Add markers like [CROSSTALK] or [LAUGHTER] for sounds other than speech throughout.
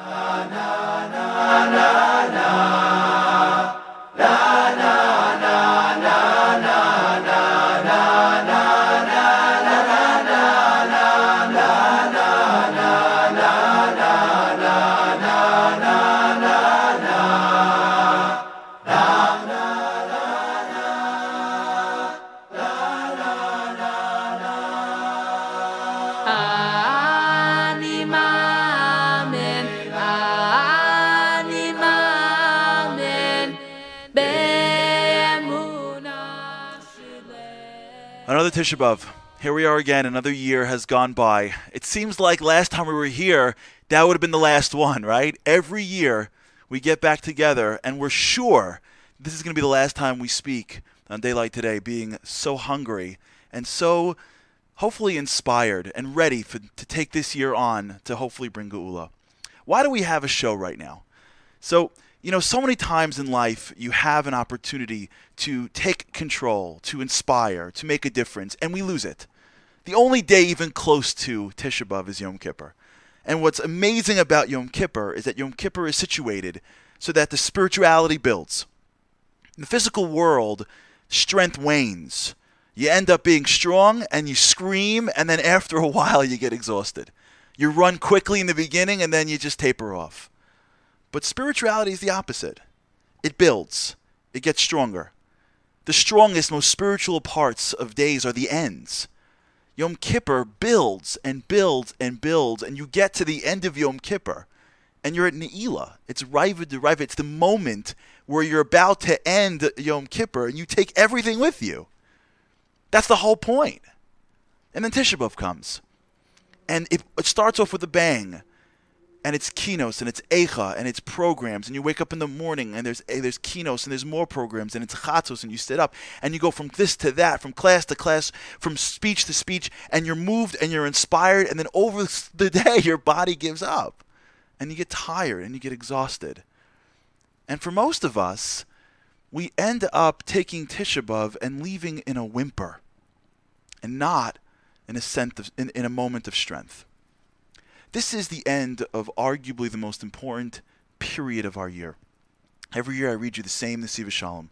Na na. Another B'Av. Here we are again. Another year has gone by. It seems like last time we were here, that would have been the last one, right? Every year we get back together, and we're sure this is going to be the last time we speak on Daylight Today, being so hungry and so hopefully inspired and ready for, to take this year on to hopefully bring Geula. Why do we have a show right now? So, you know, so many times in life you have an opportunity to take control, to inspire, to make a difference, and we lose it. The only day even close to Tisha B'Av is Yom Kippur. And what's amazing about Yom Kippur is that Yom Kippur is situated so that the spirituality builds. In the physical world, strength wanes. You end up being strong and you scream, and then after a [LAUGHS] while, you get exhausted. You run quickly in the beginning and then you just taper off. But spirituality is the opposite it builds, it gets stronger. The strongest, most spiritual parts of days are the ends. Yom Kippur builds and builds and builds, and you get to the end of Yom Kippur, and you're at Ne'ilah. It's Raiva de Raiva. It's the moment where you're about to end Yom Kippur, and you take everything with you. That's the whole point. And then Tisha B'Av comes, and it, it starts off with a bang, and it's kinos and it's eicha and it's programs, and you wake up in the morning and there's there's kinos and there's more programs and it's chatzos and you sit up and you go from this to that, from class to class, from speech to speech, and you're moved and you're inspired, and then over [LAUGHS] the day your body gives up, and you get tired and you get exhausted. And for most of us, we end up taking Tisha B'Av and leaving in a whimper, and not in a sense of, in, in a moment of strength. This is the end of arguably the most important period of our year. Every year I read you the same Nesivos Shalom.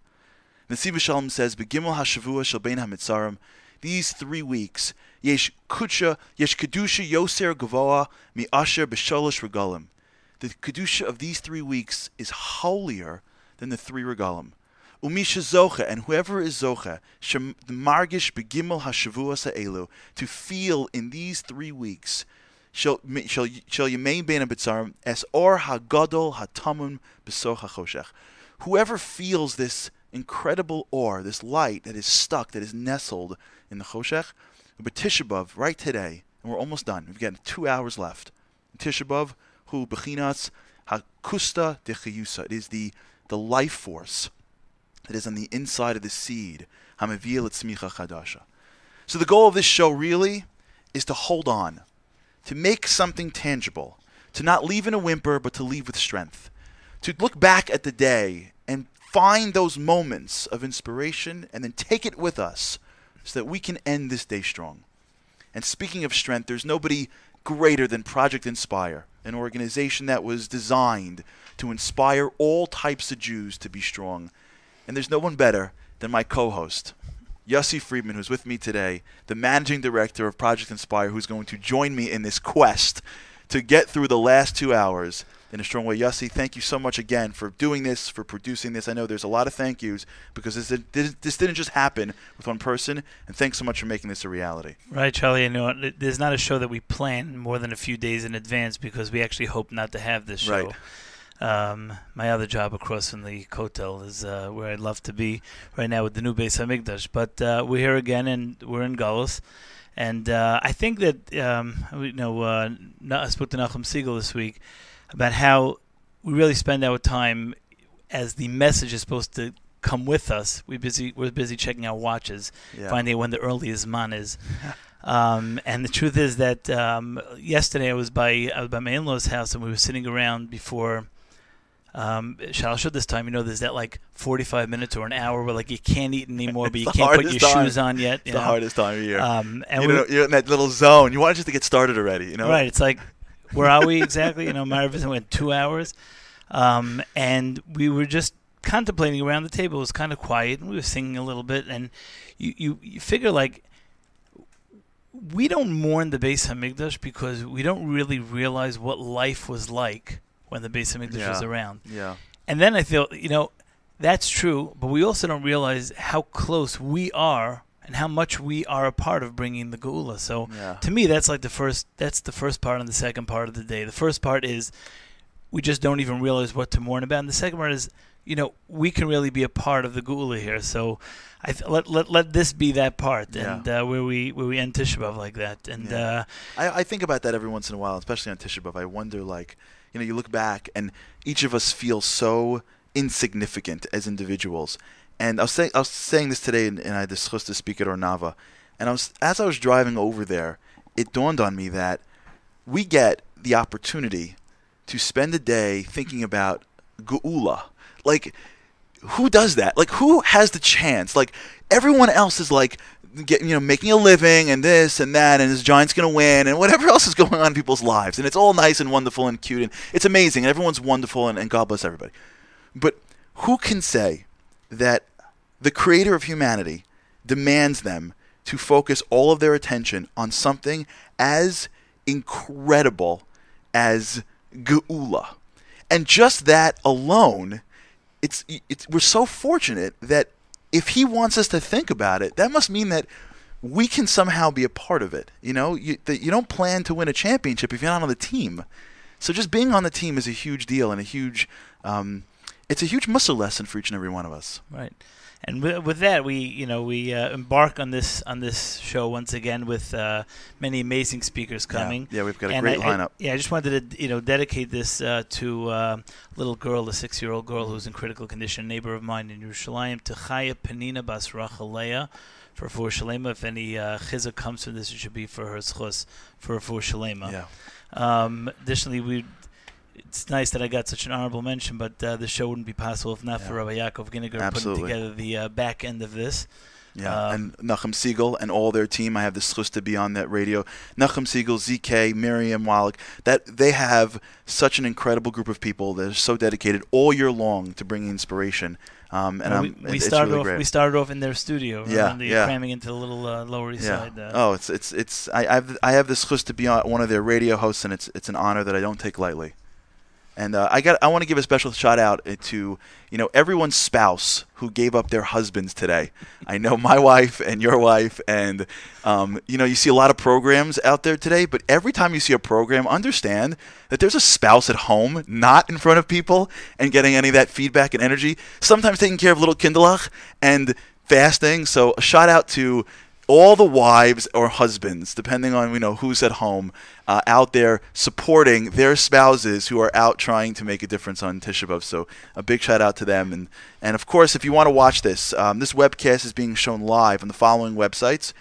Nesivos Shalom says, "Begimel hashavua shel bein hamitzarim." These three weeks, yesh kudsha, yesh kedusha yoser gavoa mi asher b'sholosh regalim. The kedusha of these three weeks is holier than the three regalim. Umisha zocha, and whoever is zocha, margish begimel hashavua sa'elu, to feel in these three weeks shall shall shall yemain bein betzarim es or hagadol hatamun besoch hachoshech. Whoever feels this incredible or, this light that is stuck, that is nestled in the choshech, but Tisha B'Av, right today, and we're almost done. We've got two hours left. Tisha B'Av, hu bechinas hakusta de chayusa. It is the the life force that is on the inside of the seed. Hamavil etzmicha chadasha. So the goal of this show really is to hold on to make something tangible, to not leave in a whimper, but to leave with strength, to look back at the day and find those moments of inspiration and then take it with us so that we can end this day strong. And speaking of strength, there's nobody greater than Project Inspire, an organization that was designed to inspire all types of Jews to be strong. And there's no one better than my co host, Yossi Friedman, who's with me today, the managing director of Project Inspire, who's going to join me in this quest to get through the last two hours in a strong way. Yossi, thank you so much again for doing this, for producing this. I know there's a lot of thank yous because this, this, this didn't just happen with one person, and thanks so much for making this a reality. Right, Charlie. You know, there's not a show that we plan more than a few days in advance because we actually hope not to have this show. Right. Um, my other job across from the Kotel is uh, where I'd love to be right now with the new Beis Hamikdash. But uh, we're here again, and we're in Galus. And uh, I think that um, you know, uh, I spoke to Nachum Segal this week about how we really spend our time as the message is supposed to come with us. We busy we're busy checking our watches, Yeah. finding when the earliest man is. [LAUGHS] Um, and the truth is that um, yesterday I was by I was by my in-laws' house and we were sitting around before um, Shalashud this time. You know, there's that like 45 minutes or an hour where like you can't eat anymore, [LAUGHS] but you can't put your time. shoes on yet. It's the know? hardest time of year. Um, and you we, know, you're in that little zone. You want just to get started already, you know? right, it's like where are we exactly? You know, Maravis went two hours, um, and we were just contemplating around the table. It was kind of quiet, and we were singing a little bit. And you, you, you figure like we don't mourn the Beis Hamikdash because we don't really realize what life was like when the Beis Hamikdash was Yeah. around. Yeah. And then I feel, you know, that's true, but we also don't realize how close we are and how much we are a part of bringing the Geula. So Yeah. to me, that's like the first. That's the first part and the second part of the day. The first part is we just don't even realize what to mourn about, and the second part is, you know, we can really be a part of the Geula here. So I th- let let let this be that part, Yeah. and uh, where we where we end Tisha B'av like that, and Yeah. uh, I, I think about that every once in a while, especially on Tisha B'av. I wonder, like, you know, you look back and each of us feels so insignificant as individuals. And I was saying, I was saying this today, and, I discussed to speak at Ornava. And I was, as I was driving over there, it dawned on me that we get the opportunity to spend a day thinking about Geula. Like, who does that? Like, who has the chance? Like, everyone else is like, get, you know, making a living and this and that, and this Giants gonna win, and whatever else is [LAUGHS] going on in people's lives, and it's all nice and wonderful and cute, and it's amazing, and everyone's wonderful, and, and God bless everybody. But who can say that the Creator of humanity demands them to focus all of their attention on something as incredible as Geula? And just that alone it's it's we're so fortunate that if he wants us to think about it, that must mean that we can somehow be a part of it. You know, you that you don't plan to win a championship if you're not on the team. So just being on the team is a huge deal and a huge, um, it's a huge muscle lesson for each and every one of us. Right. And with, with that, we you know we uh, embark on this on this show once again with uh, many amazing speakers coming. Yeah, yeah we've got a And great I- I- lineup. yeah, I just wanted to you know dedicate this uh, to uh, a little girl, a six-year-old girl who's in critical condition, a neighbor of mine in Yerushalayim, to Chaya Penina Bas Rachalea for for Shalema. If any uh, chizuk comes from this, it should be for her schus for for Shalema. yeah, Um, additionally, we it's nice that I got such an honorable mention, but uh, the show wouldn't be possible if not for Rabbi Yaakov Ginniger putting together the uh, back end of this. yeah. Um, and Nachum Segal and all their team. I have the schus to be on that radio. Nachum Segal, ZK, Miriam Wallach. That they have such an incredible group of people that are so dedicated all year long to bringing inspiration. Um, and Well, I'm, we, we started really off. great. We started off in their studio. Yeah, the- yeah. cramming into the little uh, Lower East Yeah. Side. Uh, Oh, it's it's it's I I have I have this chus to be on one of their radio hosts, and it's it's an honor that I don't take lightly. And uh, I got I want to give a special shout out uh, to you know everyone's spouse who gave up their husbands today. I know my [LAUGHS] wife and your wife, and um, you know you see a lot of programs out there today. But every time you see a program, understand that there's a spouse at home, not in front of people, and getting any of that feedback and energy. Sometimes taking care of little kindlach and fasting. So a shout out to all the wives or husbands, depending on you know who's at home, uh, out there supporting their spouses who are out trying to make a difference on Tisha B'av. So a big shout out to them, and and of course, if you want to watch this, um, this webcast is being shown live on the following websites.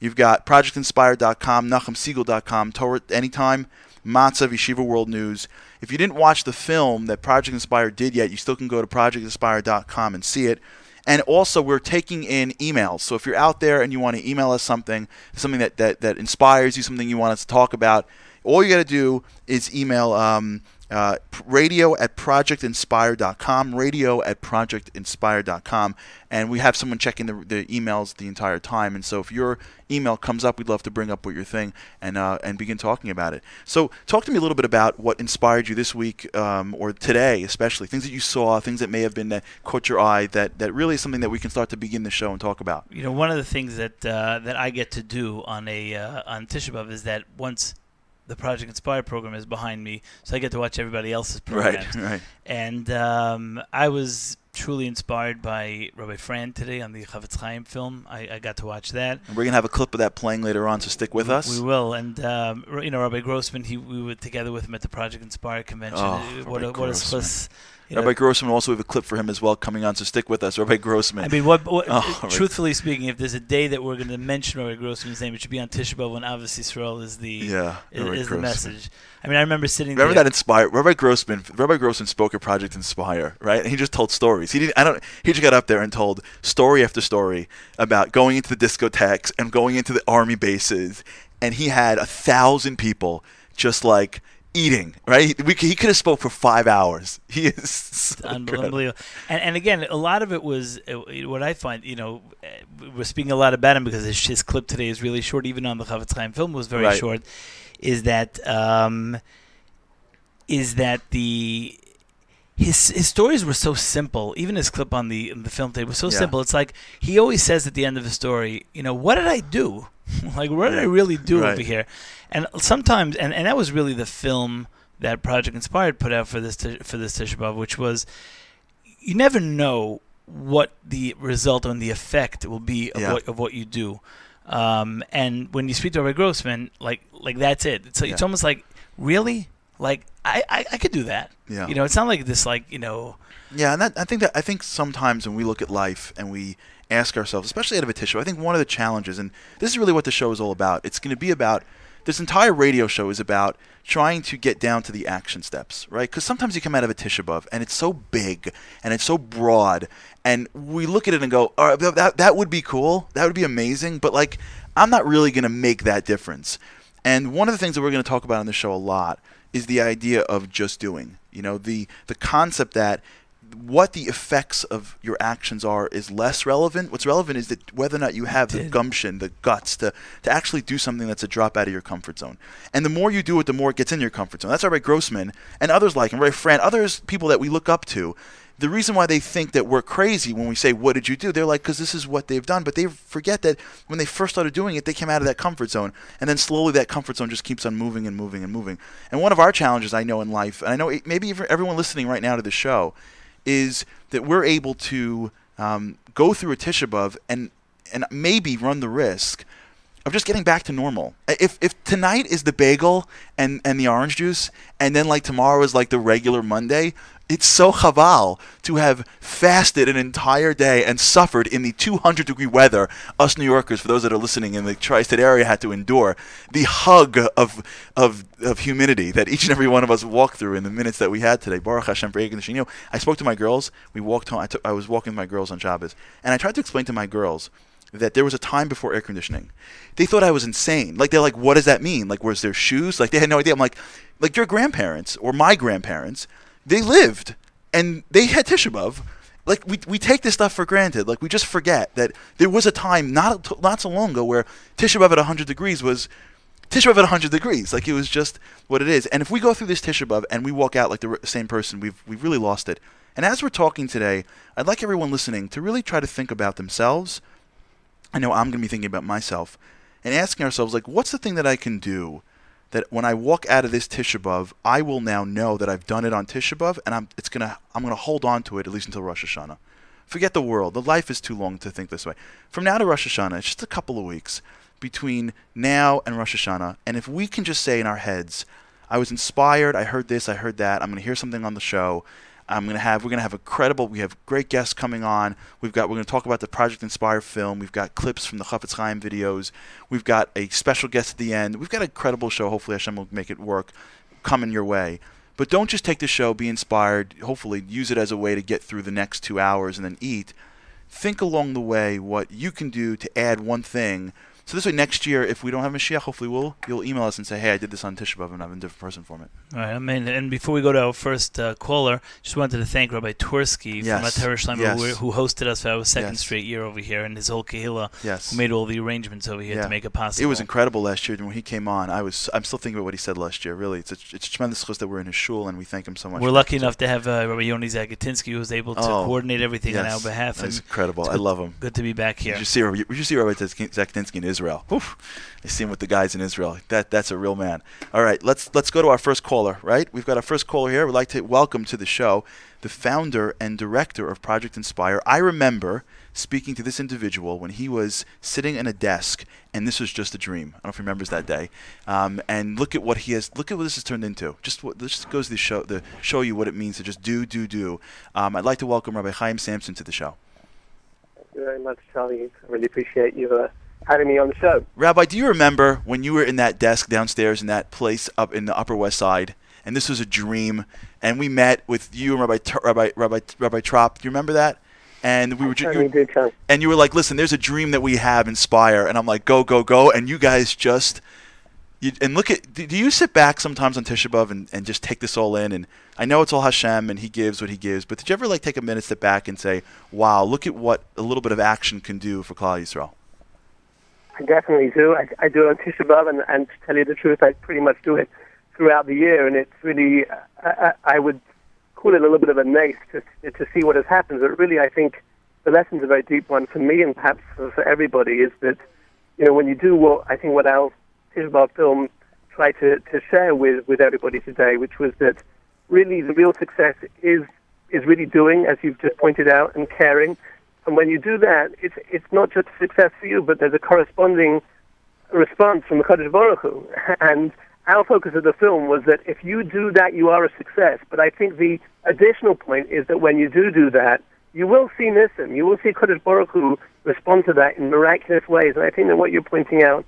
You've got ProjectInspire.com, NachumSegal.com, Torah Anytime, Matzav, Yeshiva World News. If you didn't watch the film that Project Inspire did yet, you still can go to ProjectInspire.com and see it. And also, we're taking in emails. So if you're out there and you want to email us something, something that, that, that inspires you, something you want us to talk about, all you got to do is email um, uh, radio at projectinspire.com, radio at projectinspire.com. And we have someone checking the, the emails the entire time. And so if your email comes up, we'd love to bring up what you're thing and, uh, and begin talking about it. So talk to me a little bit about what inspired you this week um, or today, especially things that you saw, things that may have been that caught your eye that, that really is something that we can start to begin the show and talk about. you know, one of the things that uh, that I get to do on a uh, on Tisha B'av is that once the Project Inspire program is behind me, so I get to watch everybody else's [LAUGHS] programs. Right, right. And um, I was truly inspired by Rabbi Frand today on the Chafetz Chaim film. I, I got to watch that. And we're going to have a clip of that playing later on, so stick with us. We will, and um, you know, Rabbi Grossman. He we were together with him at the Project Inspire convention. Oh, Uh, what Rabbi a what a Grossman. spliss, you know, Rabbi Grossman also we have a clip for him as well coming on, so stick with us. Rabbi Grossman. I mean, what, what [LAUGHS] Oh, right. truthfully speaking, if there's a day that we're going to mention Rabbi Grossman's name, it should be on Tisha B'av when Ahavas Yisrael is the yeah, is, is the Grossman. message. I mean, I remember sitting Remember there. that Inspire? Rabbi Grossman. Rabbi Grossman spoke at Project Inspire, right? And he just told stories. He didn't. I don't. He just got up there and told story after story about going into the discotheques and going into the army bases, and he had a thousand people just like eating. Right? We, he could have spoke for five hours. [LAUGHS] He is so. Unbelievable. And, and again, a lot of it was uh, what I find. You know, uh, we're speaking a lot about him because his, his clip today is really short. Even on the Chafetz Chaim film was very Right. short. Is that um, is that the his his stories were so simple. Even his clip on the the film today was so Yeah. simple. It's like he always says at the end of the story, you know, what did I do? [LAUGHS] like, what did I really do Right. over here? And sometimes, and, and that was really the film that Project Inspired put out for this for this Tisha B'av, which was you never know what the result and the effect will be of Yeah. what of what you do. Um, and when you speak to Rabbi Grossman, like like that's it. It's it's Yeah. almost like really like I, I I could do that. Yeah. You know, it's not like this like you know Yeah, and that, I think that I think sometimes when we look at life and we ask ourselves, especially out of a tissue, I think one of the challenges, and this is really what the show is all about. It's going to be about this entire radio show is about trying to get down to the action steps, right? Because sometimes you come out of a Tisha B'av and it's so big and it's so broad, and we look at it and go, "All right, that, that would be cool, that would be amazing," but like I'm not really going to make that difference. And one of the things that we're going to talk about on the show a lot is the idea of just doing. You know, the the concept that what the effects of your actions are is less relevant. What's relevant is that whether or not you have the gumption, the guts to, to actually do something that's a drop out of your comfort zone. And the more you do it, the more it gets in your comfort zone. That's why Ray Grossman and others like him, Ray Frand, others people that we look up to. The reason why they think that we're crazy when we say, What did you do? They're like, Because this is what they've done. But they forget that when they first started doing it, they came out of that comfort zone. And then slowly that comfort zone just keeps on moving and moving and moving. And one of our challenges I know in life, and I know it- maybe even everyone listening right now to the show, is that we're able to um, go through a Tisha B'Av and and maybe run the risk of just getting back to normal. If if tonight is the bagel and and the orange juice, and then like tomorrow is like the regular Monday, it's so chaval to have fasted an entire day and suffered in the 200 degree weather. Us New Yorkers, for those that are listening in the tri-state area, had to endure the hug of of of humidity that each and every one of us walked through in the minutes that we had today. Baruch Hashem for Egan You know, I spoke to my girls. We walked home. I, took, I was walking with my girls on Shabbos, and I tried to explain to my girls that there was a time before air conditioning. They thought I was insane. Like they're like, what does that mean? Like, was there shoes? Like they had no idea. I'm like, like your grandparents or my grandparents, they lived and they had Tisha. Like we, we take this stuff for granted. Like we just forget that there was a time not not so long ago where Tisha B'av at 100 degrees was Tisha B'av at 100 degrees. Like it was just what it is. And if we go through this Tisha and we walk out like the same person, we've we've really lost it. And as we're talking today, I'd like everyone listening to really try to think about themselves. I know I'm going to be thinking about myself and asking ourselves like what's the thing that I can do that when I walk out of this Tisha B'av, I will now know that I've done it on Tisha B'av and I'm it's to I'm to hold on to it at least until Rosh Hashanah. Forget the world. The life is too long to think this way. From now to Rosh Hashanah, it's just a couple of weeks between now and Rosh Hashanah. And if we can just say in our heads, I was inspired, I heard this, I heard that, I'm to hear something on the show. I'm to have we're to have a credible we have great guests coming on. We've got we're to talk about the Project Inspire film. We've got clips from the Chafetz Chaim videos. We've got a special guest at the end. We've got a credible show. Hopefully Hashem will make it work coming your way. But don't just take the show, be inspired, hopefully use it as a way to get through the next 2 hours and then eat think along the way what you can do to add one thing. So this way, next year, if we don't have Mashiach, hopefully we'll you'll email us and say, "Hey, I did this on Tisha B'av, and I'm a different person from it." All right, I mean, and before we go to our first uh, caller, just wanted to thank Rabbi Tursky Yes, from Shlomo, yes. who, who hosted us for our second Yes. straight year over here, and his whole kahila, Yes, who made all the arrangements over here Yeah. to make it possible. it was incredible last year when he came on. I was I'm still thinking about what he said last year. Really, it's a, it's a tremendous chus that we're in his shul, and we thank him so much. We're lucky enough to have uh, Rabbi Yoni Zagatinsky, who was able to Oh, coordinate everything on our behalf, That's incredible. I good- love him. good to be back here. Did you see? Did you see Rabbi Zaktinsky in Israel? Oof. I see him with the guys in Israel. That that's a real man. All right, let's let's go to our first caller. Right, we've got our first caller here. We'd like to welcome to the show the founder and director of Project Inspire. I remember speaking to this individual when he was sitting in a desk, and this was just a dream. I don't know if he remembers that day. Um, and look at what he has. Look at what this has turned into. Just what this just goes to show to show you what it means to just do, do, do. Um, I'd like to welcome Rabbi Chaim Sampson to the show. Thank you very much, Charlie. I really appreciate you uh, having me on the show. Rabbi, do you remember when you were in that desk downstairs in that place up in the Upper West Side, and this was a dream, and we met with you and Rabbi Rabbi Rabbi Rabbi Trop? Do you remember that? And we were, you Certainly were do, Charlie. and you were like, "Listen, there's a dream that we have, Inspire," and I'm like, "Go, go, go!" And you guys just You, and look at, do do you sit back sometimes on Tisha B'Av and, and just take this all in? And I know it's all Hashem and He gives what He gives, but did you ever like take a minute, step back, and say, "Wow, look at what a little bit of action can do for Klal Yisrael"? I definitely do. I, I do on Tisha B'Av, and, and to tell you the truth, I pretty much do it throughout the year. And it's really, I, I, I would call it a little bit of a nace to, to see what has happened. But really, I think the lesson's a very deep one for me, and perhaps for, for everybody, is that you know when you do what I think what our Tisha B'Av film tried to, to share with, with everybody today, which was that really the real success is is really doing, as you've just pointed out, and caring. And when you do that, it's it's not just success for you, but there's a corresponding response from the Kodesh Baruch Hu. [LAUGHS] And our focus of the film was that if you do that, you are a success. But I think the additional point is that when you do do that, you will see Nissim. You will see Kodesh Baruch Hu respond to that in miraculous ways. And I think that what you're pointing out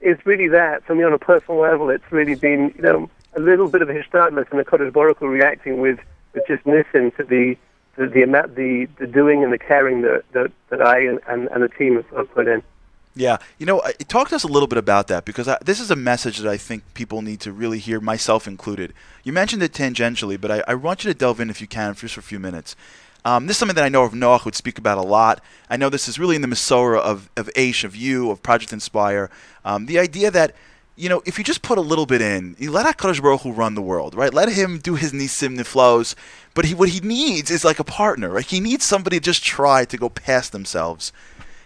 is really that. For me, on a personal level, it's really been, you know, a little bit of a hishtadlus and the Kodesh Baruch Hu reacting with, with just Nissim to the the the, the the doing and the caring that that, that I and, and, and the team have, put in. Yeah, you know, talk to us a little bit about that because I, this is a message that I think people need to really hear, myself included. You mentioned it tangentially, but I, I want you to delve in if you can, for just for a few minutes. Um, this is something that I know of Noach would speak about a lot. I know this is really in the Masorah of, of Aish, of you, of Project Inspire. Um, the idea that, you know, if you just put a little bit in, you let HaKadosh Baruch Hu run the world, right? Let him do his nisim niflos. But he, what he needs is like a partner, right? He needs somebody to just try to go past themselves.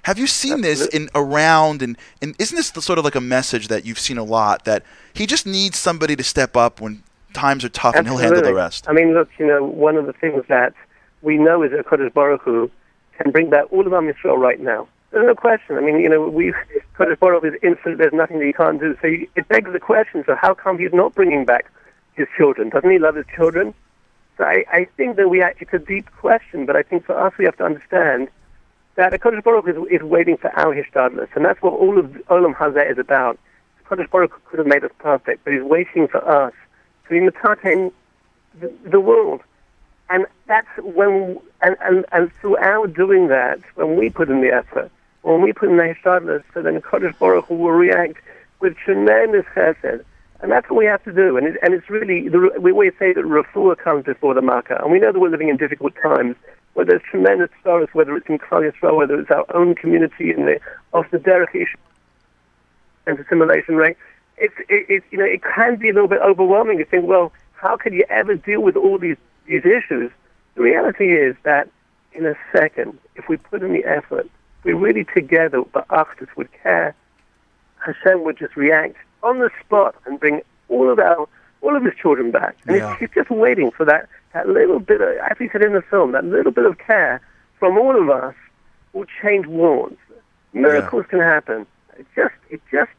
Have you seen this in around and, and isn't this the sort of like a message that you've seen a lot that he just needs somebody to step up when times are tough and he'll handle the rest? I mean, look, you know, one of the things that we know is that Kodesh Baruch Hu can bring back all of Am Yisrael right now. There's no question. I mean, you know, we Baruch Hu is infinite. There's nothing that he can't do. So you, it begs the question: So how come he's not bringing back his children? Doesn't he love his children? So I, I think that we it's a deep question, but I think for us we have to understand that Kodesh Baruch is, is waiting for our hishtadlus, and that's what all of Olam Hazeh is about. Kodesh Baruch could have made us perfect, but he's waiting for us to be mitaten the world. And that's when, and, and, and through our doing that, when we put in the effort, when we put in the hishtadlus, so then Kodesh Baruch Hu will react with tremendous chesed. And that's what we have to do. And, it, and it's really, the, we always say that refuah comes before the makkah. And we know that we're living in difficult times where there's tremendous sorrows, whether it's in Klal Yisrael, whether it's our own community in the, of the Ish and assimilation rate. It's, it, it, you know, it can be a little bit overwhelming to think, well, how could you ever deal with all these, these issues? The reality is that in a second, if we put in the effort, we really together, but Achdus would care, Hashem would just react on the spot and bring all of our all of his children back. And Yeah. he's just waiting for that, that little bit of, as he said in the film, that little bit of care from all of us will change worlds. Miracles can happen. It just it just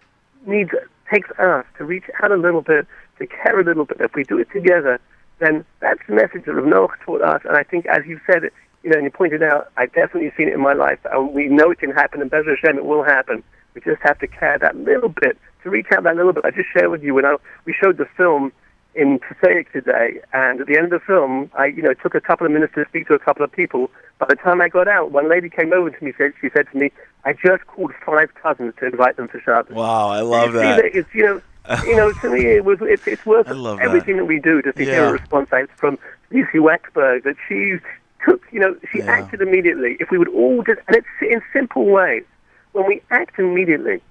needs takes us to reach out a little bit, to care a little bit. If we do it together, then that's the message that Rav Noach taught us. And I think, as you said it, you know, and you pointed out, I've definitely seen it in my life. And we know it can happen, and Bezer Hashem, it will happen. We just have to care that little bit, to reach out that little bit. I just shared with you when I, we showed the film in Passaic today, and at the end of the film, I, you know, took a couple of minutes to speak to a couple of people. By the time I got out, one lady came over to me. Said she said to me, "I just called five cousins to invite them to Shabbos." Wow, I love You see that. It's you know, you know, to me it was it's, it's worth [LAUGHS] love that. everything that. we do just to hear Yeah. a response from Lucy Waxberg that she took, you know, she Yeah. acted immediately. If we would all just, and it's in simple ways, when we act immediately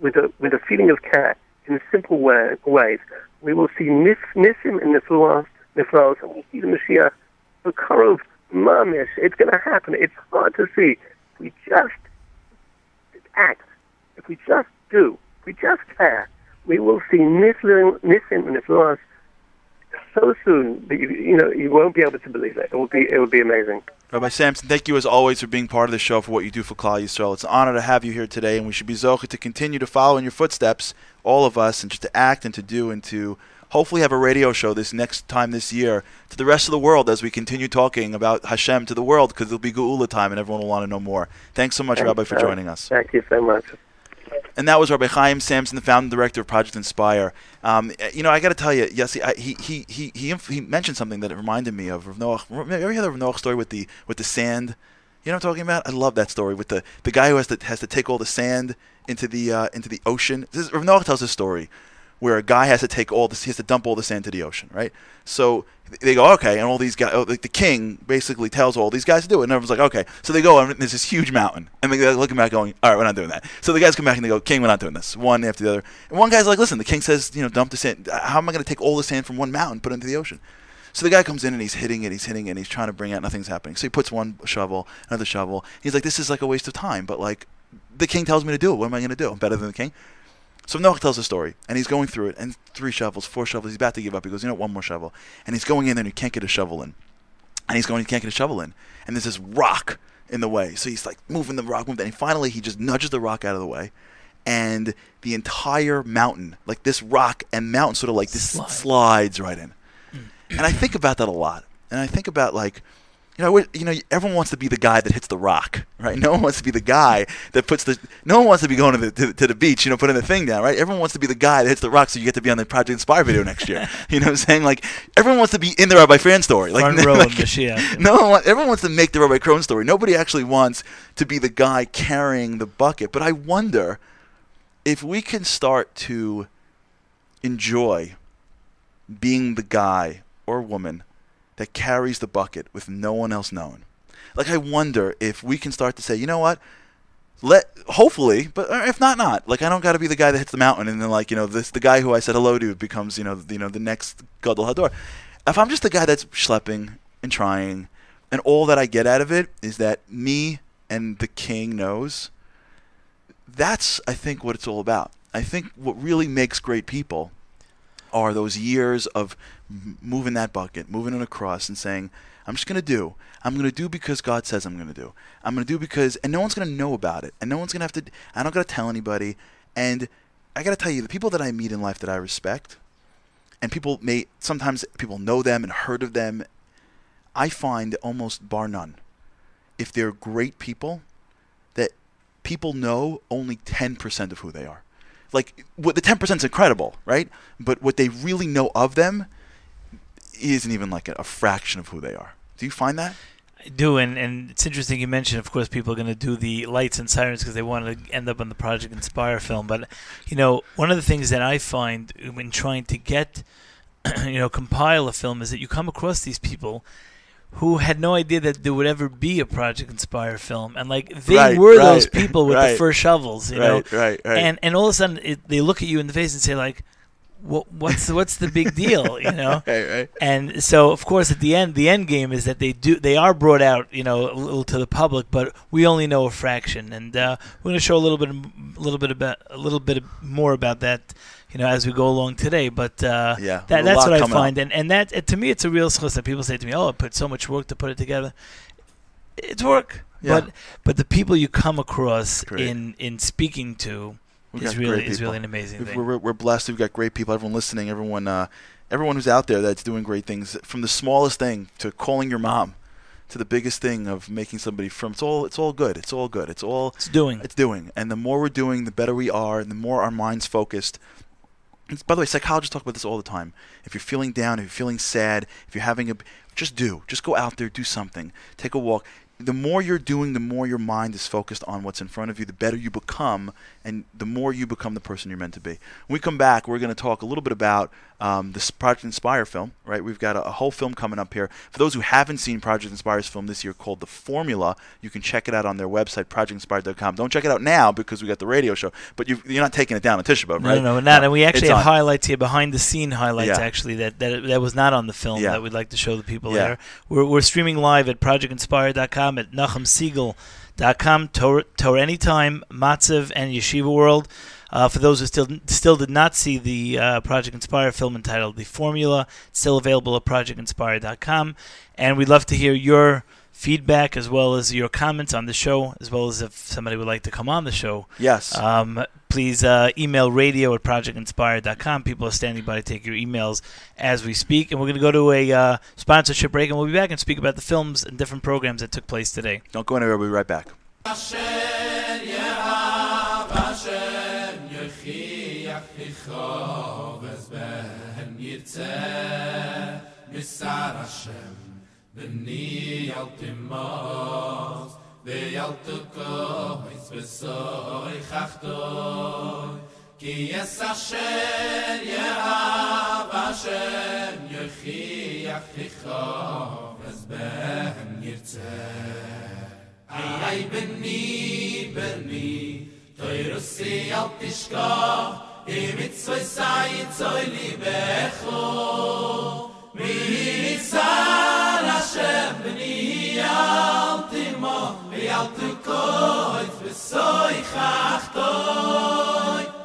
with a with a feeling of care in simple way, ways, we will see nis, nisim in niflos, niflos, and we see the Mashiach, the Karov Mamish. It's going to happen. It's hard to see. If we just act, if we just do, if we just care, we will see nisim, nisim and niflos so soon that you, you know you won't be able to believe it. It will be it will be amazing. Rabbi Sampson, thank you as always for being part of the show for what you do for Klal Yisrael. It's an honor to have you here today, and we should be zochah to continue to follow in your footsteps, all of us, and just to act and to do and to hopefully have a radio show this next time this year to the rest of the world as we continue talking about Hashem to the world because it'll be Geula time and everyone will want to know more. Thanks so much, Rabbi, for joining us. Thank you so much. And that was Rabbi Chaim Sampson, the founder and director of Project Inspire. Um, you know, I got to tell you, I, he, he, he, he, he mentioned something that reminded me of Rav Noach. Remember- ever hear the Rav Noach story with the, with the sand? You know what I'm talking about? I love that story with the, the guy who has to, has to take all the sand into the, uh, into the ocean. This, Rav Noach tells this story where a guy has to take all this, he has to dump all the sand to the ocean, right? So they go, okay, and all these guys, oh, like the king basically tells all these guys to do it, and everyone's like, okay. So they go, and there's this huge mountain, and they're looking back, going, all right, we're not doing that. So the guys come back and they go, king, we're not doing this, one after the other. And one guy's like, listen, the king says, you know, dump the sand. How am I going to take all the sand from one mountain, and put it into the ocean? So the guy comes in and he's hitting it, he's hitting it, and he's trying to bring out nothing's happening. So he puts one shovel, another shovel. He's like, this is like a waste of time, but like the king tells me to do it. What am I going to do? I'm better than the king. So Noach tells a story, and he's going through it, and three shovels, four shovels. He's about to give up. He goes, you know, one more shovel, and he's going in there, and he can't get a shovel in, and he's going, he can't get a shovel in, and there's this rock in the way. So he's like moving the rock, moving, and finally he just nudges the rock out of the way, and the entire mountain, like this rock and mountain, sort of like this Slide. slides right in. Mm. And I think about that a lot, and I think about like you know, you know, everyone wants to be the guy that hits the rock, right? No one wants to be the guy that puts the. No one wants to be going to the to, to the beach, you know, putting the thing down, right? Everyone wants to be the guy that hits the rock, so you get to be on the Project Inspire video next year. [LAUGHS] you know, what I'm saying like everyone wants to be in the Rabbi Frand story, like, Front [LAUGHS] row like Mashiach. [LAUGHS] no one. Want, everyone wants to make the Rabbi Crone story. Nobody actually wants to be the guy carrying the bucket. But I wonder if we can start to enjoy being the guy or woman that carries the bucket with no one else knowing. Like I wonder if we can start to say, you know what? Let hopefully, but uh, if not, not like I don't got to be the guy that hits the mountain and then like you know this the guy who I said hello to becomes you know you know the next Gadol Hador. If I'm just the guy that's schlepping and trying, and all that I get out of it is that me and the king knows. That's I think what it's all about. I think what really makes great people are those years of moving that bucket, moving it across, and saying, "I'm just gonna do. I'm gonna do because God says I'm gonna do. I'm gonna do because, and no one's gonna know about it, and no one's gonna have to. I don't gotta tell anybody. And I gotta tell you, the people that I meet in life that I respect, and people may sometimes people know them and heard of them. I find almost bar none, if they're great people, that people know only 10% of who they are like what the 10% is incredible right? But what they really know of them isn't even like a, a fraction of who they are. Do you find that? I do, and, and it's interesting you mentioned, of course, people are going to do the lights and sirens because they want to end up on the Project Inspire film. But, you know, one of the things that I find when trying to get, [CLEARS THROAT] you know, compile a film is that you come across these people who had no idea that there would ever be a Project Inspire film. And, like, they Right, were those people with the right. first shovels, you know? right right right And, and all of a sudden, it, they look at you in the face and say, like, what, what's, what's the big deal, you [LAUGHS] know? right right And so, of course, at the end, the end game is that they do they are brought out, you know, a little to the public, but we only know a fraction. And uh, we're going to show a little bit, a little bit about a little bit more about that, you know, as we go along today. But uh, Yeah, that, that's what I up. find, and and that to me, it's a real source that people say to me, "Oh, I put so much work to put it together." It's work, Yeah. but but the people you come across Great. in in speaking to We've is really is really an amazing thing. We're, we're, we're blessed. We've got great people. Everyone listening. Everyone, uh, everyone who's out there that's doing great things. From the smallest thing to calling your mom, to the biggest thing of making somebody from. It's all. It's all good. It's all good. It's all. it's doing. It's doing. And the more we're doing, the better we are, and the more our mind's focused. It's, by the way, psychologists talk about this all the time. If you're feeling down, if you're feeling sad, if you're having a, just do. Just go out there, do something. Take a walk. The more you're doing, the more your mind is focused on what's in front of you, the better you become, and the more you become the person you're meant to be. When we come back, we're going to talk a little bit about um, this Project Inspire film, right? We've got a, a whole film coming up here. For those who haven't seen Project Inspire's film this year called The Formula, you can check it out on their website, projectinspire.com. Don't check it out now because we got the radio show, but you, you're not taking it down on Tisha B'Av, No, right? no, no, not. and we actually have on. highlights here, behind the scene highlights, Yeah. actually, that, that that was not on the film Yeah. that we'd like to show the people Yeah. there. We're, we're streaming live at projectinspire.com, at nachumsegal.com, Torah, Torah Anytime, Matzav, and Yeshiva World. Uh, for those who still still did not see the uh, Project Inspire film entitled The Formula, it's still available at projectinspire.com. And we'd love to hear your feedback as well as your comments on the show, as well as if somebody would like to come on the show. Yes. Um, please uh, email radio at projectinspire.com. People are standing by to take your emails as we speak. And we're going to go to a uh, sponsorship break, and we'll be back and speak about the films and different programs that took place today. Don't go anywhere. We'll be right back. besar Hashem Beni al timos Ve tuko Is besoi chachtoi Ki yes Hashem Yehav Hashem Yechi yachicho Es behem yirtzeh Ay beni beni Toirusi al tishkoch I mitzvoi sai zoi libecho השם בני אל תימו ואל תקוי וסוי חכתוי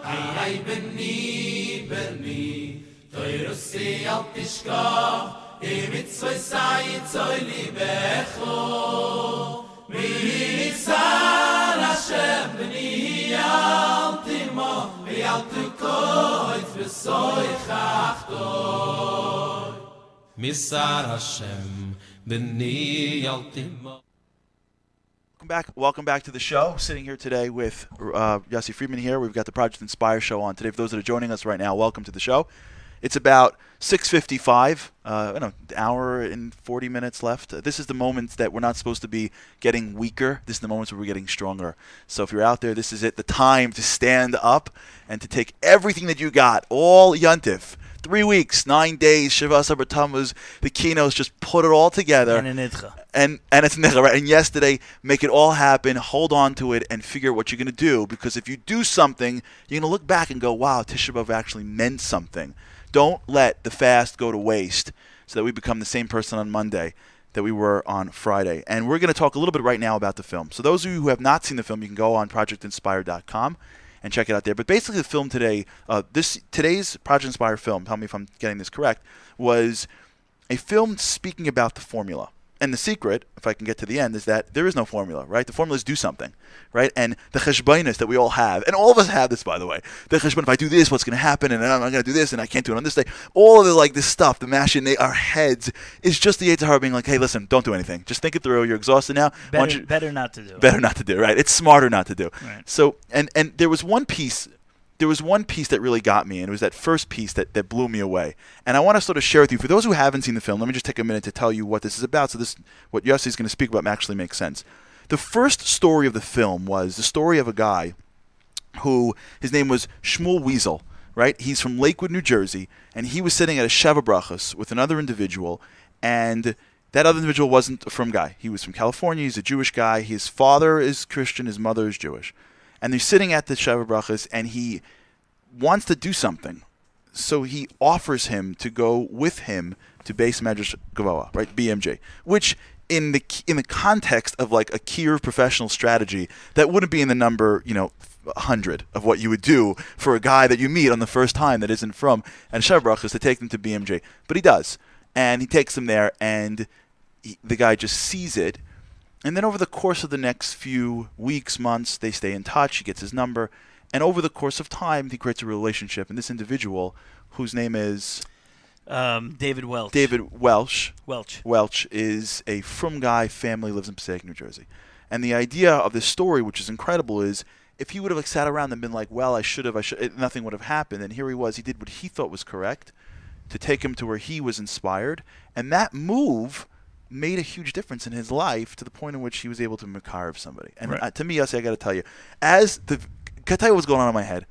איי איי בני בני תוירוסי אל תשכח אם יצוי סי צוי ליבכו מי צר השם בני אל תימו ואל תקוי וסוי חכתוי Misar Hashem, Welcome back. Welcome back to the show. Sitting here today with uh, Yossi Friedman here. We've got the Project Inspire show on today. For those that are joining us right now, welcome to the show. It's about 6:55, uh, an hour and 40 minutes left. Uh, this is the moments that we're not supposed to be getting weaker. This is the moments where we're getting stronger. So if you're out there, this is it—the time to stand up and to take everything that you got, all yuntif, Three weeks, nine days, Shiva Sabra Tammuz, the kinos, just put it all together And an and and it's nigga, right? And yesterday, make it all happen, hold on to it, and figure out what you're gonna do. Because if you do something, you're gonna look back and go, "Wow, Tisha B'av actually meant something." Don't let the fast go to waste, so that we become the same person on Monday that we were on Friday. And we're gonna talk a little bit right now about the film. So those of you who have not seen the film, you can go on ProjectInspire.com and check it out there. But basically, the film today, uh, this today's Project Inspire film, tell me if I'm getting this correct, was a film speaking about the formula. And the secret, if I can get to the end, is that there is no formula, right? The formulas do something, right? And the cheshbainis that we all have, and all of us have this, by the way. The cheshbain, if I do this, what's going to happen? And I'm not going to do this, and I can't do it on this day. All of the like this stuff, the mashing our heads, is just the Yitzhar being like, hey, listen, don't do anything. Just think it through. You're exhausted now. Better, you- better not to do. better not to do right it's smarter not to do Right. so and and there was one piece there was one piece that really got me and it was that first piece that, that blew me away and i want to sort of share with you for those who haven't seen the film let me just take a minute to tell you what this is about so this what yossi is going to speak about actually makes sense the first story of the film was the story of a guy who his name was Shmuel Weasel, right? He's from Lakewood, New Jersey, and he was sitting at a Sheva with another individual, and that other individual wasn't a frum guy. He was from California. He's a Jewish guy. His father is Christian. His mother is Jewish, and they're sitting at the Sheva Brachas, and he wants to do something. So he offers him to go with him to Beis Medrash Govoha, right? BMG, which in the in the context of like a kiruv professional strategy, that wouldn't be in the number, you know, hundred of what you would do for a guy that you meet on the first time that isn't frum and Shevrach is to take them to BMG, but he does, and he takes them there, and he, the guy just sees it, and then over the course of the next few weeks, months, they stay in touch. He gets his number, and over the course of time, he creates a relationship. And this individual, whose name is Um, David Welch. David Welsh, Welch. Welch is a frum guy family lives in Passaic, New Jersey. And the idea of this story, which is incredible, is if he would have like sat around and been like, "Well, I should have, I should," it, nothing would have happened. And here he was. He did what he thought was correct to take him to where he was inspired, and that move made a huge difference in his life to the point in which he was able to makarve somebody. And Right. uh, to me, Yossi, I got to tell you, as the, I tell you what's going on in my head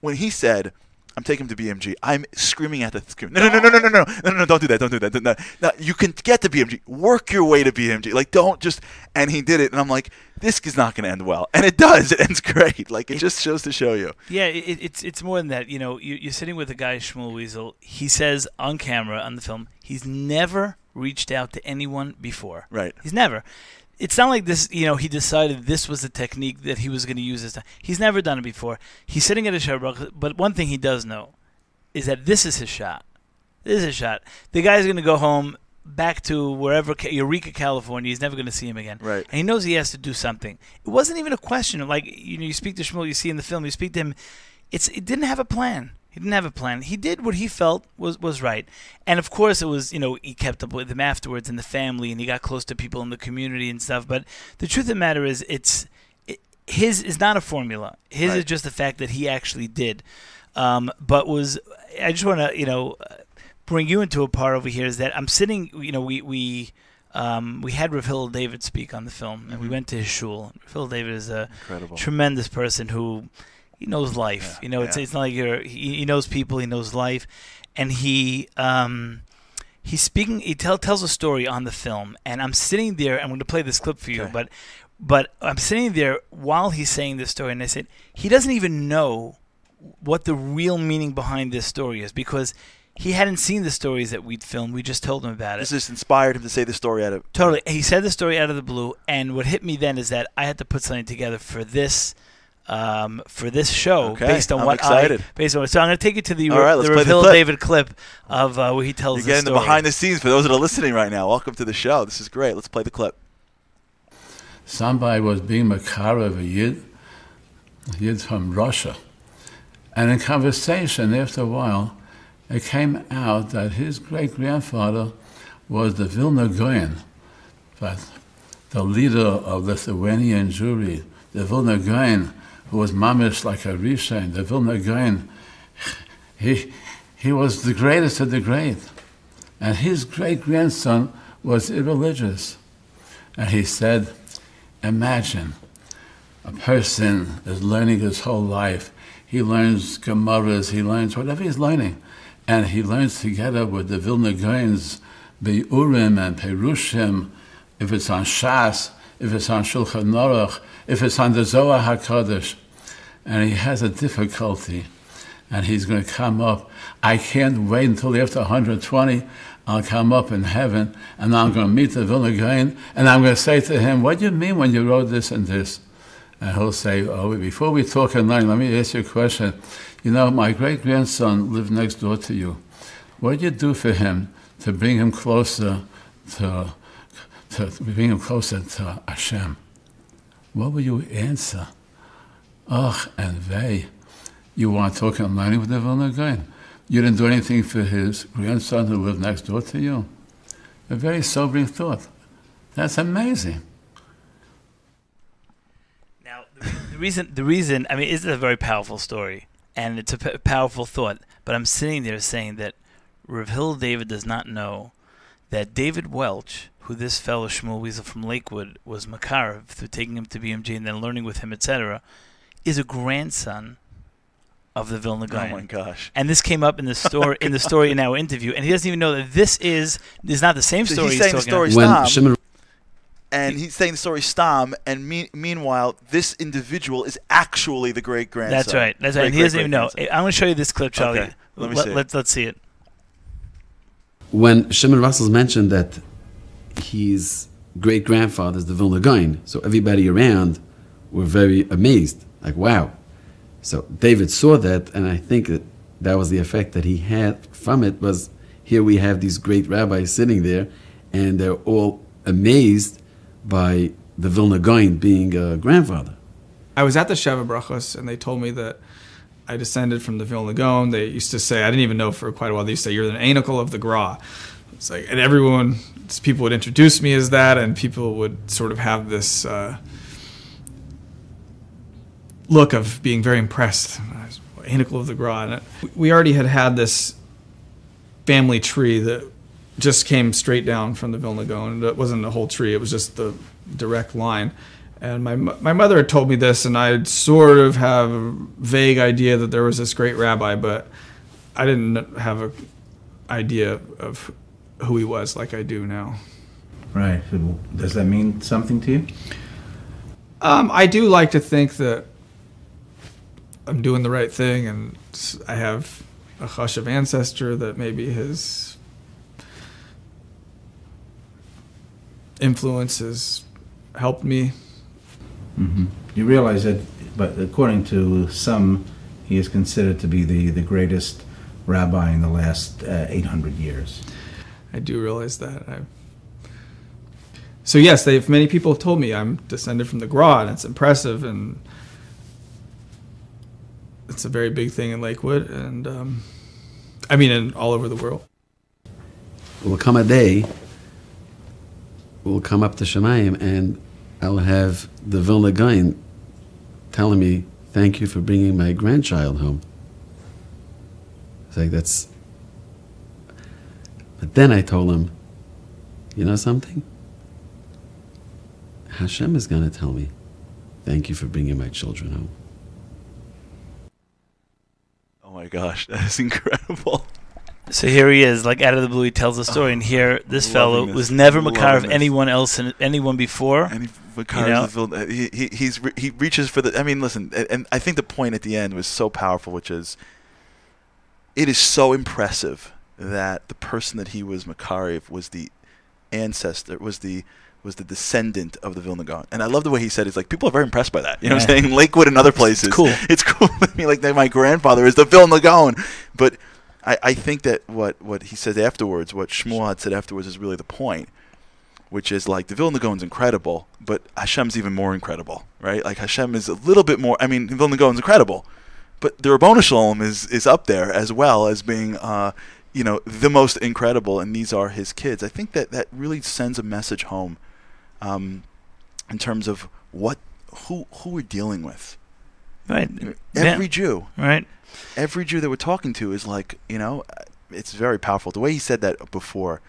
when he said. I'm taking him to BMG. I'm screaming at the screen. No, no, no, no, no, no, no, no, no, no, don't do that. Don't do that. No, no, you can get to BMG. Work your way to BMG. Like, don't just. And he did it. And I'm like, this is not going to end well. And it does. It ends great. Like, it just shows to show you. Yeah, it, it's it's more than that. You know, you, you're sitting with a guy, Shmuel Weasel. He says on camera on the film, he's never reached out to anyone before. Right. He's never. It's not like this. You know, he decided this was the technique that he was going to use this time. He's never done it before. He's sitting at a show, but one thing he does know is that this is his shot. This is his shot. The guy's going to go home back to wherever Eureka, California. He's never going to see him again. Right. And he knows he has to do something. It wasn't even a question like you know you speak to Shmuel, you see in the film, you speak to him. It's it didn't have a plan. He didn't have a plan. He did what he felt was was right, and of course it was you know he kept up with him afterwards and the family, and he got close to people in the community and stuff. But the truth of the matter is, it's it, his is not a formula. His is just the fact that he actually did. Um, but was I just want to you know bring you into a part over here is that I'm sitting you know we we. Um, we had Rav Hillel David speak on the film, and we Mhm. went to his shul. Rav Hillel David is a Incredible. tremendous person who he knows life. Yeah, you know, it's yeah. it's not like you're he, he knows people, he knows life, and he um he's speaking. He tell, tells a story on the film, and I'm sitting there. I'm going to play this clip for you, Okay. but but I'm sitting there while he's saying this story, and I said he doesn't even know what the real meaning behind this story is because he hadn't seen the stories that we'd filmed. We just told him about it. This just inspired him to say the story out of. Totally. He said the story out of the blue, and what hit me then is that I had to put something together for this. Um, for this show, Okay, based on I'm what excited. I, based on so I'm going to take you to the, All right, let's the play the clip. David clip of uh, where he tells You're the getting the behind the scenes for those that are listening right now. Welcome to the show. This is great. Let's play the clip. somebody was being makar of a yid, yid from Russia. And in conversation, after a while, it came out that his great grandfather was the Vilna Gaon, but the leader of Lithuanian Jewry, the Vilna Gaon, who was mamish like a Rishon, the Vilna Gaon, he, he was the greatest of the great. And his great grandson was irreligious. And he said, Imagine a person is learning his whole life. He learns Gemaras, he learns whatever he's learning. And he learns together with the Vilna Gaon's, Beurim and Perushim, if it's on Shas, if it's on Shulchan Aruch, if it's on the Zohar HaKadosh. And he has a difficulty. And he's going to come up. I can't wait until after 120. I'll come up in heaven and I'm going to meet the Vilna Gaon and I'm going to say to him, What do you mean when you wrote this and this? And he'll say, Oh, before we talk and learn, let me ask you a question. You know, my great grandson lived next door to you. What did you do for him to bring him closer to, to bring him closer to Hashem? What will you answer? Ach and vey. You want to talk learning with the Vilna Gaon. You didn't do anything for his grandson who lived next door to you. A very sobering thought. That's amazing. Now, the, the reason, the reason, I mean, it's a very powerful story, and it's a p- powerful thought. But I'm sitting there saying that Rav Hillel David does not know that David Welch, who this fellow Shmuel Weasel from Lakewood was Makar through taking him to BMG and then learning with him, etc., is a grandson of the Vilna Gaon. Oh my gosh. And this came up in the [LAUGHS] story in the story in our interview, and he doesn't even know that this is is not the same So story he's he's, saying the talking story about. Stam. And he's saying the story Stam, and me- meanwhile, this individual is actually the great grandson. That's right. That's right. And he doesn't even know. I'm going to show you this clip, Charlie. Okay, Let me see. Let's let's see it. when Shimon Russell's mentioned that his great grandfather is the Vilna Gaon, so everybody around were very amazed, like wow. So David saw that, and I think that that was the effect that he had from it. Was here we have these great rabbis sitting there, and they're all amazed by the Vilna Gaon being a grandfather. I was at the Sheva Brachos, and they told me that I descended from the Vilna Gaon. They used to say, I didn't even know for quite a while, they used to say, you're the einikel of the Gra. It's like, and everyone, people would introduce me as that, and people would sort of have this uh, look of being very impressed. Einikel of the Gra. We already had had this family tree that just came straight down from the Vilna Gaon. It wasn't a whole tree; it was just the direct line. And my my mother had told me this, and I sort of have a vague idea that there was this great rabbi, but I didn't have a idea of who he was like I do now. Right. Does that mean something to you? Um, I do like to think that I'm doing the right thing, and I have a hush of ancestor that maybe his influence has helped me. hmm You realize that, but according to some, he is considered to be the, the greatest rabbi in the last uh, 800 years. I do realize that. I, so yes, they've many people have told me I'm descended from the Gra, and it's impressive, and it's a very big thing in Lakewood, and um, I mean, in all over the world. will come a day, we'll come up to Shemayim, and I'll have the Vilna Gaon telling me, thank you for bringing my grandchild home. It's like, that's... But then I told him, you know something? Hashem is going to tell me, thank you for bringing my children home. Oh my gosh, [LAUGHS] that is incredible. So here he is, like out of the blue, he tells the oh, story, and here this fellow this, was never loving Makar of anyone else and anyone before. And he, You Makar know? the uh, villain. he, he he's re- he reaches for the. I mean, listen, and, and I think the point at the end was so powerful, which is, it is so impressive that the person that he was Makarev was the ancestor, was the was the descendant of the Vilna Gaon. And I love the way he said, it. it's like, people are very impressed by that. You know what I'm saying? [LAUGHS] Lakewood and other places. cool. [LAUGHS] It's cool. I mean, like, that my grandfather is the Vilna Gaon. But I, I think that what, what he said afterwards, what Shmuel had said afterwards is really the point, which is like, the Vilna Gaon's incredible, but Hashem's even more incredible, right? Like, Hashem is a little bit more, I mean, the Vilna Gaon's incredible, but the Ribono Shel Olam is, is up there as well as being, uh, you know, the most incredible, and these are his kids. I think that that really sends a message home um, in terms of what who who we're dealing with. Right. Every Yeah. Jew, Right. every Jew that we're talking to is like, you know, it's very powerful. The way he said that before,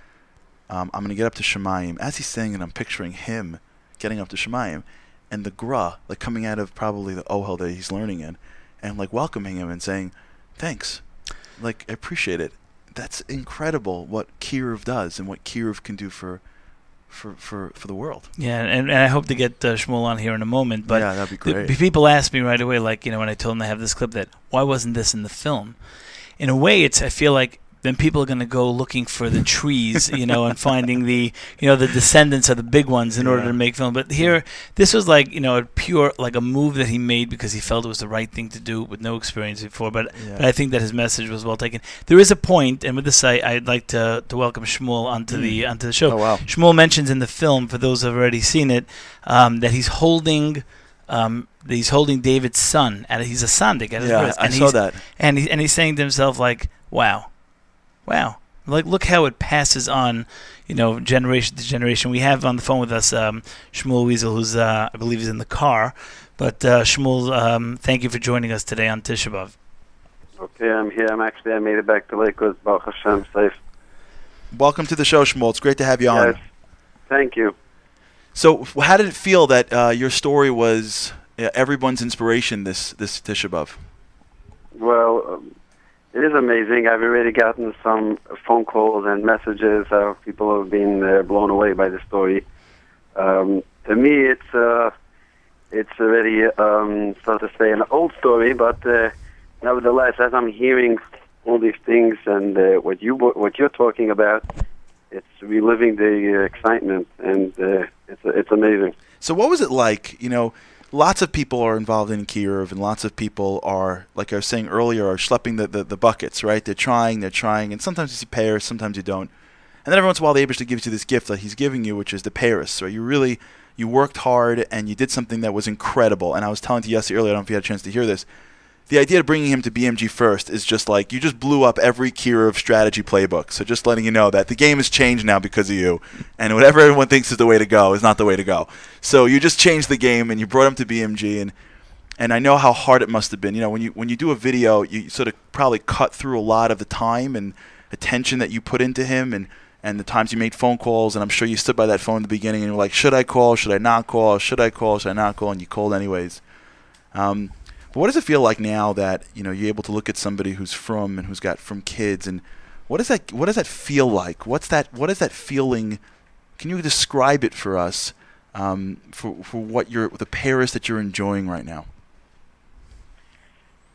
um, I'm going to get up to Shemayim. As he's saying it, I'm picturing him getting up to Shemayim, and the gra like coming out of probably the ohel that he's learning in, and like welcoming him and saying, "Thanks, like I appreciate it." That's incredible what Kiruv does and what Kiruv can do for, for for for the world. Yeah, and, and I hope to get uh, Shmuel on here in a moment. But yeah, that'd be great. people ask me right away, like you know, when I told them I have this clip, that why wasn't this in the film? In a way, it's I feel like then people are going to go looking for the trees, you know, and finding the you know the descendants of the big ones in order to make film. But here, this was like you know a pure like a move that he made because he felt it was the right thing to do with no experience before. But Yeah. but I think that his message was well taken. There is a point, and with this, I, I'd like to, to welcome Shmuel onto the onto the show. oh wow. Shmuel mentions in the film, for those who have already seen it, um, that he's holding, um, that he's holding David's son. and he's a sandik at his Yeah, wrist, I saw that. and he, and he's saying to himself like, "Wow, wow, like look how it passes on, you know, generation to generation." We have on the phone with us um, Shmuel Weasel, who's uh, I believe is in the car. But uh, Shmuel, um, thank you for joining us today on Tisha B'av. Okay, I'm here. I'm actually, I made it back to Lakewood. Baruch Hashem, safe. Welcome to the show, Shmuel. It's great to have you on. Yes. Thank you. So, how did it feel that uh, your story was uh, everyone's inspiration this this Tisha B'av? Well, um, it is amazing. I've already gotten some phone calls and messages of people who have been uh, blown away by the story. Um, to me, it's uh, it's already, um, so to say, an old story, but uh, nevertheless, as I'm hearing all these things and uh, what you what you're talking about, it's reliving the uh, excitement, and uh, it's it's amazing. So, what was it like? You know, lots of people are involved in Kiruv, and lots of people are, like I was saying earlier, are schlepping the, the, the buckets, right? They're trying, they're trying, and sometimes you see peiros, sometimes you don't. And then every once in a while, the Aibishter gives you this gift that he's giving you, which is the peiros. Right? You really, you worked hard, and you did something that was incredible. And I was telling to Yossi earlier, I don't know if you had a chance to hear this. The idea of bringing him to BMG first is just like you just blew up every Kiruv strategy playbook. So just letting you know that the game has changed now because of you, and whatever everyone thinks is the way to go is not the way to go. So you just changed the game and you brought him to BMG, and and I know how hard it must have been. You know, when you when you do a video, you sort of probably cut through a lot of the time and attention that you put into him, and and the times you made phone calls, and I'm sure you stood by that phone in the beginning and you're like, should I call? Should I not call? Should I call? Should I not call? And you called anyways. Um, but what does it feel like now that you know you're able to look at somebody who's from and who's got from kids, and what does that what does that feel like? What's that? What is that feeling? Can you describe it for us? Um, for for what you're the peiros that you're enjoying right now.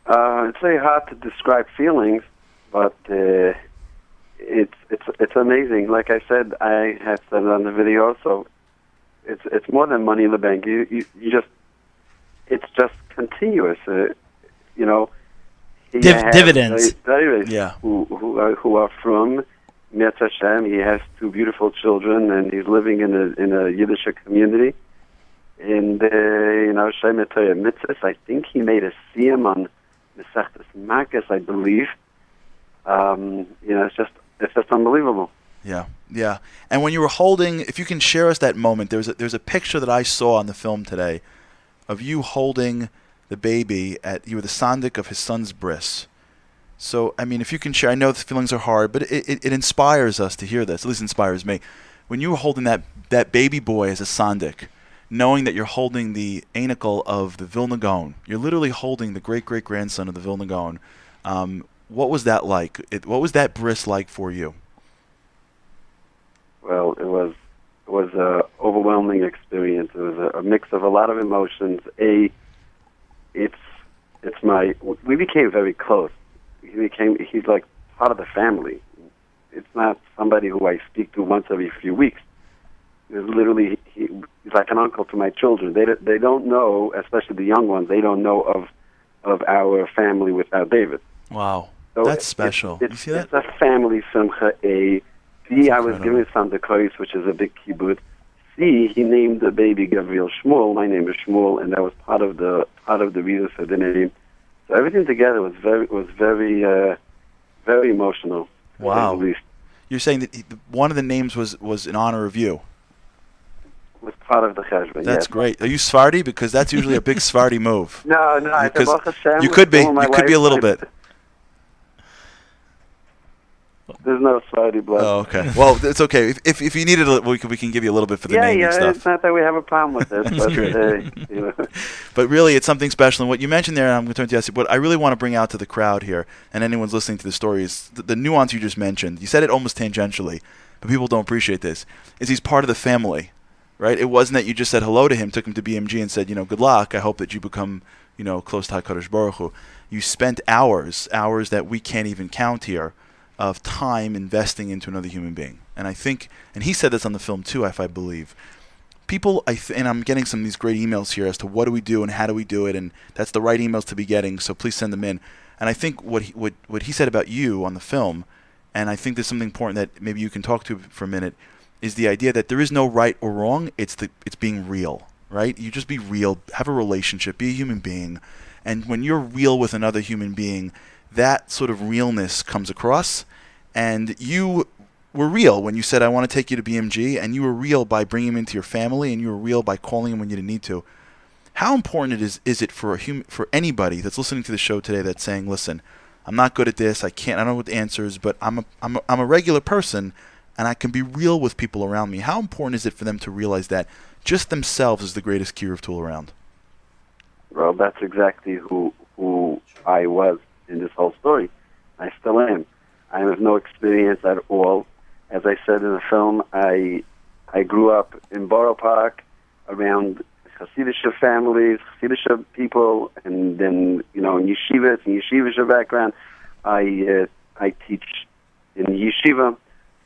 Uh, it's very hard to describe feelings, but uh, it's it's it's amazing. Like I said, I have said on the video, so it's it's more than money in the bank. You you, you just it's just continuous. Uh, you know, Div- dividends. David, Yeah. who who are, who are from Mirz Hashem. He has two beautiful children, and he's living in a in a Yiddish community. And uh, you know, Shem Torah Mitzvahs. I think he made a siyam on Mesechtes Makkos, I believe. Um, you know, it's just it's just unbelievable. Yeah, yeah. And when you were holding, if you can share us that moment, there's a, there's a picture that I saw on the film today, of you holding the baby at you were the sandik of his son's bris. So I mean, if you can share, I know the feelings are hard, but it, it, it inspires us to hear this. At least inspires me. When you were holding that that baby boy as a sandik, knowing that you're holding the einikel of the Vilna Gaon, you're literally holding the great great grandson of the Vilna Gaon. Um, What was that like? It, what was that bris like for you? Well, it was it was a overwhelming experience. It was a, a mix of a lot of emotions. A, it's it's my we became very close. He became he's like part of the family. It's not somebody who I speak to once every few weeks. It's literally he, he's like an uncle to my children. They don't- they don't know, especially the young ones. They don't know of of our family without David. Wow, So that's it- special. It's, you see that? it's a family simcha. A B, I was giving some the which is a big kibbud. C, he named the baby Gabriel Shmuel. My name is Shmuel, and that was part of the part of the reason for the name. So everything together was very was very uh, very emotional. Wow. You're saying that he, one of the names was was in honor of you. was part of the cheshbon. That's yes. great. Are you Sfardi? Because that's usually a big [LAUGHS] Sfardi move. No, no, Because you could be. You could be a little bit. [LAUGHS] There's no Saudi blood. Oh, okay. Well, it's okay. If, if, if you needed, a, we can, we can give you a little bit for the yeah, name yeah. and stuff. It's not that we have a problem with it, [LAUGHS] but uh, you know. But really, it's something special. And what you mentioned there, and I'm going to turn to you. I What I really want to bring out to the crowd here, and anyone's listening to the story, is the, the nuance you just mentioned. You said it almost tangentially, but people don't appreciate this. Is he's part of the family, right? It wasn't that you just said hello to him, took him to BMG, and said, you know, good luck. I hope that you become, you know, close to Hakadosh Baruch Hu. You spent hours, hours that we can't even count here, of time investing into another human being. And I think, and he said this on the film too, if I believe. People I and I'm getting some of these great emails here as to what do we do and how do we do it and that's the right emails to be getting so please send them in. And I think what he, what what he said about you on the film and I think there's something important that maybe you can talk to for a minute is the idea that there is no right or wrong. It's the it's being real right? You just be real. Have a relationship. Be a human being. And when you're real with another human being that sort of realness comes across and you were real when you said I want to take you to BMG, and you were real by bringing him into your family, and you were real by calling him when you didn't need to. How important it is is it for a human for anybody that's listening to the show today that's saying, "Listen, I'm not good at this. I can't. I don't know what the answer is, but I'm a I'm a, I'm a regular person, and I can be real with people around me." How important is it for them to realize that just themselves is the greatest kiruv tool around? Well, that's exactly who who I was in this whole story. I still am. I have no experience at all. As I said in the film, I I grew up in Borough Park around Hasidic families, Hasidic people, and then you know in yeshivas and yeshivish background. I uh, I teach in yeshiva,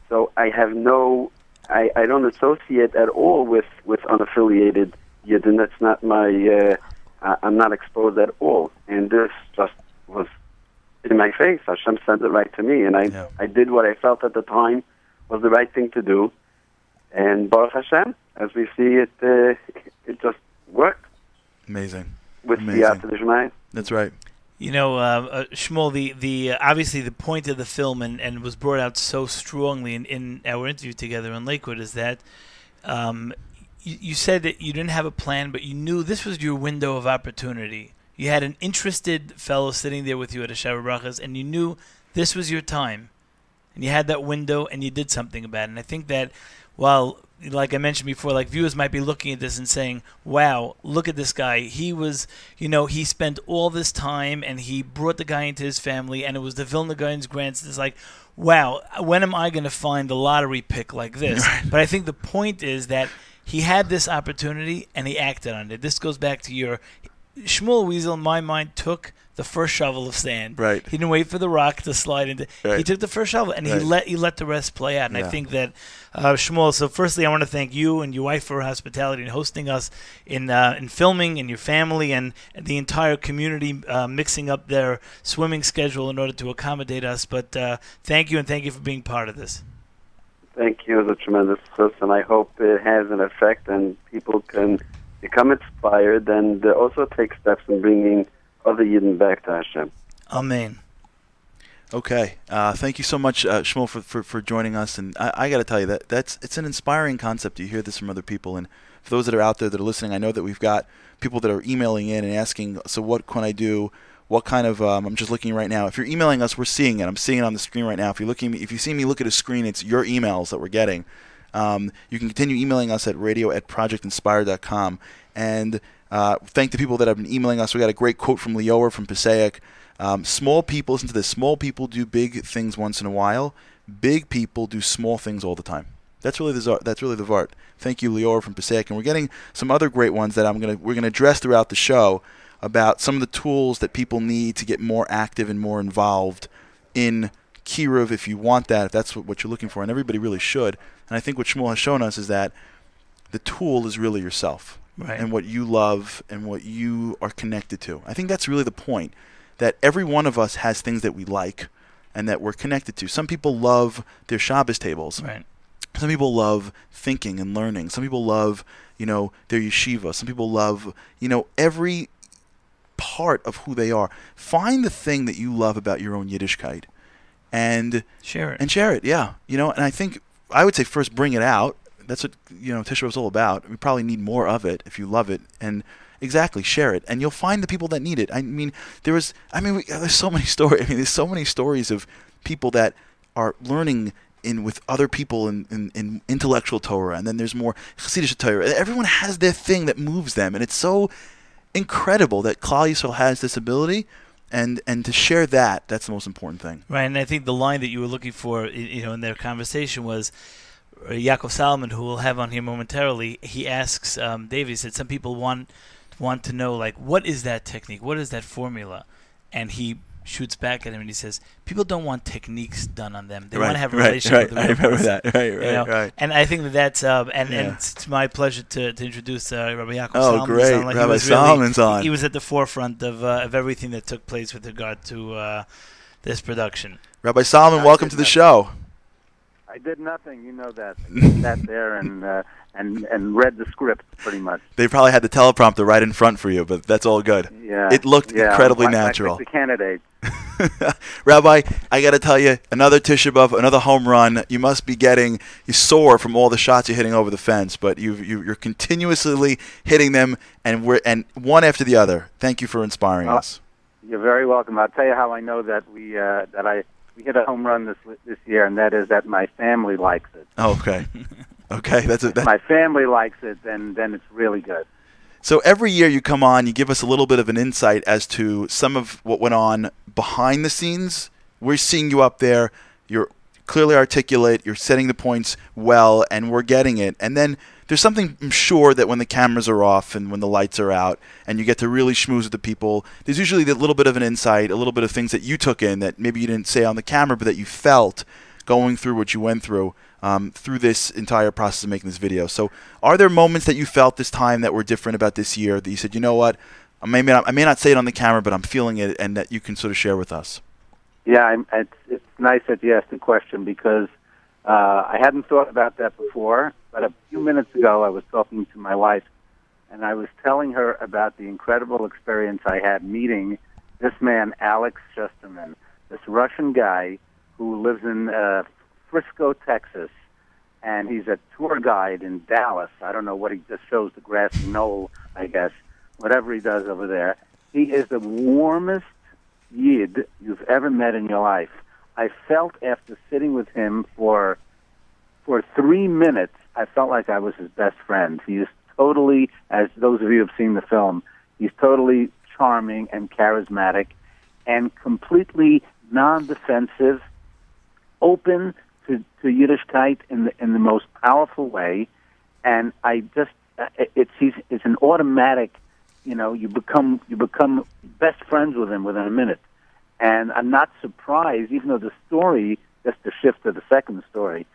so I have no. I, I don't associate at all with with unaffiliated yidden. That's not my. Uh, I'm not exposed at all, and this just was in my face. Hashem sent it right to me, and I Yeah. I did what I felt at the time was the right thing to do, and Baruch Hashem, as we see it, uh, it just worked Amazing. with Amazing. Siyata D'Shmaya. That's right. You know, uh, uh, Shmuel, the the uh, obviously the point of the film and, and was brought out so strongly in, in our interview together in Lakewood is that um, you, you said that you didn't have a plan, but you knew this was your window of opportunity. You had an interested fellow sitting there with you at a Sheva Brachos, and you knew this was your time, and you had that window, and you did something about it. And I think that while like I mentioned before, like viewers might be looking at this and saying, "Wow, look at this guy. He was, you know, he spent all this time and he brought the guy into his family, and it was the Vilna Gaon's grandson." It's like, wow, when am I going to find the lottery pick like this? [LAUGHS] But I think the point is that he had this opportunity and he acted on it. This goes back to your Shmuel Weasel, in my mind, took the first shovel of sand. Right. He didn't wait for the rock to slide into. Right. He took the first shovel and Right. he let he let the rest play out. And Yeah. I think that uh, Shmuel. So, firstly, I want to thank you and your wife for hospitality and hosting us in uh, in filming and your family and the entire community uh, mixing up their swimming schedule in order to accommodate us. But uh, thank you and thank you for being part of this. Thank you. It's a tremendous success, and I hope it has an effect and people can become inspired and also take steps in bringing other Yidden back to Hashem. Amen. Okay. Uh, thank you so much, uh, Shmuel, for, for, for joining us. And I, I got to tell you that that's it's an inspiring concept. You hear this from other people, and for those that are out there that are listening, I know that we've got people that are emailing in and asking, so what can I do? What kind of? Um, I'm just looking right now. If you're emailing us, we're seeing it. I'm seeing it on the screen right now. If you're looking, if you see me look at a screen, it's your emails that we're getting. Um, you can continue emailing us at radio at projectinspire.com. And uh, thank the people that have been emailing us. We got a great quote from Lior from Passaic. Um, small people, listen to this. Small people do big things once in a while. Big people do small things all the time. That's really the. That's really the Vart. Thank you, Lior from Passaic, and we're getting some other great ones that I'm gonna we're gonna address throughout the show about some of the tools that people need to get more active and more involved in Kiruv if you want that, if that's what, what you're looking for, and everybody really should. And I think what Shmuel has shown us is that the tool is really yourself Right. and what you love and what you are connected to. I think that's really the point. That every one of us has things that we like and that we're connected to. Some people love their Shabbos tables. Right. Some people love thinking and learning. Some people love, you know, their yeshiva. Some people love, you know, every part of who they are. Find the thing that you love about your own Yiddishkeit and Share it. and share it. Yeah, you know, and I think I would say first bring it out. That's what you know Tisha is all about. We probably need more of it if you love it, and exactly share it, and you'll find the people that need it. I mean, there was, I mean, we, [LAUGHS] there's so many stories. [LAUGHS] I mean, there's so many stories of people that are learning in with other people in, in, in intellectual Torah, and then there's more Chassidish Torah. Everyone has their thing that moves them, and it's so incredible that Klal Yisrael has this ability, and and to share that, that's the most important thing. Right, and I think the line that you were looking for, you know, in their conversation was uh, Yaakov Salomon, who we'll have on here momentarily. He asks um. He said some people want want to know like what is that technique, what is that formula, and he shoots back at him and he says people don't want techniques done on them. They want to have a relationship right, with the I real remember person. that. Right, You right, know? right. And I think that that's um, and, and Yeah. it's, it's my pleasure to, to introduce uh, Rabbi Yaakov Oh, Salomon. great. Like Rabbi really- Salomon's on. He was at the forefront of uh, of everything that took place with regard to uh, this production. Rabbi Salomon, welcome to the show. I did nothing. You know that. [LAUGHS] Sat there and uh, and and read the script pretty much. They probably had the teleprompter right in front for you, but that's all good. Yeah. It looked yeah, incredibly like natural. the candidate. [LAUGHS] Rabbi, I got to tell you, another Tisha B'Av, another home run. You must be getting you sore from all the shots you're hitting over the fence, but you, you you're continuously hitting them, and we're and one after the other. Thank you for inspiring Well, us. You're very welcome. I'll tell you how I know that we uh, that I we hit a home run this this year, and that is that my family likes it. Okay, [LAUGHS] okay, that's it. That, my family likes it, then then it's really good. So every year you come on, you give us a little bit of an insight as to some of what went on behind the scenes. We're seeing you up there. You're clearly articulate. You're setting the points well, and we're getting it. And then there's something I'm sure that when the cameras are off and when the lights are out, and you get to really schmooze with the people, there's usually a little bit of an insight, a little bit of things that you took in that maybe you didn't say on the camera, but that you felt going through what you went through um, through this entire process of making this video. So, are there moments that you felt this time that were different about this year that you said, you know what, I may not, I may not say it on the camera, but I'm feeling it, and that you can sort of share with us? Yeah, I'm, it's it's nice that you asked the question because uh, I hadn't thought about that before. But a few minutes ago, I was talking to my wife, and I was telling her about the incredible experience I had meeting this man, Alex Shusterman, this Russian guy who lives in uh, Frisco, Texas, and he's a tour guide in Dallas. I don't know what he just shows the grassy knoll, I guess, whatever he does over there. He is the warmest Yid you've ever met in your life. I felt after sitting with him for for three minutes, I felt like I was his best friend. He is totally, as those of you have seen the film, he's totally charming and charismatic, and completely non-defensive, open to, to Yiddishkeit in the in the most powerful way. And I just, it's he's, it's an automatic you know you become you become best friends with him within a minute and i'm not surprised even though the story just to shift to the second story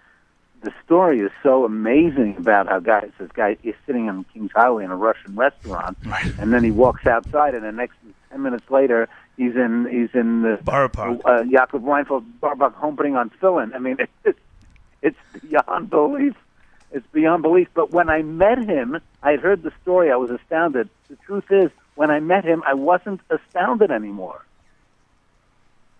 the story is so amazing about how guys this guy is sitting on king's highway in a russian restaurant and then he walks outside and the next ten minutes later he's in he's in the Park. uh, Yaakov Weinfeld Barbach home putting on tefillin. I mean, [LAUGHS] it's it's beyond belief. It's beyond belief. But when I met him, I had heard the story. I was astounded. The truth is, when I met him, I wasn't astounded anymore.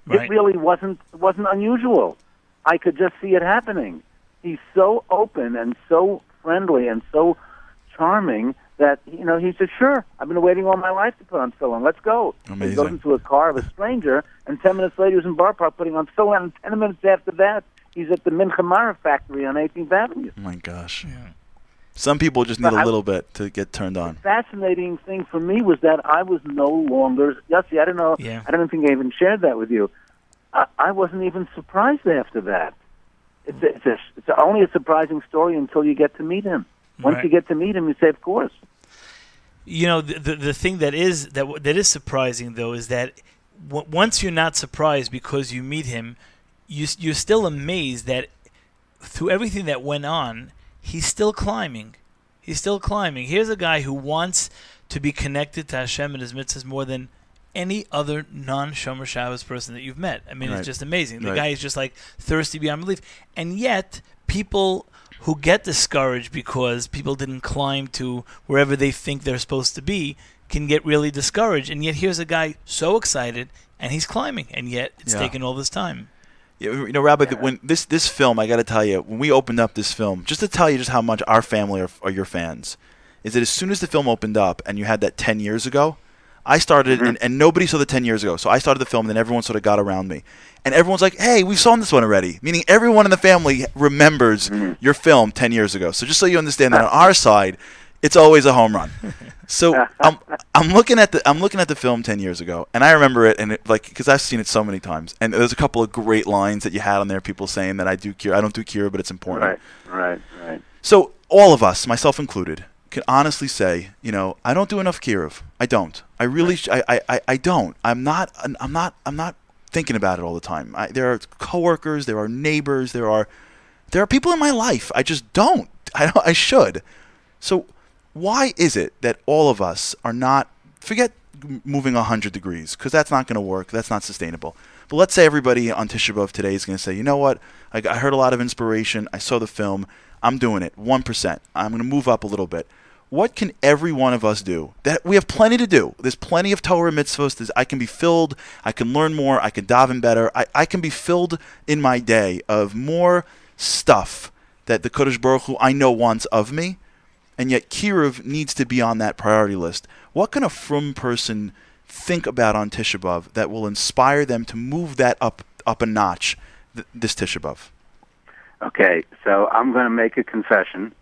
Right. It really wasn't wasn't unusual. I could just see it happening. He's so open and so friendly and so charming that you know he said, "Sure, I've been waiting all my life to put on tefillin. Let's go." He goes into a car of a stranger, and ten minutes later, he's in Boro Park putting on tefillin. And ten minutes after that, he's at the Mincha Mara factory on 18th Avenue. Oh my gosh. Some people just need But a I- little bit to get turned on. fascinating thing for me was that I was no longer Yossi. I don't know. Yeah. I don't think I even shared that with you. I, I wasn't even surprised after that. It's a, it's, a, it's a, only a surprising story until you get to meet him. Once Right. you get to meet him, you say, "Of course." You know, the, the the thing that is that that is surprising though is that w- once you're not surprised because you meet him, you you're still amazed that through everything that went on, he's still climbing. He's still climbing. Here's a guy who wants to be connected to Hashem and His mitzvahs more than any other non-Shomer Shabbos person that you've met. I mean, Right. it's just amazing. The Right. guy is just like thirsty beyond belief, and yet people who get discouraged because people didn't climb to wherever they think they're supposed to be can get really discouraged. And yet here's a guy so excited and he's climbing, and yet it's Yeah. taken all this time. Yeah, you know, Rabbi, when this this film, I got to tell you, when we opened up this film, just to tell you just how much our family are, are your fans, is that as soon as the film opened up and you had that ten years ago, I started, mm-hmm. and, and nobody saw the ten years ago, so I started the film, and then everyone sort of got around me, and everyone's like, "Hey, we've seen this one already," meaning everyone in the family remembers mm-hmm. your film ten years ago. So just so you understand that on our side, it's always a home run. [LAUGHS] So I'm I'm looking at the I'm looking at the film ten years ago, and I remember it, and it like because I've seen it so many times, and there's a couple of great lines that you had on there, people saying that I do kiruv, I don't do kiruv, but it's important. Right, right, right. So all of us, myself included, can honestly say, you know, I don't do enough Kiruv. I don't. I really, sh- I, I, I, I don't. I'm not. I'm not. I'm not thinking about it all the time. I, there are coworkers, there are neighbors, there are, there are people in my life. I just don't. I don't. I should. So why is it that all of us are not? Forget moving 100 degrees because that's not going to work. That's not sustainable. But let's say everybody on Tisha B'Av today is going to say, you know what? I, I heard a lot of inspiration. I saw the film. I'm doing it. 1%. I'm going to move up a little bit. What can every one of us do? That we have plenty to do. There's plenty of Torah mitzvahs. I can be filled. I can learn more. I can daven better. I, I can be filled in my day of more stuff that the Kodesh Baruch Hu I know wants of me and yet Kiruv needs to be on that priority list. What can a frum person think about on Tisha B'Av that will inspire them to move that up up a notch th- this Tisha B'Av? Okay, so I'm going to make a confession,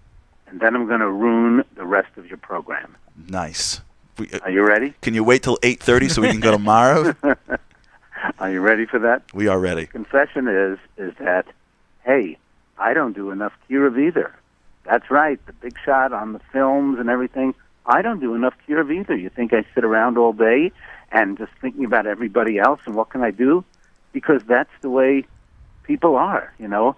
and then I'm going to ruin the rest of your program. Nice. We, uh, Are you ready? can you wait till 8:30 so we can go tomorrow? [LAUGHS] Are you ready for that? we are ready. confession is is that hey, I don't do enough Kiruv either. That's right, the big shot on the films and everything. I don't do enough Kiruv either. You think I sit around all day and just thinking about everybody else and what can I do? Because that's the way people are, you know.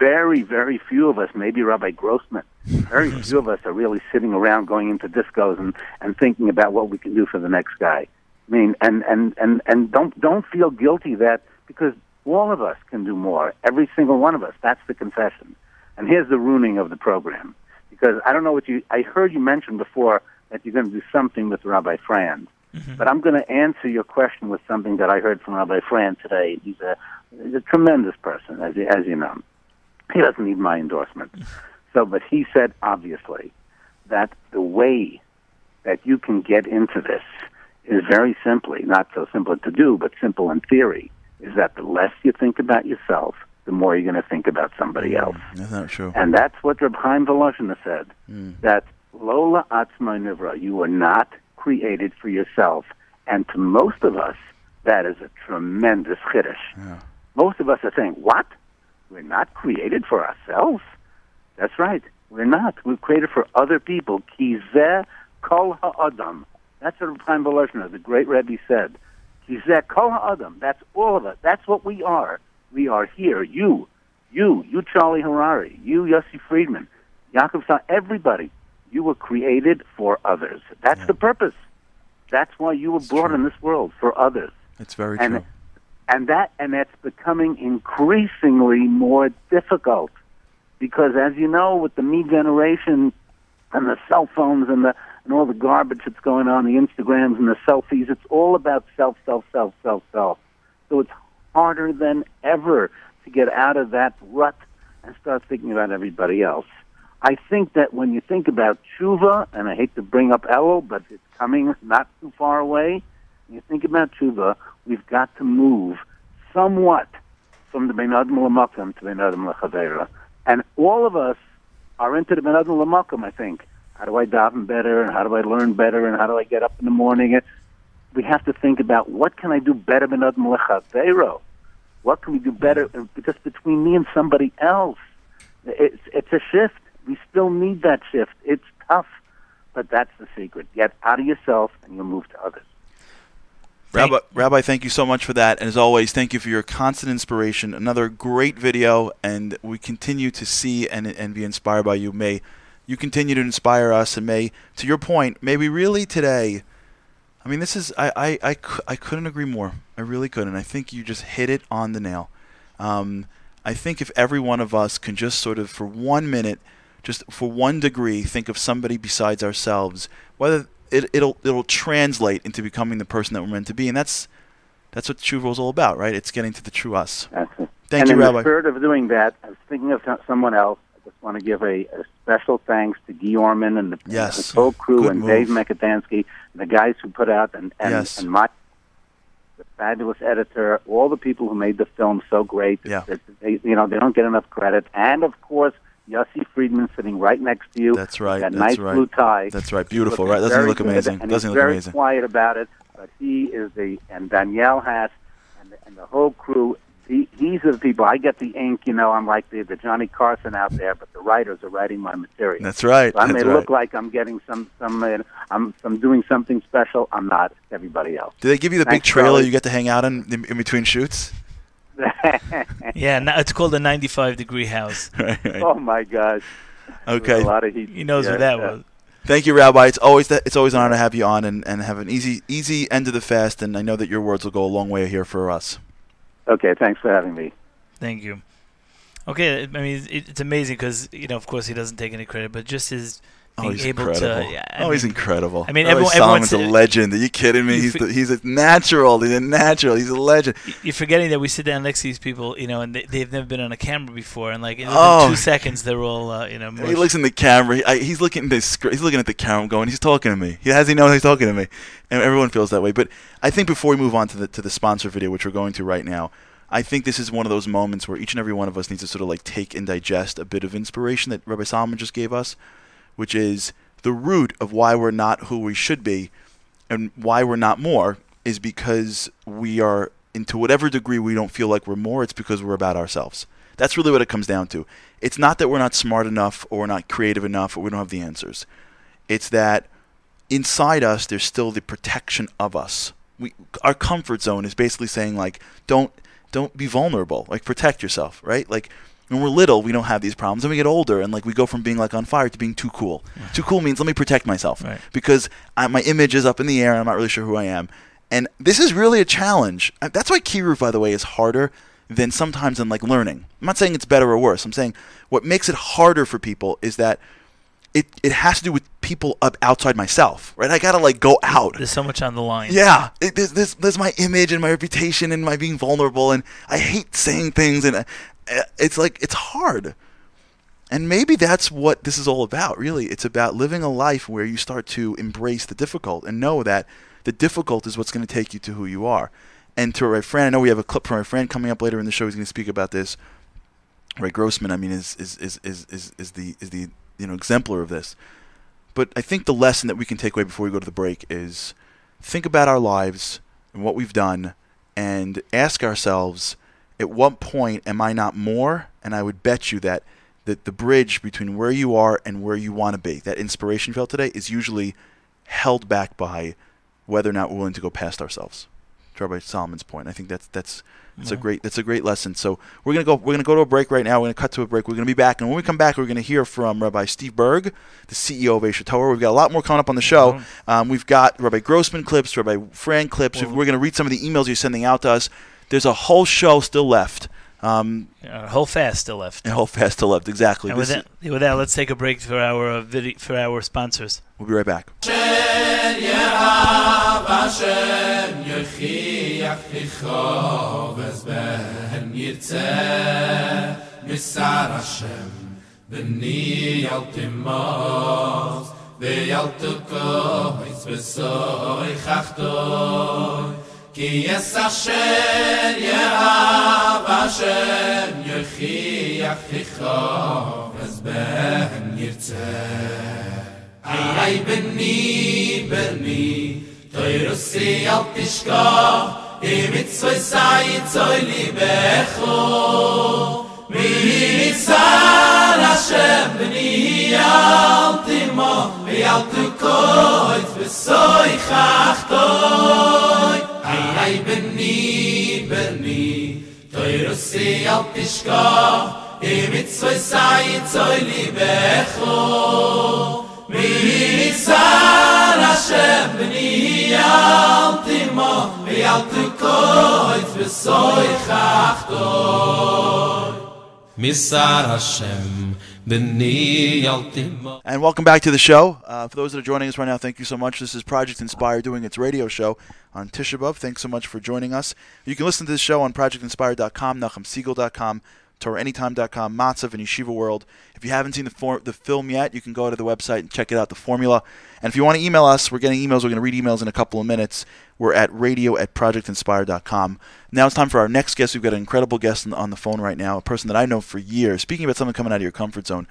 Very, very few of us, maybe Rabbi Grossman, very [LAUGHS] few of us are really sitting around going into discos and, and thinking about what we can do for the next guy. I mean, and, and, and, and don't don't feel guilty that because all of us can do more. Every single one of us. That's the confession. And here's the ruining of the program. Because I don't know what you I heard you mention before that you're going to do something with Rabbi Frand. Mm-hmm. But I'm going to answer your question with something that I heard from Rabbi Frand today. He's a, he's a tremendous person, as you, as you know. He doesn't need my endorsement. [LAUGHS] So, but he said obviously that the way that you can get into this is very simply, not so simple to do, but simple in theory, is that the less you think about yourself, the more you're going to think about somebody hmm. else. Isn't true? And that's what Reb Chaim Volozhiner said, hmm. that Lola Atzma Nivra, you were not created for yourself. And to most of us, that is a tremendous chiddush. Most of us are saying, what? We're not created for ourselves? That's right. We're not. We're created for other people. Ki zeh kol ha'adam. That's what Reb Chaim the great Rebbe, said. Ki zeh kol ha'adam. That's all of us. That's what we are. We are here. You, you, you, Charlie Harary, you, Yossi Friedman, Yaakov Sa, everybody. You were created for others. That's the purpose. That's why you were brought in this world for others. It's very And true. and that and that's becoming increasingly more difficult because as you know with the me generation and the cell phones and the and all the garbage that's going on the instagrams and the selfies it's all about self self self self self so it's harder than ever to get out of that rut and start thinking about everybody else i think that when you think about tshuva and i hate to bring up elul but it's coming not too far away when you think about tshuva we've got to move somewhat from the Ben Adam Lamakim to Ben Adam Lachavera. And all of us are into the Benadon Lamakum, I think. How do I daven better, and how do I learn better, and how do I get up in the morning? We have to think about what can I do better Benadon Lechavero? What can we do better mm-hmm. just between me and somebody else? It's, it's a shift. We still need that shift. It's tough, but that's the secret. Get out of yourself, and you'll move to others. Rabbi, Rabbi, thank you so much for that. And as always, thank you for your constant inspiration. Another great video, and we continue to see and, and be inspired by you. May you continue to inspire us, and may, to your point, may we really today. I mean, this is, I, I, I, I couldn't agree more. I really couldn't. I think you just hit it on the nail. Um, I think if every one of us can just sort of, for one minute, just for one degree, think of somebody besides ourselves, whether it, it'll it'll translate into becoming the person that we're meant to be, and that's that's what tshuva is all about, right? It's getting to the true us. That's it. Thank and you, in Rabbi. the spirit of doing that, I was thinking of someone else. Want to give a, a special thanks to Guy Orman and the, Yes. the whole crew Good and move. Dave Mekadansky, the guys who put out and and, Yes. and my the fabulous editor, all the people who made the film so great. Yeah. That they, you know, they don't get enough credit. And of course, Yossi Friedman sitting right next to you. That's right. That That's nice right. blue tie. That's right. Beautiful, right? Doesn't he look amazing? Doesn't look very amazing? quiet about it, but he is the and Danielle has and the, and the whole crew. He, these are the people. I get the ink, you know. I'm like the, the Johnny Carson out there, but the writers are writing my material. That's right. So I may That's look like I'm getting some some. Uh, I'm I'm doing something special. I'm not. Everybody else. Do they give you the big trailer Charlie. you get to hang out in in, in between shoots? [LAUGHS] Yeah, no, it's called a 95 degree house. [LAUGHS] right, right. oh my gosh. Okay. A lot of heat. He knows Yeah, what that yeah. was. Thank you, Rabbi. It's always that, it's always an honor to have you on and, and have an easy easy end of the fast. And I know that your words will go a long way here for us. Okay. Thanks for having me. Thank you. Okay, I mean, it's amazing because, you know, of course, he doesn't take any credit, but just his Oh, he's able incredible. to. Yeah, I oh, he's incredible. I mean, Rabbi everyone- everyone's- Salomon's a legend. Are you kidding me? He's the, he's a natural. He's a natural. He's a legend. You're forgetting that we sit down next to these people, you know, and they, they've never been on a camera before, and like in Oh. two seconds they're all, uh, you know, He looks in the camera. He, I, he's looking at this. He's looking at the camera, going, "He's talking to me." He has he knows he's talking to me, and everyone feels that way. But I think before we move on to the to the sponsor video, which we're going to right now, I think this is one of those moments where each and every one of us needs to sort of like take and digest a bit of inspiration that Rabbi Salomon just gave us, which is the root of why we're not who we should be, and why we're not more is because we are, and to whatever degree we don't feel like we're more, it's because we're about ourselves. That's really what it comes down to. It's not that we're not smart enough or we're not creative enough or we don't have the answers. It's that inside us there's still the protection of us. We our comfort zone is basically saying like don't don't be vulnerable. Like protect yourself, right? Like when we're little, we don't have these problems. And we get older, and like we go from being like on fire to being too cool. Too cool means let me protect myself Right. because I, my image is up in the air, and I'm not really sure who I am. And this is really a challenge. Uh, That's why Kiruv, by the way, is harder than sometimes in like learning. I'm not saying it's better or worse. I'm saying what makes it harder for people is that it, it has to do with people up outside myself, right? I gotta like go out. There's so much on the line. Yeah, it, there's, there's, there's my image and my reputation and my being vulnerable, and I hate saying things, and uh, Uh, it's like it's hard. And maybe that's what this is all about, really. It's about living a life where you start to embrace the difficult and know that the difficult is what's going to take you to who you are. And to my friend, I know we have a clip from my friend coming up later in the show. He's going to speak about this. Rav Grossman, I mean, is is, is, is, is is the is the you know exemplar of this. But I think the lesson that we can take away before we go to the break is think about our lives and what we've done and ask ourselves at what point am I not more? And I would bet you that that the bridge between where you are and where you want to be, that inspiration you felt today, is usually held back by whether or not we're willing to go past ourselves. To Rabbi Salomon's point, I think that's that's that's a great that's a great lesson. So we're gonna go we're gonna go to a break right now. We're gonna cut to a break. We're gonna be back, and when we come back, we're gonna hear from Rabbi Steve Burg, the CEO of Aish HaTorah. We've got a lot more coming up on the show. Um, we've got Rabbi Grossman clips, Rabbi Frand clips. Well- we're gonna read some of the emails you're sending out to us. There's a whole show still left. Um, A whole fast still left. a whole fast still left. Exactly. And with This- that, with that, let's take a break for our uh, vid- for our sponsors. we'll be right back. ירב השם יוכיח לכובס בהם כי yes shen ye ava shen ye khi ירצה. היי בני בני ben אל ay אם ben סי צוי ni toyr si al tishka e mit so sai so libe kho mi so תשכח, אם מצווה סי צוי לי בכו. מי ניסן השם בני אל תימו, ואל תקוץ בסוי חכתו. מי שר השם And welcome back to the show. Uh, for those that are joining us right now, thank you so much. This is Project Inspire doing its radio show on Tisha B'Av. Thanks so much for joining us. You can listen to this show on ProjectInspire.com, NachumSegal.com, TorahAnytime.com, Matzav, and Yeshiva World. If you haven't seen the, for- the film yet, you can go to the website and check it out, the formula. And if you want to email us, we're getting emails. We're going to read emails in a couple of minutes. We're at radio at projectinspire.com. Now it's time for our next guest. We've got an incredible guest on, the phone right now, a person that I know for years. Speaking about someone coming out of your comfort zone,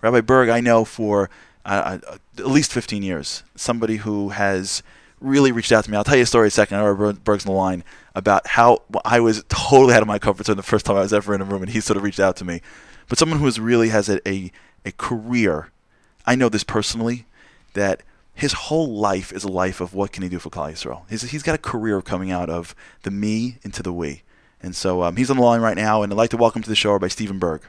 Rabbi Burg, I know for uh, uh, at least 15 years, somebody who has really reached out to me. I'll tell you a story in a second. I Rabbi Burg's on the line about how I was totally out of my comfort zone the first time I was ever in a room, and he sort of reached out to me. But someone who is really has a, a, a career, I know this personally, that his whole life is a life of what can he do for Klal Yisrael. He's, he's got a career coming out of the me into the we. And so um, he's on the line right now, and I'd like to welcome to the show by Stephen Burg.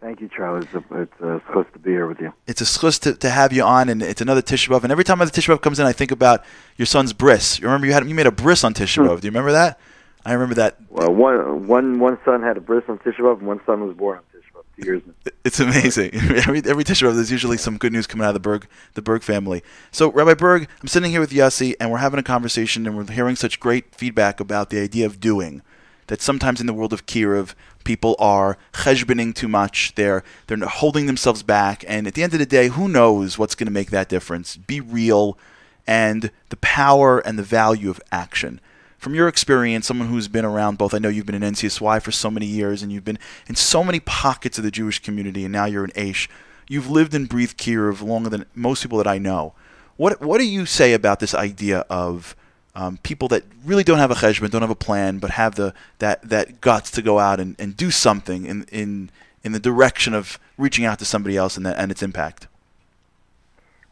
Thank you, Charlie. It's, a, it's supposed to be here with you. It's a schus to, to have you on, and it's another Tisha B'Av. And every time the Tisha B'Av comes in, I think about your son's bris. You remember you had you made a bris on Tisha B'Av. Do you remember that? I remember that. Well, one, one, one son had a bris on Tisha B'Av, and one son was born on Tisha B'Av two years. ago. It's amazing. [LAUGHS] every every Tisha B'Av, there's usually some good news coming out of the Burg the Burg family. So Rabbi Burg, I'm sitting here with Yossi, and we're having a conversation, and we're hearing such great feedback about the idea of doing. That sometimes in the world of Kiruv, people are cheshbening too much. They're they're holding themselves back, and at the end of the day, who knows what's going to make that difference? Be real, and the power and the value of action. From your experience, someone who's been around both, I know you've been in NCSY for so many years, and you've been in so many pockets of the Jewish community, and now you're in Aish. You've lived and breathed Kiruv longer than most people that I know. What what do you say about this idea of um, people that really don't have a cheshbon, don't have a plan, but have the that that guts to go out and, and do something in in in the direction of reaching out to somebody else and that and its impact.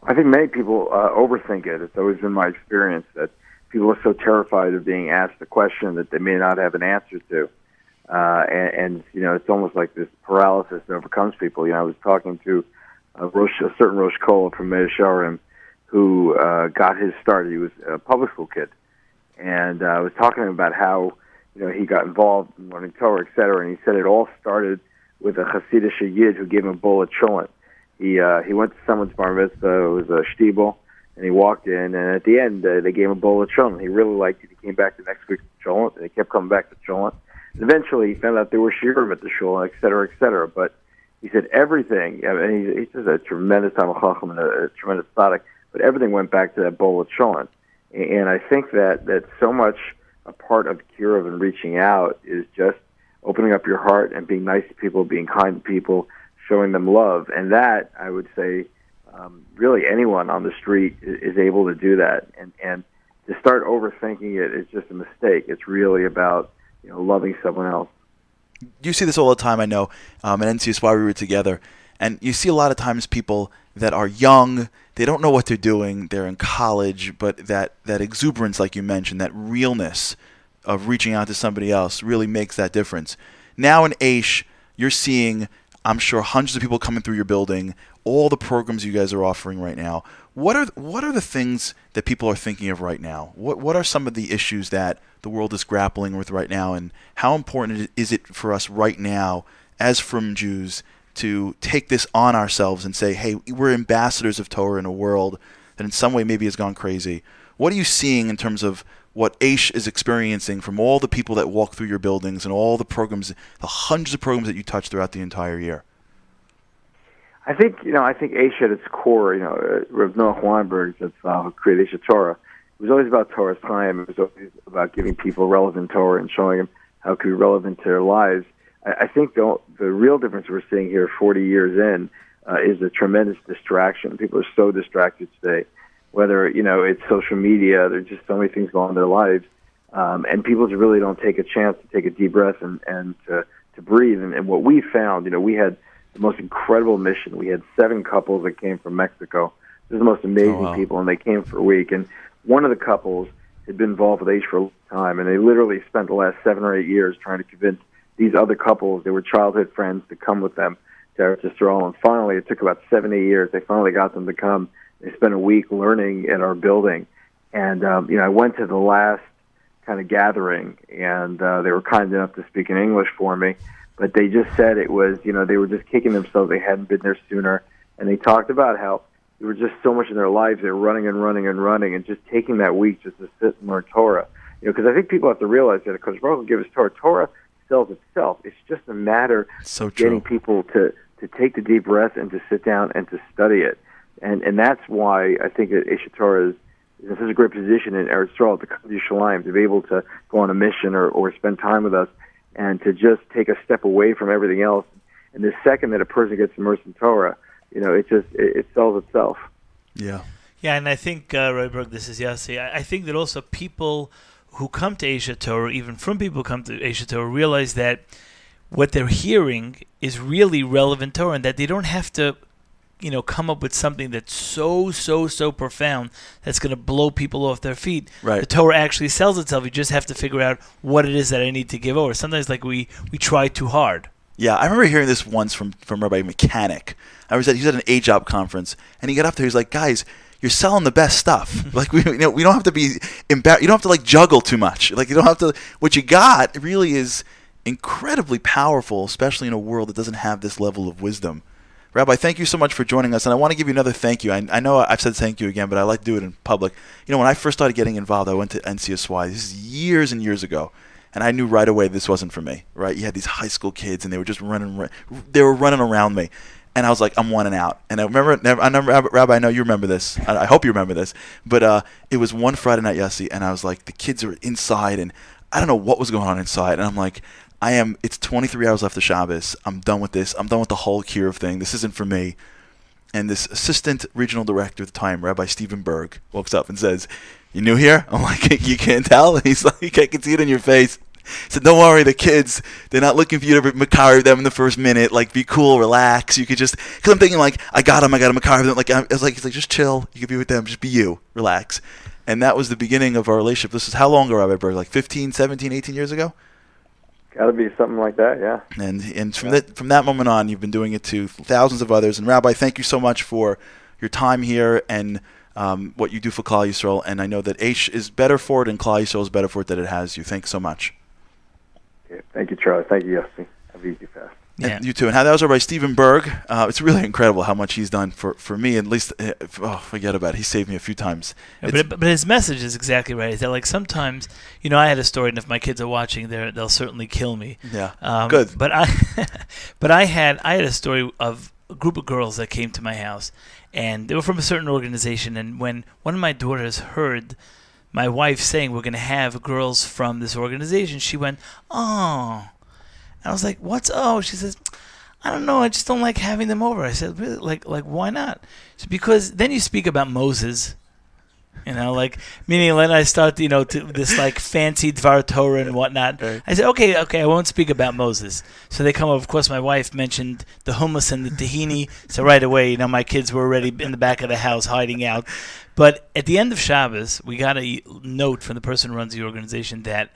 I think many people uh, overthink it. It's always been my experience that people are so terrified of being asked a question that they may not have an answer to. Uh, and, and, you know, it's almost like this paralysis that overcomes people. You know, I was talking to a, Rosh, a certain Rosh Kola from Sharim who uh, got his start. He was a public school kid. And uh, I was talking to him about how, you know, he got involved in learning Torah, et cetera. And he said it all started with a Hasidic Yid who gave him a bowl of cholent. He, uh, he went to someone's bar mitzvah. It was a shtibel and he walked in, and at the end, uh, they gave him a bowl of cholent. He really liked it. He came back the next week to cholent, and he kept coming back to cholent. And eventually, he found out there were shiurim at the shul, et cetera, et cetera. But he said everything, I mean, he, he's just a tremendous Talmud Chacham and a, a tremendous tzaddik, but everything went back to that bowl of cholent. And, I think that, that so much a part of Kiruv and reaching out is just opening up your heart and being nice to people, being kind to people, showing them love. And that, I would say, um, really anyone on the street is, is able to do that. And, and to start overthinking it is just a mistake. It's really about you know loving someone else. You see this all the time. I know. Um, at NCSY we were together, and you see a lot of times people that are young. They don't know what they're doing. They're in college, but that that exuberance, like you mentioned, that realness of reaching out to somebody else really makes that difference. Now in Aish, you're seeing, I'm sure, hundreds of people coming through your building, all the programs you guys are offering right now. What are what are the things that people are thinking of right now? What what are some of the issues that the world is grappling with right now, and how important is it for us right now, as frum Jews, to take this on ourselves and say, hey, we're ambassadors of Torah in a world that in some way maybe has gone crazy. What are you seeing in terms of what Aish is experiencing from all the people that walk through your buildings and all the programs, the hundreds of programs that you touch throughout the entire year? I think you know. I think Aish at its core, you know, uh, Rav Noach Weinberg that uh, created Aish HaTorah. It was always about Torah's time. It was always about giving people relevant Torah and showing them how it could be relevant to their lives. I, think the the real difference we're seeing here, 40 years in, uh, is a tremendous distraction. People are so distracted today, whether you know it's social media. There's just so many things going on in their lives, um, and people just really don't take a chance to take a deep breath and and to to breathe. And, and what we found, you know, we had the most incredible mission. We had seven couples that came from Mexico. They're the most amazing Oh, wow. people, and they came for a week. And one of the couples had been involved with Aish for a long time, and they literally spent the last seven or eight years trying to convince these other couples, they were childhood friends, to come with them to Yisrael. And finally, it took about seven, eight years. They finally got them to come. They spent a week learning in our building. And, um, you know, I went to the last kind of gathering, and uh, they were kind enough to speak in English for me. But they just said it was, you know, they were just kicking themselves. They hadn't been there sooner. And they talked about how there was just so much in their lives. They were running and running and running, and just taking that week just to sit and learn Torah. You know, because I think people have to realize that because Baruch Hu gives us Torah, Torah sells itself. It's just a matter So of getting people to to take the deep breath and to sit down and to study it. And and that's why I think that Aish is, is in such a great position in Eretz Yisrael to come to Yerushalayim, to be able to go on a mission or, or spend time with us and to just take a step away from everything else. And the second that a person gets immersed in Torah, you know, it just it, it sells itself. Yeah. Yeah, and I think, uh, Royberg, this is Yossi. I, I think that also people who come to Aish HaTorah, even from people who come to Aish HaTorah, realize that what they're hearing is really relevant Torah and that they don't have to, you know, come up with something that's so, so, so profound that's going to blow people off their feet. Right. The Torah actually sells itself. You just have to figure out what it is that I need to give over. Sometimes, like, we, we try too hard. Yeah, I remember hearing this once from, from Rabbi Mechanic. I was at he was at an A job conference, and he got up there. He's like, "Guys, you're selling the best stuff. [LAUGHS] like we, you know, we don't have to be embarrassed. You don't have to like juggle too much. Like you don't have to. What you got really is incredibly powerful, especially in a world that doesn't have this level of wisdom." Rabbi, thank you so much for joining us, and I want to give you another thank you. I, I know I've said thank you again, but I like to do it in public. You know, when I first started getting involved, I went to NCSY. This is years and years ago, and I knew right away this wasn't for me. Right? You had these high school kids, and they were just running. They were running around me, and I was like, I'm one and out. And I remember, I remember, Rabbi, I know you remember this. I, I hope you remember this. But uh, it was one Friday night, Yossi, and I was like, the kids are inside, and I don't know what was going on inside, and I'm like. I am. It's 23 hours left of Shabbos. I'm done with this. I'm done with the whole Kiruv thing. This isn't for me. And this assistant regional director at the time, Rabbi Steven Burg, walks up and says, "You new here?" I'm like, [LAUGHS] "You can't tell." [LAUGHS] He's like, "I can see it in your face." [LAUGHS] Said, "Don't worry, the kids, they're not looking for you to makari them in the first minute. Like, be cool, relax. You could just." Because I'm thinking, like, I got him, I got him makari them. Like, I was like, he's like, just chill. You could be with them. Just be you, relax. And that was the beginning of our relationship. This is how long ago, Rabbi Burg? Like 15, 17, 18 years ago. Got to be something like that, yeah. And and from that from that moment on, you've been doing it to thousands of others. And Rabbi, thank you so much for your time here and um, what you do for Klal Yisrael. And I know that Aish is better for it, and Klal Yisrael is better for it that it has you. Thanks so much. Okay. Thank you, Charlie. Thank you, Yossi. Have a easy fast. And you too. And how that was by Stephen Burg. Uh, it's really incredible how much he's done for, for me. At least, uh, oh, forget about it. He saved me a few times. Yeah, but, but his message is exactly right. Is that like sometimes, you know, I had a story, and if my kids are watching, they they'll certainly kill me. Yeah. Um, Good. But I, [LAUGHS] but I had I had a story of a group of girls that came to my house, and they were from a certain organization. And when one of my daughters heard my wife saying we're going to have girls from this organization, she went, "Oh," and I was like, "What's oh?" She says. I don't know. I just don't like having them over. I said, really? Like, like, why not? Said, because then you speak about Moses, you know, like meaning when I start, you know, to this like fancy Dvar Torah and whatnot. I said, okay, okay, I won't speak about Moses. So they come over. Of course, my wife mentioned the hummus and the tahini. So right away, you know, my kids were already in the back of the house hiding out. But at the end of Shabbos, we got a note from the person who runs the organization that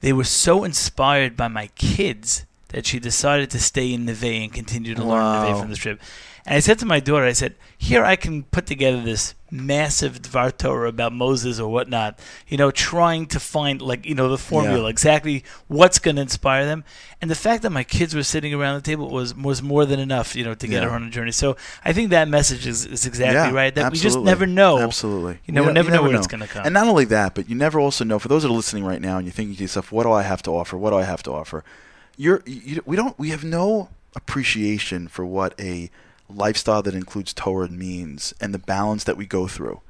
they were so inspired by my kids that she decided to stay in Neve and continue to learn Neve from the trip. And I said to my daughter, I said, here I can put together this massive Dvar Torah about Moses or whatnot, you know, trying to find, like, you know, the formula, Yeah. exactly what's going to inspire them. And the fact that my kids were sitting around the table was, was more than enough, you know, to get Yeah. her on a journey. So I think that message is, is exactly Yeah, right. That we just never know. Absolutely. You know, we never know never when it's going to come. And not only that, but you never also know. For those that are listening right now, and you're thinking to yourself, "What do I have to offer? What do I have to offer?" You're, you, we don't. We have no appreciation for what a lifestyle that includes Torah means, and the balance that we go through,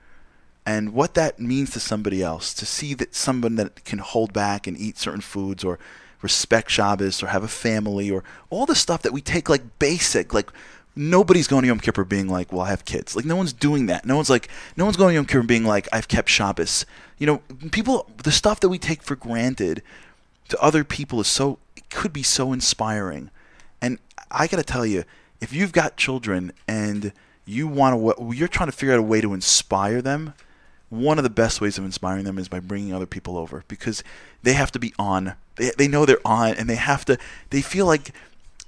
and what that means to somebody else. To see that someone that can hold back and eat certain foods, or respect Shabbos or have a family or all the stuff that we take like basic, like nobody's going to Yom Kippur being like, well, I have kids. Like no one's doing that. No one's like, no one's going to Yom Kippur being like, I've kept Shabbos. You know, people, the stuff that we take for granted to other people is so, it could be so inspiring. And I got to tell you, if you've got children and you want to, you're trying to figure out a way to inspire them, one of the best ways of inspiring them is by bringing other people over because they have to be on. They, they know they're on and they have to, they feel like,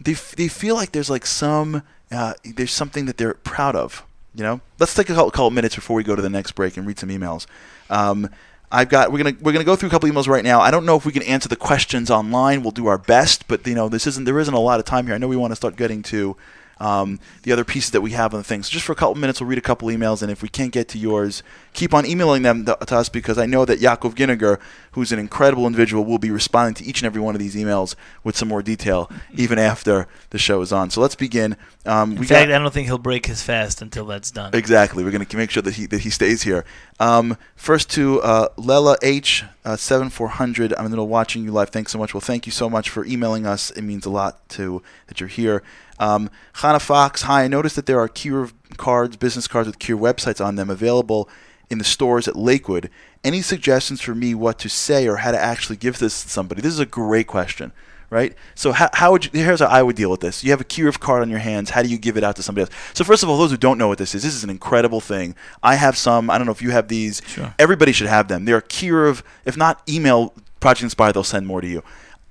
they, they feel like there's like some, uh, there's something that they're proud of. You know, let's take a couple, minutes before we go to the next break and read some emails. Um, I've got we're gonna we're gonna go through a couple emails right now. I don't know if we can answer the questions online. We'll do our best, but you know this isn't there isn't a lot of time here. I know we want to start getting to um, the other pieces that we have on the thing. So just for a couple minutes, we'll read a couple emails, and if we can't get to yours, keep on emailing them to, us because I know that Yaakov Ginniger, who's an incredible individual, will be responding to each and every one of these emails with some more detail even after the show is on. So let's begin. Um, In fact, I don't think he'll break his fast until that's done. Exactly. We're going to make sure that he that he stays here. Um, first to uh, Lela H uh, seven four hundred. I'm in the middle of watching you live. Thanks so much. Well, thank you so much for emailing us. It means a lot to that you're here. Um, Hannah Fox. Hi. I noticed that there are Kiruv cards, business cards with Kiruv websites on them available in the stores at Lakewood. Any suggestions for me what to say or how to actually give this to somebody? This is a great question right? So how, how would you, here's how I would deal with this. You have a Kiruv card on your hands. How do you give it out to somebody else? So first of all, those who don't know what this is, this is an incredible thing. I have some. I don't know if you have these. Sure. Everybody should have them. They're Kiruv. If not, email Project Inspire. They'll send more to you.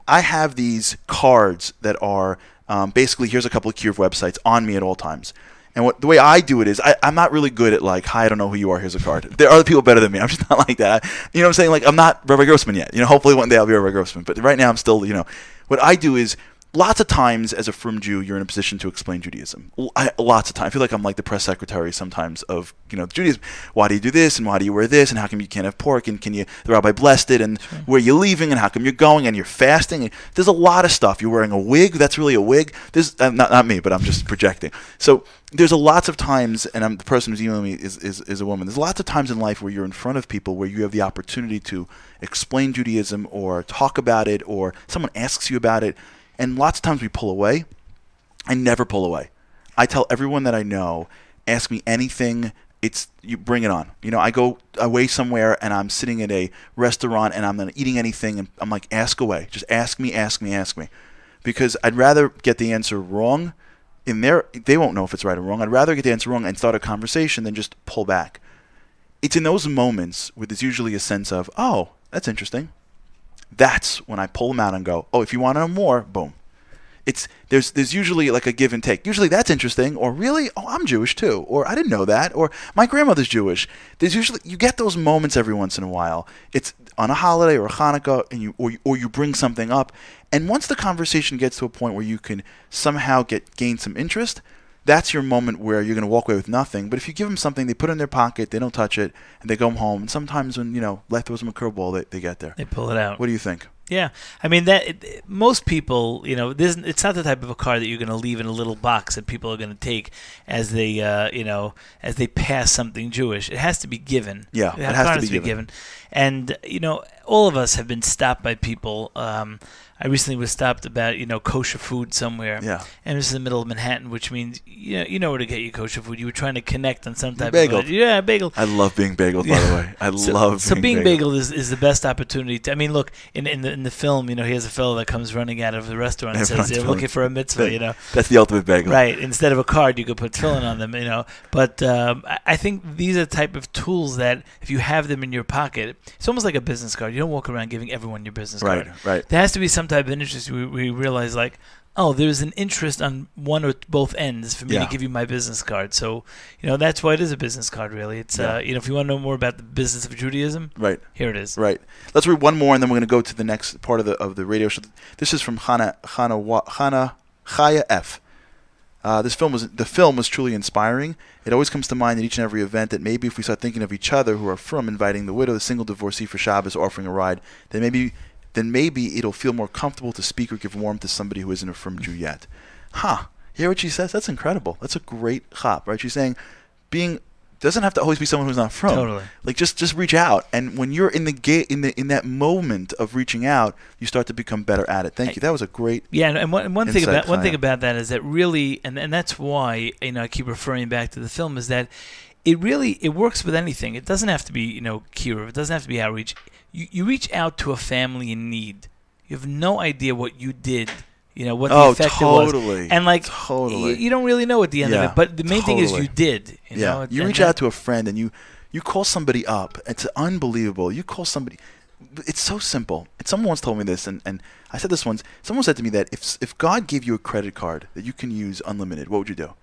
I have these cards that are um, basically here's a couple of Kiruv websites on me at all times. And what the way I do it is I, I'm not really good at like, hi, I don't know who you are. Here's a card. There are other people better than me. I'm [LAUGHS] just not like that. you know what I'm saying? Like I'm not Rabbi Grossman yet. You know, hopefully one day I'll be Rabbi Grossman. But right now I'm still, you know, what I do is lots of times as a frum Jew, you're in a position to explain Judaism. I, lots of times, I feel like I'm like the press secretary sometimes of you know Judaism. Why do you do this and why do you wear this and how come you can't have pork and can you the rabbi blessed it and where are you leaving and how come you're going and you're fasting. And there's a lot of stuff. You're wearing a wig. That's really a wig. There's uh, not not me, but I'm just projecting. So there's a lots of times, and I'm the person who's emailing me is, is, is a woman. There's lots of times in life where you're in front of people where you have the opportunity to explain Judaism or talk about it or someone asks you about it, and lots of times we pull away. I never pull away. I tell everyone that I know, ask me anything. It's you bring it on. You know, I go away somewhere and I'm sitting at a restaurant and I'm not eating anything and I'm like, ask away. Just ask me, ask me, ask me, because I'd rather get the answer wrong. In their, they won't know if it's right or wrong. I'd rather get the answer wrong and start a conversation than just pull back. It's in those moments where there's usually a sense of, oh, that's interesting. That's when I pull them out and go, oh, if you want to know more, boom. It's there's there's usually like a give and take. Usually that's interesting, or really, oh, I'm Jewish too, or I didn't know that, or my grandmother's Jewish. There's usually you get those moments every once in a while. It's on a holiday or a Hanukkah, and you or or you bring something up, and once the conversation gets to a point where you can somehow get gain some interest, that's your moment where you're going to walk away with nothing. But if you give them something, they put it in their pocket, they don't touch it, and they go home. And sometimes when you know life throws them a curveball, they, they get there. They pull it out. What do you think? Yeah, I mean that it, it- most people, you know, this it's not the type of a car that you're going to leave in a little box that people are going to take as they, uh, you know, as they pass something Jewish. It has to be given. Yeah, The it has car to be given. And you know, all of us have been stopped by people. Um, I recently was stopped about you know kosher food somewhere. Yeah. And this is the middle of Manhattan, which means you know, you know where to get your kosher food. You were trying to connect on some type Bagel. of yeah bagel. I love being bageled, by the way. I So- love so being being bageled. bageled is, is the best opportunity. To, I mean, look in in the in the film, you know, here's a fellow that comes running out of the restaurant and Everyone's says they're looking for a mitzvah. You know, That's the ultimate bagel. right? Instead of a card, you could put tefillin on them. You know, but um, I, I think these are the type of tools that if you have them in your pocket, it's almost like a business card. You don't walk around giving everyone your business Right, card. right. right. There has to be some type of interest. We, we realize like. Oh, there's an interest on one or both ends for me Yeah. to give you my business card. So, you know, that's why it is a business card. Really, it's Yeah. uh, you know, if you want to know more about the business of Judaism, Right. here it is. Right. Let's read one more, and then we're going to go to the next part of the of the radio show. This is from Hana Hana Wa- Hana Chaya F. Uh, this film was the film was truly inspiring. It always comes to mind at each and every event that maybe if we start thinking of each other who are frum inviting the widow, the single divorcee for Shabbos, offering a ride, then maybe then maybe it'll feel more comfortable to speak or give warmth to somebody who isn't a frum Jew yet. Huh. Hear what she says? That's incredible. That's a great chop, right? She's saying being doesn't have to always be someone who's not frum. Totally. Like just just reach out, and when you're in the ga- in the in that moment of reaching out, you start to become better at it. Thank you. That was a great. Yeah, and, and one, and one thing about one thing about that is that really, and and that's why you know I keep referring back to the film is that it really it works with anything. It doesn't have to be you know kiruv. It doesn't have to be outreach. You you reach out to a family in need. You have no idea what you did. You know what the Oh, effect it totally. was, and like Totally. you, you don't really know at the end Yeah, of it. But the main thing is you did. You yeah, know, you and reach that- out to a friend and you you call somebody up. It's unbelievable. You call somebody. It's so simple. And someone once told me this, and, and I said this once. Someone said to me that if if God gave you a credit card that you can use unlimited, what would you do?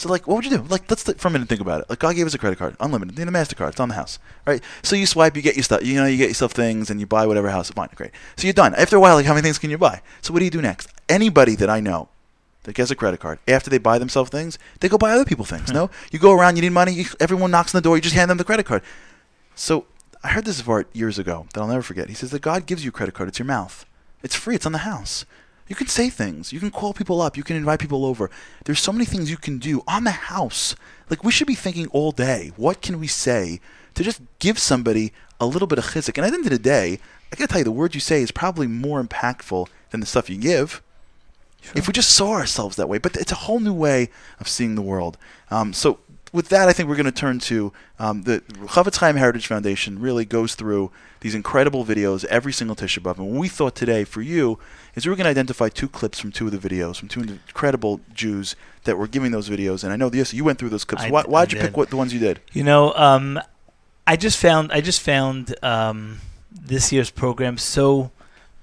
So like, what would you do? Like, let's th- for a minute think about it. Like, God gave us a credit card, unlimited. You know, Mastercard, it's on the house, right? So you swipe, you get your stuff. You know, you get yourself things, and you buy whatever house. Fine, great. So you're done. After a while, like, how many things can you buy? So what do you do next? Anybody that I know that gets a credit card after they buy themselves things, they go buy other people things. Hmm. No, you go around, you need money. You, everyone knocks on the door. You just hand them the credit card. So I heard this Vart years ago that I'll never forget. He says that God gives you a credit card. It's your mouth. It's free. It's on the house. You can say things. You can call people up. You can invite people over. There's so many things you can do on the house. Like we should be thinking all day. What can we say to just give somebody a little bit of chizuk? And at the end of the day, I gotta tell you, the word you say is probably more impactful than the stuff you give. If we just saw ourselves that way, but it's a whole new way of seeing the world. Um, so, with that, I think we're going to turn to um, the Chafetz Chaim Heritage Foundation. Really goes through these incredible videos every single Tisha B'av. And what we thought today for you is we were going to identify two clips from two of the videos from two incredible Jews that were giving those videos. And I know yes, you went through those clips. I Why, d- why'd you pick what the ones you did? You know, um, I just found I just found um, this year's program so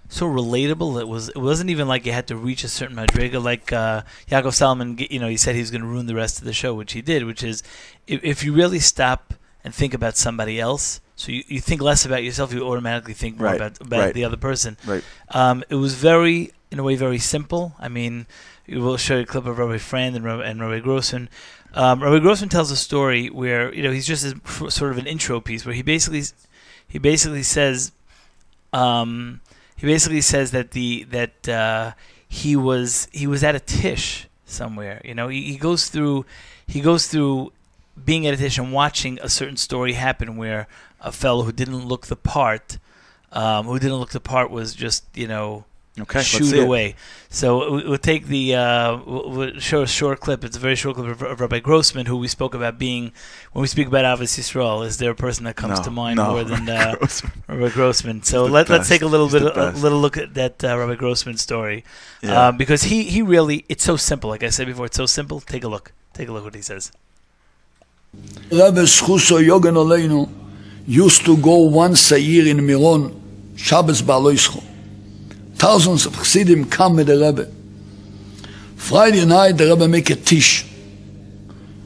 so relatable. It was it wasn't even like you had to reach a certain madriga. Like uh, Yaakov Salomon, you know, he said he was going to ruin the rest of the show, which he did. Which is, if, if you really stop and think about somebody else, so you, you think less about yourself, you automatically think more Right, about about right. the other person. Right. Um, it was very, in a way, very simple. I mean, we will show you a clip of Rabbi Frand and Rabbi, and Rabbi Grossman. Um, Rabbi Grossman tells a story where you know he's just a, sort of an intro piece where he basically he basically says um, he basically says that the that uh, he was he was at a tish somewhere. You know, he, he goes through he goes through being at a tish and watching a certain story happen where a fellow who didn't look the part, um, who didn't look the part, was just you know Okay, let's shoot see it. away. So we- we'll take the uh, we'll we'll show a short clip. It's a very short clip of, of Rabbi Grossman, who we spoke about being when we speak about Ahavas Yisrael. Is there a person that comes No, to mind no, more than Rabbi uh, Grossman. Rabbi Grossman? So the let, let's take a little He's bit a little look at that uh, Rabbi Grossman story, Yeah. um, because he he really it's so simple. Like I said before, it's so simple. Take a look. Take a look what he says. Rabbi Schuso Yogan Aleinu used to go once a year in Miron, Shabbos Beha'aloscha. Thousands of Chassidim come with the Rebbe. Friday night, the Rebbe make a tish.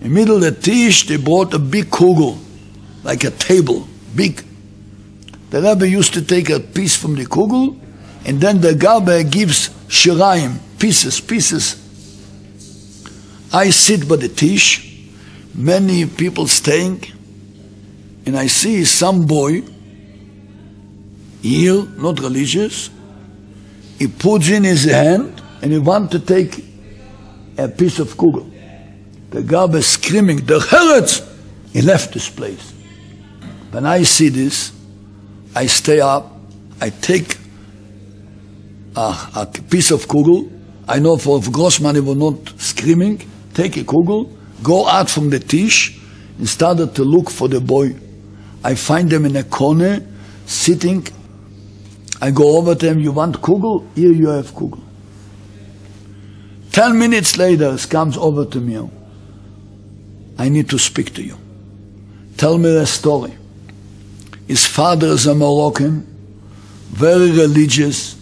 In middle of the tish, they brought a big kugel, like a table, big. The Rebbe used to take a piece from the kugel, and then the Gabbai gives shirayim, pieces, pieces. I sit by the tish, many people staying, and I see some boy here, not religious. He puts in his hand and he want to take a piece of kugel. The guy is screaming, the Heretz! He left this place. When I see this, I stay up, I take a, a piece of kugel. I know for Grossman he was not screaming, take a kugel, go out from the tish, and started to look for the boy. I find them in a corner, sitting. I go over to him, you want kugel? Here you have kugel. Ten minutes later, he comes over to me. I need to speak to you. Tell me the story. His father is a Moroccan, very religious,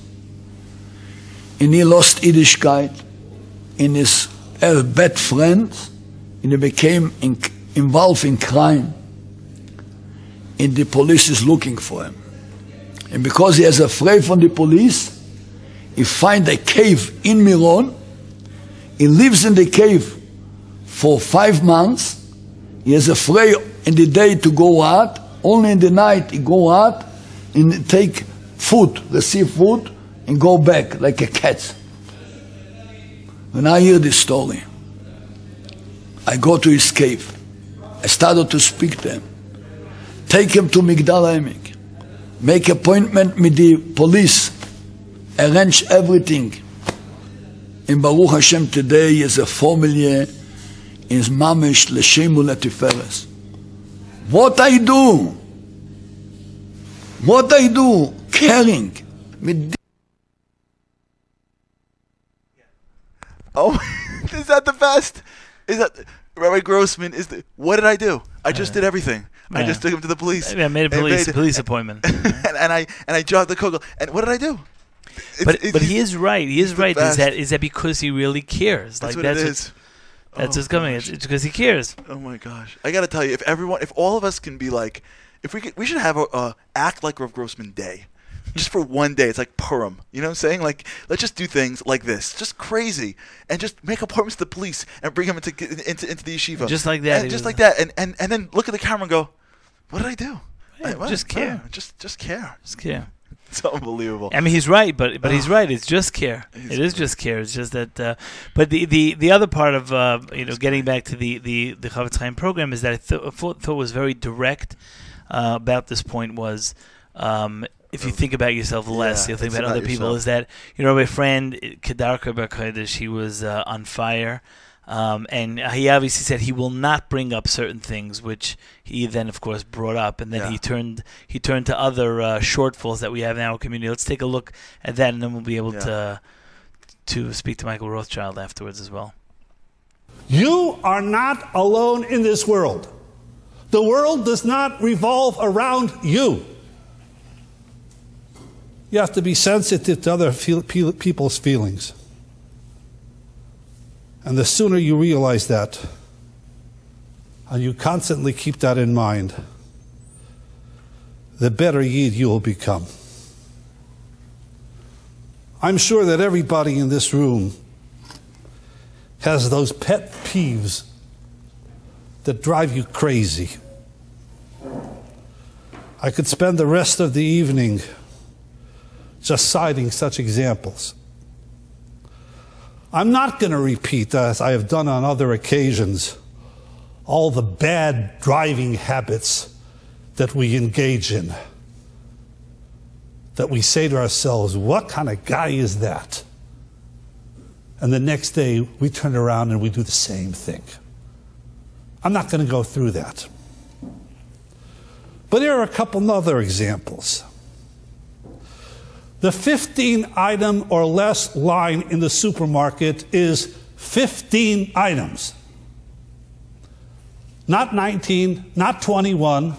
and he lost Yiddishkeit in his bad friend, and he became in, involved in crime. And the police is looking for him. And because he is afraid from the police, he find a cave in Miron. He lives in the cave for five months. He is afraid in the day to go out. Only in the night he go out and take food, receive food, and go back like a cat. When I hear this story, I go to his cave. I started to speak to him. Take him to Migdal Emek. Make appointment with the police. Arrange everything. In Baruch Hashem today is a formula is Mamish L'Shemu Letiferes. What I do? What I do? Caring. Oh, [LAUGHS] is that the best? Is that Rabbi Grossman? Is the what did I do? I just uh, did everything. I just took him to the police. I made a police made- police appointment. [LAUGHS] and, and I and I jogged the kogel. And what did I do? It's- but it's- but he is right. He is right. Is that is that because he really cares? That's like what it that's is. That's Oh, what's coming. It's, it's because he cares. Oh my gosh! I gotta tell you, if everyone, if all of us can be like, if we could, we should have a, act like Rav Grossman day, just for one day. It's like Purim. You know what I'm saying? Like, let's just do things like this, just crazy, and just make appointments to the police and bring them into into, into the yeshiva, Just like that, and just like that, and, and and then look at the camera and go, what did I do? Yeah, I- what? just care. Oh, just just care. Just care. It's unbelievable. I mean, he's right, but but he's right. It's just care. He's It is just care. It's just that. Uh, but the, the the other part of uh, you know getting back to the the the Chafetz Chaim program is that I th- thought, thought was very direct uh, about this point was. Um, if you think about yourself less, Yeah, you'll think about, about other people. Is that you know my friend Kedarka Barkodesh? He was uh, on fire, um, and he obviously said he will not bring up certain things, which he then, of course, brought up, and then Yeah. he turned he turned to other uh, shortfalls that we have in our community. Let's take a look at that, and then we'll be able Yeah. to to speak to Michael Rothschild afterwards as well. You are not alone in this world. The world does not revolve around you. You have to be sensitive to other feel, people's feelings. And the sooner you realize that, and you constantly keep that in mind, the better Yid you will become. I'm sure that everybody in this room has those pet peeves that drive you crazy. I could spend the rest of the evening just citing such examples. I'm not going to repeat, as I have done on other occasions, all the bad driving habits that we engage in. That we say to ourselves, what kind of guy is that? And the next day, we turn around and we do the same thing. I'm not going to go through that. But here are a couple other examples. The 15 item or less line in the supermarket is 15 items. Not 19, not 21,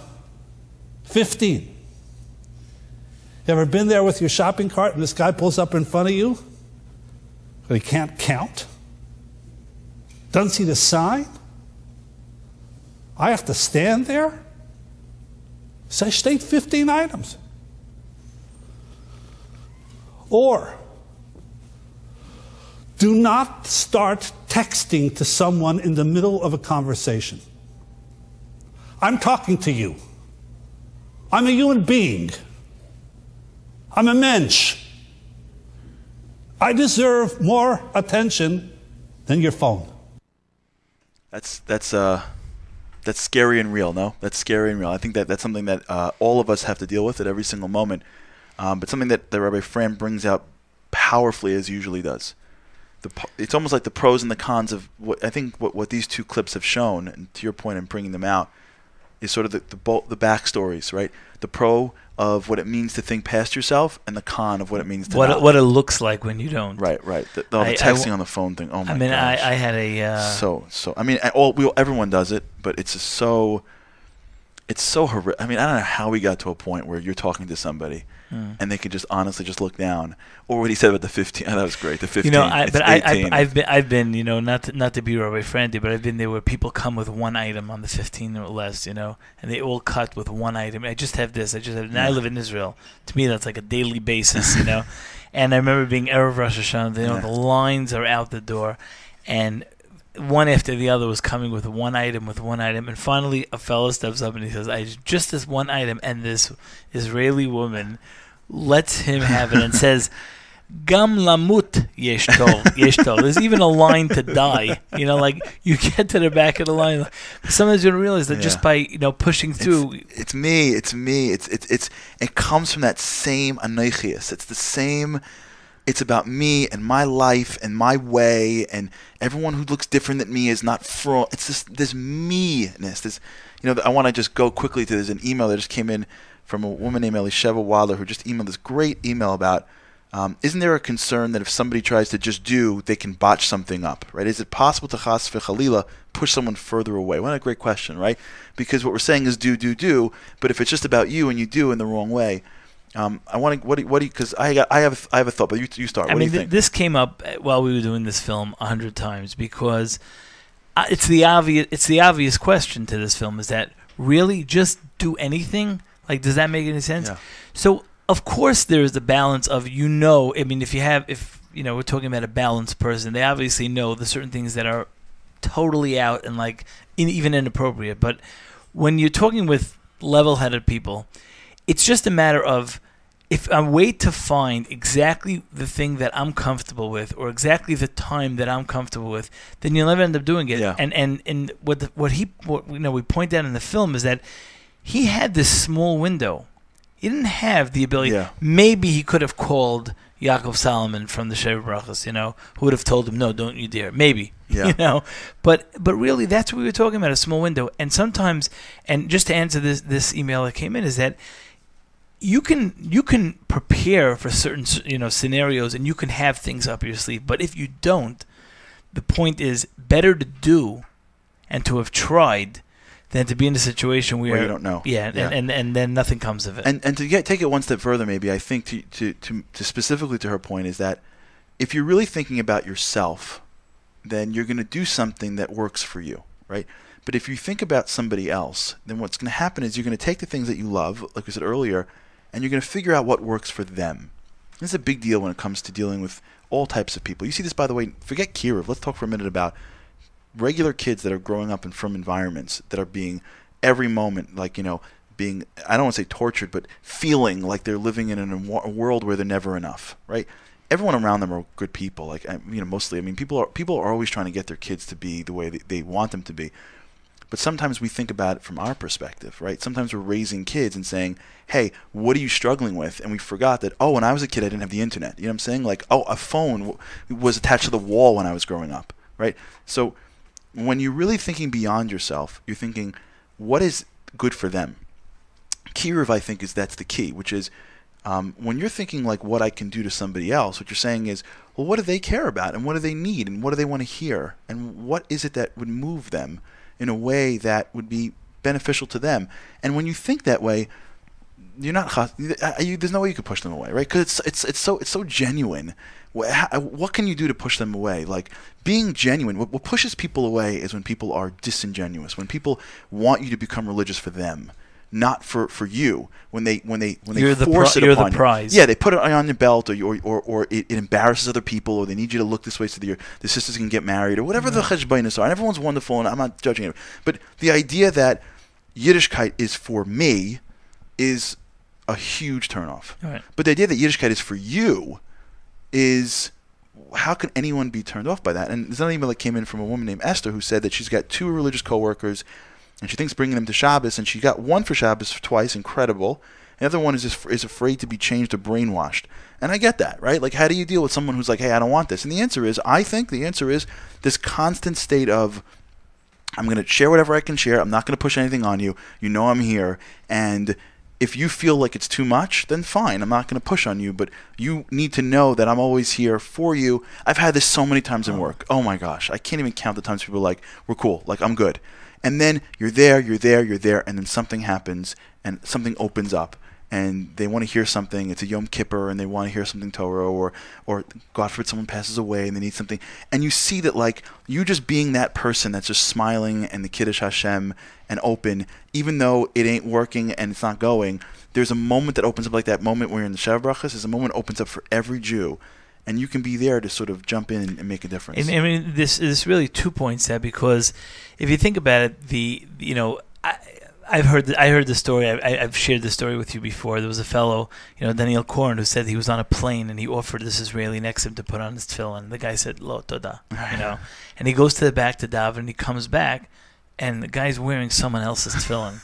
15. You ever been there with your shopping cart and this guy pulls up in front of you? But he can't count? Doesn't see the sign? I have to stand there? Say, state 15 items. Or, do not start texting to someone in the middle of a conversation. I'm talking to you. I'm a human being. I'm a mensch. I deserve more attention than your phone. That's that's uh that's scary and real. No, that's scary and real. I think that that's something that uh, all of us have to deal with at every single moment. Um, but something that, that Rabbi Frand brings out powerfully as usually does. The it's almost like the pros and the cons of what I think what, what these two clips have shown, and to your point in bringing them out, is sort of the the, bo- the backstories, right? The pro of what it means to think past yourself, and the con of what it means to What not. it, what it looks like when you don't. Right, right. The, the, all the I- I texting w- on the phone thing. Oh my god. I mean, gosh. I, I had a uh, so so. I mean, all we everyone does it, but it's just so. It's so horrific. I mean, I don't know how we got to a point where you're talking to somebody, Hmm. and they could just honestly just look down. Or what he said about the 15. Oh, [LAUGHS] that was great. The 15. You know, I, but I, 18. I, I've been, I've been, you know, not to, not to be Rabbi Frandy, but I've been there where people come with one item on the 15 or less, you know, and they all cut with one item. I just have this. I just have. And I live in Israel. To me, that's like a daily basis, you know. [LAUGHS] and I remember being erev Rosh Hashanah. You know, Yeah. the lines are out the door, and one after the other was coming with one item, with one item, and finally a fellow steps up and he says, "I just this one item," and this Israeli woman lets him have it and [LAUGHS] says. Gam lamut yesh tov, yesh tov. There's even a line to die. You know, like you get to the back of the line. Sometimes you don't realize that just by you know pushing through. It's, it's me. It's me. It's it's it's it comes from that same anoichias. It's the same. It's about me and my life and my way and everyone who looks different than me is not frum. It's this this me-ness. This you know. I want to just go quickly to. There's an email that just came in from a woman named Elisheva Wilder who just emailed this great email about. Um, isn't there a concern that if somebody tries to just do, they can botch something up, right? Is it possible to chas v'chalila push someone further away? What a great question, right? Because what we're saying is do, do, do, but if it's just about you and you do in the wrong way, um, I want to. What do, you- what do you? Because I got, I have, I have a thought, but you, you start. I what mean, th- this came up while we were doing this film a hundred times because uh, it's the obvious. It's the obvious question to this film: is that really just do anything? Like, does that make any sense? Yeah. So, of course, there is the balance of you know. I mean, if you have, if you know, we're talking about a balanced person, they obviously know the certain things that are totally out and like in, even inappropriate. But when you're talking with level-headed people, it's just a matter of if I wait to find exactly the thing that I'm comfortable with, or exactly the time that I'm comfortable with, then you'll never end up doing it. Yeah. And and and what the, what he what, you know we point out in the film is that he had this small window. He didn't have the ability. Yeah. Maybe he could have called Yaakov Salomon from the Sheva Brachos, you know, who would have told him, "No, don't you dare." Maybe, [LAUGHS] Yeah. you know, but but really, that's what we were talking about—a small window. And sometimes, and just to answer this this email that came in is that you can you can prepare for certain you know scenarios and you can have things up your sleeve but if you don't the point is better to do and to have tried than to be in a situation where, Where you don't know. yeah, Yeah. And, and and then nothing comes of it And and to get take it one step further, maybe I think to, to to to specifically to her point is that if you're really thinking about yourself, then you're going to do something that works for you, right? But if you think about somebody else, then what's going to happen is you're going to take the things that you love, like we said earlier, and you're going to figure out what works for them. This is a big deal when it comes to dealing with all types of people. You see this, by the way. Forget Kiruv. Let's talk for a minute about regular kids that are growing up in frum environments that are being every moment like you know being I don't want to say tortured but feeling like they're living in a world where they're never enough right everyone around them are good people like you know mostly I mean people are people are always trying to get their kids to be the way they, they want them to be but sometimes we think about it from our perspective, right? Sometimes we're raising kids and saying, "Hey, what are you struggling with?" And we forgot that, "Oh, when I was a kid, I didn't have the internet." You know what I'm saying? Like, "Oh, a phone w- was attached to the wall when I was growing up," right? So, when you're really thinking beyond yourself, you're thinking, "What is good for them?" Kiruv, I think, is that's the key, which is um, when you're thinking like what I can do to somebody else, what you're saying is, well, what do they care about, and what do they need, and what do they want to hear, and what is it that would move them in a way that would be beneficial to them? And when you think that way, you're not. uh, You, there's no way you could push them away, right? Because it's it's it's so it's so genuine. What can you do to push them away? Like being genuine. What, what pushes people away is when people are disingenuous. When people want you to become religious for them, not for, for you. When they when they when they You're the force pri- it you're the upon you. prize. Yeah, they put it on your belt, or or or, or it, it embarrasses other people, or they need you to look this way so that your the sisters can get married, or whatever the mm-hmm. cheshbainis are. And everyone's wonderful, and I'm not judging it. But the idea that Yiddishkeit is for me is a huge turnoff. Right. But the idea that Yiddishkeit is for you is how can anyone be turned off by that? And there's another email that came in from a woman named Esther who said that she's got two religious coworkers and she thinks bringing them to Shabbos, and she got one for Shabbos twice, incredible. The other one is just, is afraid to be changed or brainwashed. And I get that, right? Like, how do you deal with someone who's like, hey, I don't want this? And the answer is, I think the answer is this constant state of, I'm going to share whatever I can share. I'm not going to push anything on you. You know I'm here. And if you feel like it's too much, then fine. I'm not going to push on you. But you need to know that I'm always here for you. I've had this so many times in oh. work. Oh my gosh. I can't even count the times people are like, we're cool. Like, I'm good. And then you're there, you're there, you're there. And then something happens and something opens up. And they want to hear something. It's a Yom Kippur, and they want to hear something Torah, or, or God forbid, someone passes away and they need something. And you see that, like, you just being that person that's just smiling and the Kiddush Hashem and open, even though it ain't working and it's not going, there's a moment that opens up like that moment where you're in the Sheva Brachos. There's a moment that opens up for every Jew, and you can be there to sort of jump in and make a difference. And, I mean, this is really two points there because if you think about it, the you know, I, I've heard the, I heard the story. I, I've shared the story with you before. There was a fellow, you know, Daniel Korn, who said he was on a plane and he offered this Israeli next to him to put on his tefillin. The guy said, "Lo toda," you know, [LAUGHS] and he goes to the back to daven. and He comes back, and the guy's wearing someone else's tefillin,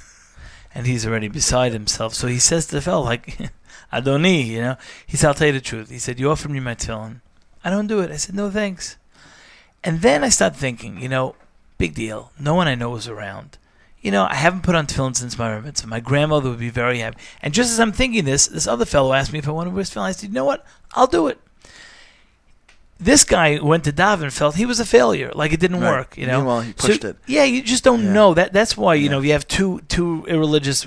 and he's already beside himself. So he says to the fellow, like, [LAUGHS] "Adoni," you know, he said, "I'll tell you the truth." He said, "You offered me my tefillin. I don't do it." I said, "No thanks." And then I started thinking, you know, big deal. No one I know was around you know, I haven't put on tefillin since my mitzvah. My grandmother would be very happy. And just as I'm thinking this, this other fellow asked me if I wanted to wear tefillin. I said, you know what? I'll do it. This guy went to daven felt he was a failure, like it didn't Right. work. You know, Meanwhile, he pushed So- it. Yeah, you just don't Yeah. know that. That's why you know you have two two irreligious.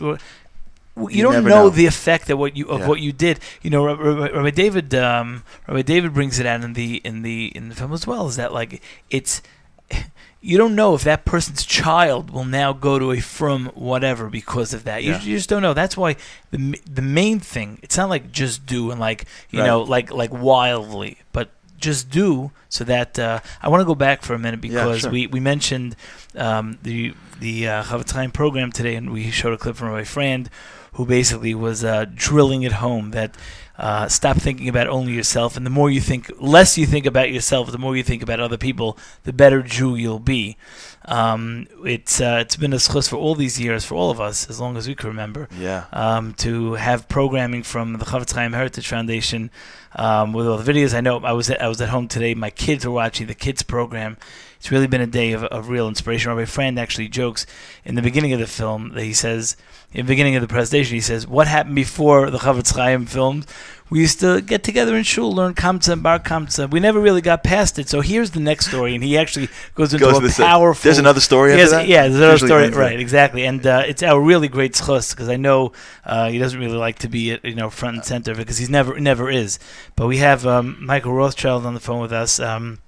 You, You don't know, know. the effect of what you of Yeah. what you did. You know, Rabbi, David um, Rabbi David brings it out in the in the in the film as well. Is that like it's [LAUGHS] you don't know if that person's child will now go to a from whatever because of that. You, Yeah. you just don't know. That's why the the main thing. It's not like just do and like you Right. know like like wildly, but just do so that uh, I want to go back for a minute Yeah, because sure. we we mentioned um, the the uh, Chaim program today, and we showed a clip from my friend who basically was uh, drilling it home that uh, stop thinking about only yourself, and the more you think, less you think about yourself, the more you think about other people, the better Jew you'll be. Um, it's uh, it's been a schus for all these years for all of us, as long as we can remember. Yeah. Um, to have programming from the Chofetz Chaim Heritage Foundation um, with all the videos. I know I was at, I was at home today. My kids were watching the kids program. It's really been a day of, of real inspiration. My friend actually jokes in the beginning of the film that he says, in the beginning of the presentation, he says, "What happened before the Chofetz Chaim filmed? We used to get together in shul, learn Kamsa and Bar Kamsa. We never really got past it. So here's the next story, and he actually goes into Goes a the- powerful. there's another story after Yes, that? Yeah, there's another story. Right, exactly. And uh, it's a really great schus because I know uh, he doesn't really like to be at, you know front and center because he's never never is. But we have um, Michael Rothschild on the phone with us. Um,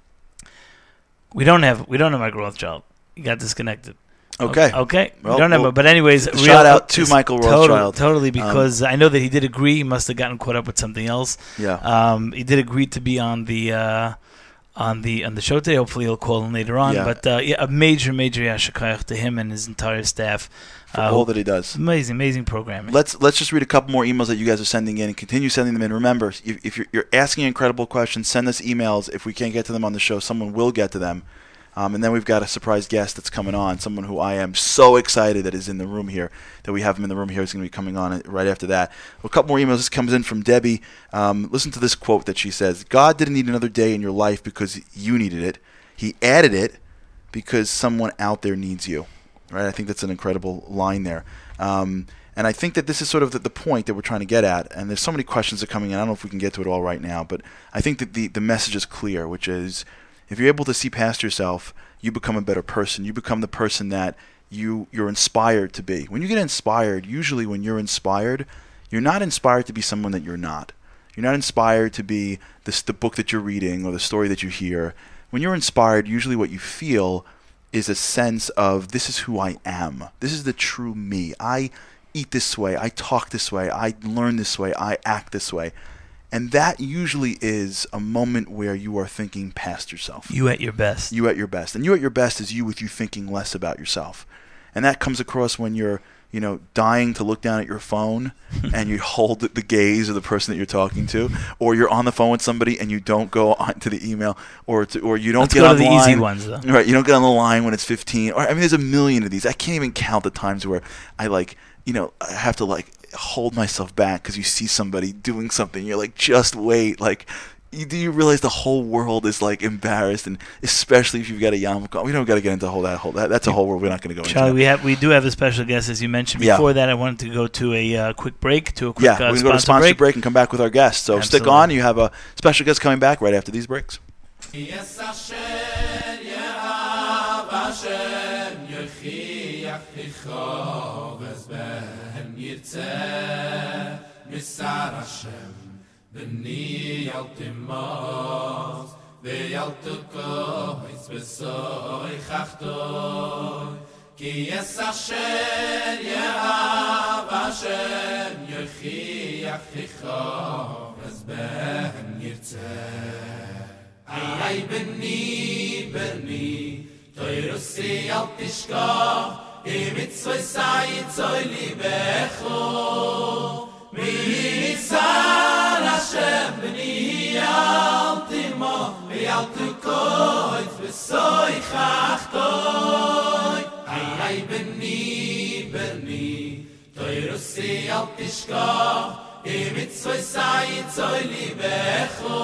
we don't have we don't have Michael Rothschild. He got disconnected. Okay. Okay. Well, we don't have well, him. But anyways, shout real- out to Michael totally- Rothschild. Totally, Um, because I know that he did agree. He must have gotten caught up with something else. Yeah. Um, he did agree to be on the. Uh, on the on the show today, hopefully he'll call in later on. Yeah. But uh, yeah, a major major yasher koach to him and his entire staff uh, all that he does. Amazing, amazing programming. Let's let's just read a couple more emails that you guys are sending in and continue sending them in. Remember, if, if you're, you're asking incredible questions, send us emails. If we can't get to them on the show, someone will get to them. Um, and then we've got a surprise guest that's coming on, someone who I am so excited that is in the room here, that we have him in the room here. He's going to be coming on right after that. A couple more emails. This comes in from Debbie. Um, listen to this quote that she says God didn't need another day in your life because you needed it, He added it because someone out there needs you. Right? I think that's an incredible line there. Um, and I think that this is sort of the, the point that we're trying to get at. And there's so many questions that are coming in. I don't know if we can get to it all right now, but I think that the, the message is clear, which is if you're able to see past yourself, you become a better person. You become the person that you you're inspired to be. When you get inspired, usually when you're inspired, you're not inspired to be someone that you're not. You're not inspired to be this the book that you're reading or the story that you hear. When you're inspired, usually what you feel is a sense of this is who I am. This is the true me. I eat this way. I talk this way. I learn this way. I act this way. And that usually is a moment where you are thinking past yourself. You at your best. You at your best. And you at your best is you with you thinking less about yourself. And that comes across when you're, you know, dying to look down at your phone [LAUGHS] and you hold the gaze of the person that you're talking to, or you're on the phone with somebody and you don't go on to the email, or to, or you don't Let's get on the, the line. easy ones, though. Right, you don't get on the line when it's 15. Or I mean, there's a million of these. I can't even count the times where I like, you know, I have to like hold myself back because you see somebody doing something. You're like, just wait. Like, you, do you realize the whole world is like embarrassed, and especially if you've got a yarmulke. We don't got to get into whole that whole that. That's a whole world we're not going to go Charlie, into. we have we do have a special guest as you mentioned. Yeah. Before that, I wanted to go to a uh, quick break, to a quick yeah, uh, we're going to go to sponsor break. break. and come back with our guests. So stick on. You have a special guest coming back right after these breaks. alt im mas de alt ko is besoy khachto ki es a shen ye a va shen ye khi es ben yirtze ay benni benni toyrosi alt iska i mit zwei sai zoi libe kho mi sai Hashem b'ni yal timo v'yal tukoit v'soy chachtoi Hayay b'ni b'ni toy rusi yal tishkoch i mitzvoy sayi tzoy li b'echo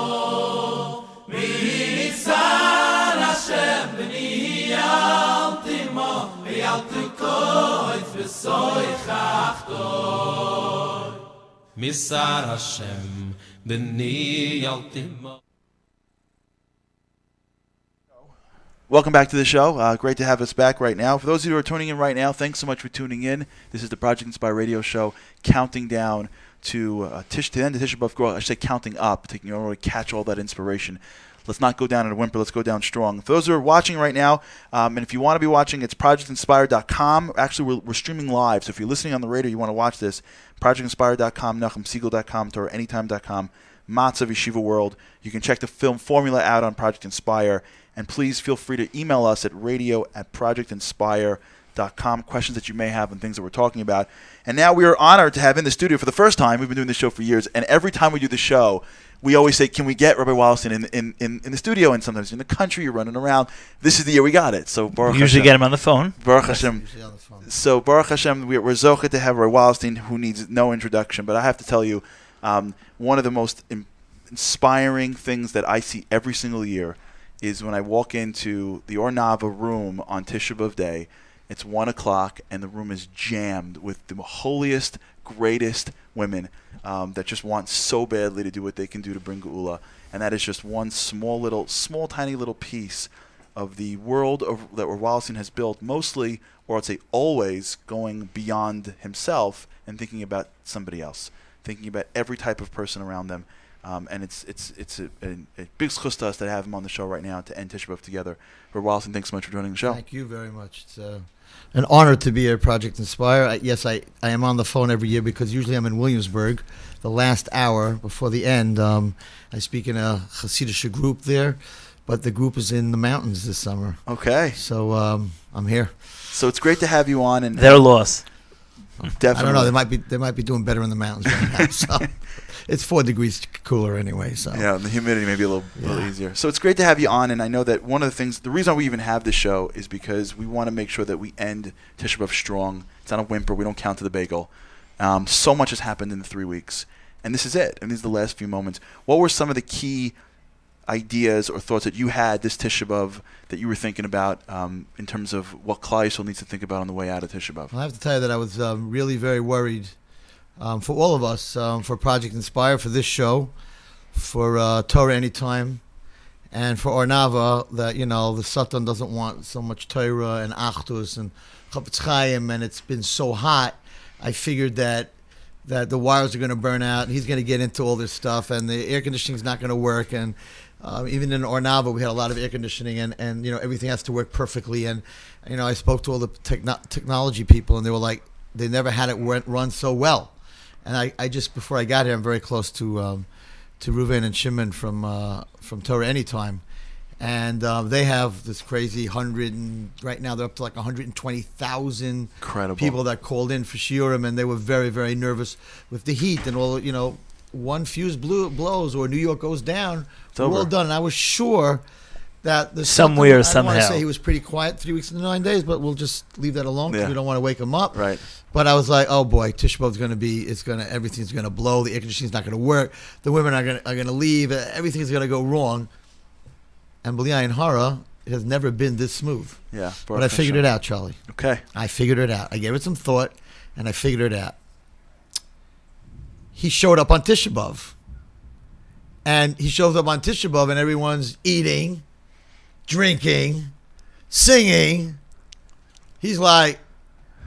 Mitzal Hashem b'ni yal timo v'yal tukoit v'soy Misar Hashem Welcome back to the show. Uh, great to have us back right now. For those of you who are tuning in right now, thanks so much for tuning in. This is the Project Inspire Radio Show, counting down to uh, Tish to the end of Tish B'av Girl. I should say counting up, taking over to catch all that inspiration. Let's not go down in a whimper. Let's go down strong. For those who are watching right now, um, and if you want to be watching, it's projectinspire.com. Actually, we're, we're streaming live. So if you're listening on the radio, you want to watch this, projectinspire.com, NachumSegal.com, TorahAnytime.com, Matzav Yeshiva World. You can check the film formula out on Project Inspire. And please feel free to email us at radio at projectinspire.com. Questions that you may have and things that we're talking about. And now we are honored to have in the studio for the first time. We've been doing this show for years. And every time we do the show, we always say, "Can we get Rabbi Wallerstein in, in, in, in the studio?" And sometimes in the country, you're running around. This is the year we got it. So Baruch Usually Hashem. get him on the phone. Baruch Hashem. So Baruch Hashem, we- we're zochah to have Rabbi Wallerstein, who needs no introduction. But I have to tell you, um, one of the most in- inspiring things that I see every single year is when I walk into the Ohr Naava room on Tisha B'av Day. It's one o'clock, and the room is jammed with the holiest, greatest women um, that just want so badly to do what they can do to bring Geula. And that is just one small little, small, tiny little piece of the world of, that Wallerstein has built, mostly, or I'd say always, going beyond himself and thinking about somebody else, thinking about every type of person around them. Um, and it's it's it's a, a, a big schus to us to have him on the show right now to end Tisha B'av together. Wallerstein, thanks so much for joining the show. Thank you very much. It's uh, an honor to be at Project Inspire. I, yes, I, I am on the phone every year because usually I'm in Williamsburg. The last hour before the end, um, I speak in a Hasidic group there, but the group is in the mountains this summer. Okay. So um, I'm here. So it's great to have you on. And Their loss. Definitely. I don't know. They might be they might be doing better in the mountains right now. so [LAUGHS] it's four degrees cooler anyway. So Yeah, the humidity may be a little, little easier. So it's great to have you on, and I know that one of the things, the reason we even have this show is because we want to make sure that we end Tisha B'av strong. It's not a whimper. We don't count to the bagel. Um, so much has happened in the three weeks, and this is it. And these are the last few moments. What were some of the key ideas or thoughts that you had this Tisha B'av that you were thinking about um, in terms of what Yisrael needs to think about on the way out of Tisha B'av? I have to tell you that I was um, really very worried um, for all of us, um, for Project Inspire, for this show, for uh, Torah Anytime, and for Ohr Naava, that, you know, the Satan doesn't want so much Torah and Achdus and Chafetz Chaim, and it's been so hot. I figured that that the wires are going to burn out, he's going to get into all this stuff, and the air conditioning is not going to work, and um, even in Ohr Naava, we had a lot of air conditioning, and, and you know everything has to work perfectly. And you know, I spoke to all the techno- technology people, and they were like, they never had it run so well. And I, I just before I got here, I'm very close to um, to Ruven and Shimon from uh, from Torah Anytime, and um, they have this crazy hundred and right now they're up to like 120,000 Incredible. people that called in for shiurim, and they were very very nervous with the heat and all. You know, one fuse blew, blows or New York goes down, It's we're all done. And I was sure that the Somewhere, I don't want to somehow. say he was pretty quiet three weeks and nine days, but we'll just leave that alone because Yeah. we don't want to wake him up. Right. But I was like, oh boy, Tishbov's going to be, it's going to, everything's going to blow. The air conditioning's not going to work. The women are going to, are going to leave. uh, Everything's going to go wrong. And B'liayin Hara, has never been this smooth. Yeah, But I figured Hashem. it out, Charlie. Okay. I figured it out. I gave it some thought, and I figured it out. He showed up on Tisha B'Av. And he shows up on Tisha B'Av, and everyone's eating, drinking, singing. He's like,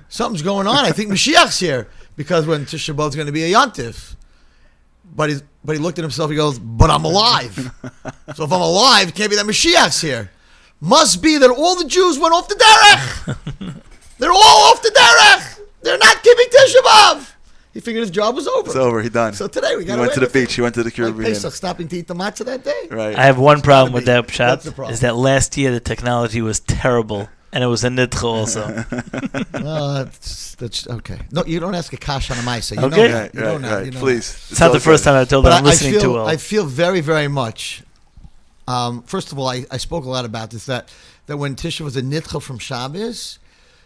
something's going on. I think [LAUGHS] Mashiach's here. Because when Tisha B'Av's going to be a Yontif. But, he's, but he looked at himself, he goes, but I'm alive. [LAUGHS] so if I'm alive, it can't be that Mashiach's here. Must be that all the Jews went off the derech. [LAUGHS] They're all off the derech. They're not keeping Tisha B'Av. He figured his job was over. It's over. He done. So today we got. He went to the beach. He went to the Like Caribbean. Pesach, stopping to eat the matzah that day. Right. I have one problem with that That's shot. the problem. Is that last year the technology was terrible. And it was a nidcha also. [LAUGHS] [LAUGHS] Uh, that's, that's okay. No, you don't ask a kash on a maisa. You Okay. know that. Right, You know right, that. right. You know Please. that. It's not the first time I've told that I'm I- I listening feel, too well. I feel very, very much. Um, first of all, I, I spoke a lot about this that that when Tisha was a nidcha from Shabbos,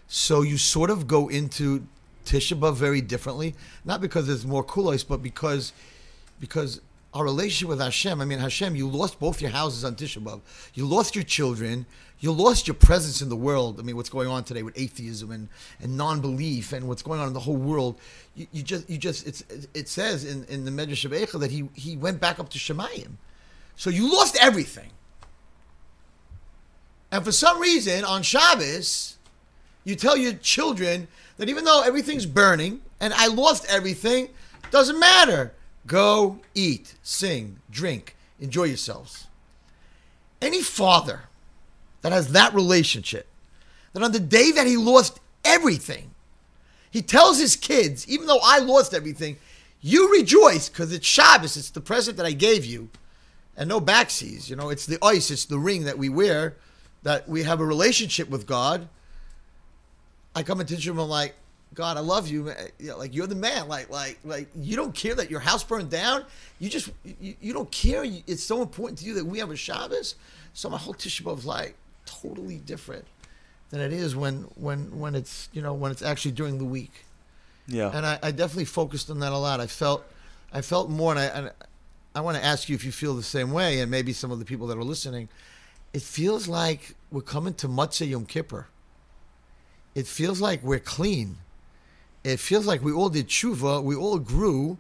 so you sort of go into Tisha B'av very differently, not because there's more kulos, but because because our relationship with Hashem. I mean, Hashem, you lost both your houses on Tisha B'av. You lost your children. You lost your presence in the world. I mean, what's going on today with atheism and, and non-belief and what's going on in the whole world. You, you just, you just, it's, it says in, in the Medrash of that he, he went back up to Shemayim. So you lost everything. And for some reason, on Shabbos, you tell your children that even though everything's burning and I lost everything, doesn't matter. Go eat, sing, drink, enjoy yourselves. Any father that has that relationship, that on the day that he lost everything, he tells his kids, even though I lost everything, you rejoice because it's Shabbos, it's the present that I gave you, and no backsies. You know, it's the ice, it's the ring that we wear, that we have a relationship with God. I come into and I'm like, God, I love you. You know, like you're the man. Like, like, like you don't care that your house burned down. You just, you, you don't care. It's so important to you that we have a Shabbos. So my whole Tisha B'av is like totally different than it is when, when, when it's, you know, when it's actually during the week. Yeah. And I, I definitely focused on that a lot. I felt, I felt more, and I, and I want to ask you if you feel the same way, and maybe some of the people that are listening. It feels like we're coming to Motzei Yom Kippur. It feels like we're clean. It feels like we all did tshuva. We all grew.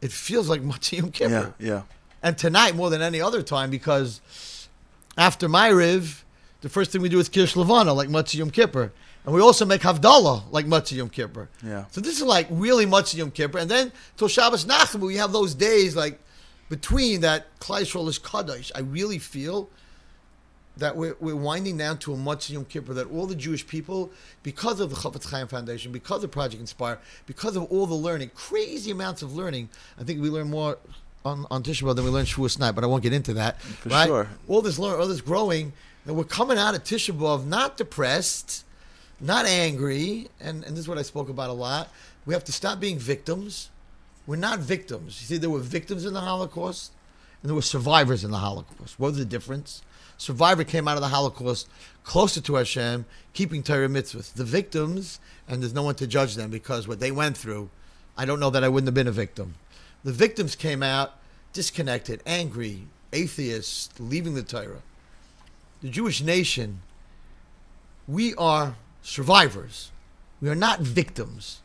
It feels like [LAUGHS] Motzei Yom Kippur. Yeah, yeah. And tonight more than any other time because after Maariv, the first thing we do is Kiddush Levana, like Motzei Yom Kippur. And we also make Havdalah, like Motzei Yom Kippur. Yeah. So this is like really Motzei Yom Kippur. And then till Shabbos Nachem, we have those days like between that Klal Yisrael is Kaddish. I really feel that we're, we're winding down to a much Yom Kippur, that all the Jewish people, because of the Chafetz Chaim Foundation, because of Project Inspire, because of all the learning, crazy amounts of learning, I think we learn more on, on Tisha B'Av than we learn Shavuos night, but I won't get into that. For right? sure. All this learn, all this growing, that we're coming out of Tisha B'Av not depressed, not angry, and, and this is what I spoke about a lot. We have to stop being victims. We're not victims. You see, there were victims in the Holocaust, and there were survivors in the Holocaust. What was the difference? Survivor came out of the Holocaust closer to Hashem, keeping Torah mitzvahs. The victims, and there's no one to judge them because what they went through, I don't know that I wouldn't have been a victim. The victims came out disconnected, angry, atheists, leaving the Torah. The Jewish nation, we are survivors. We are not victims.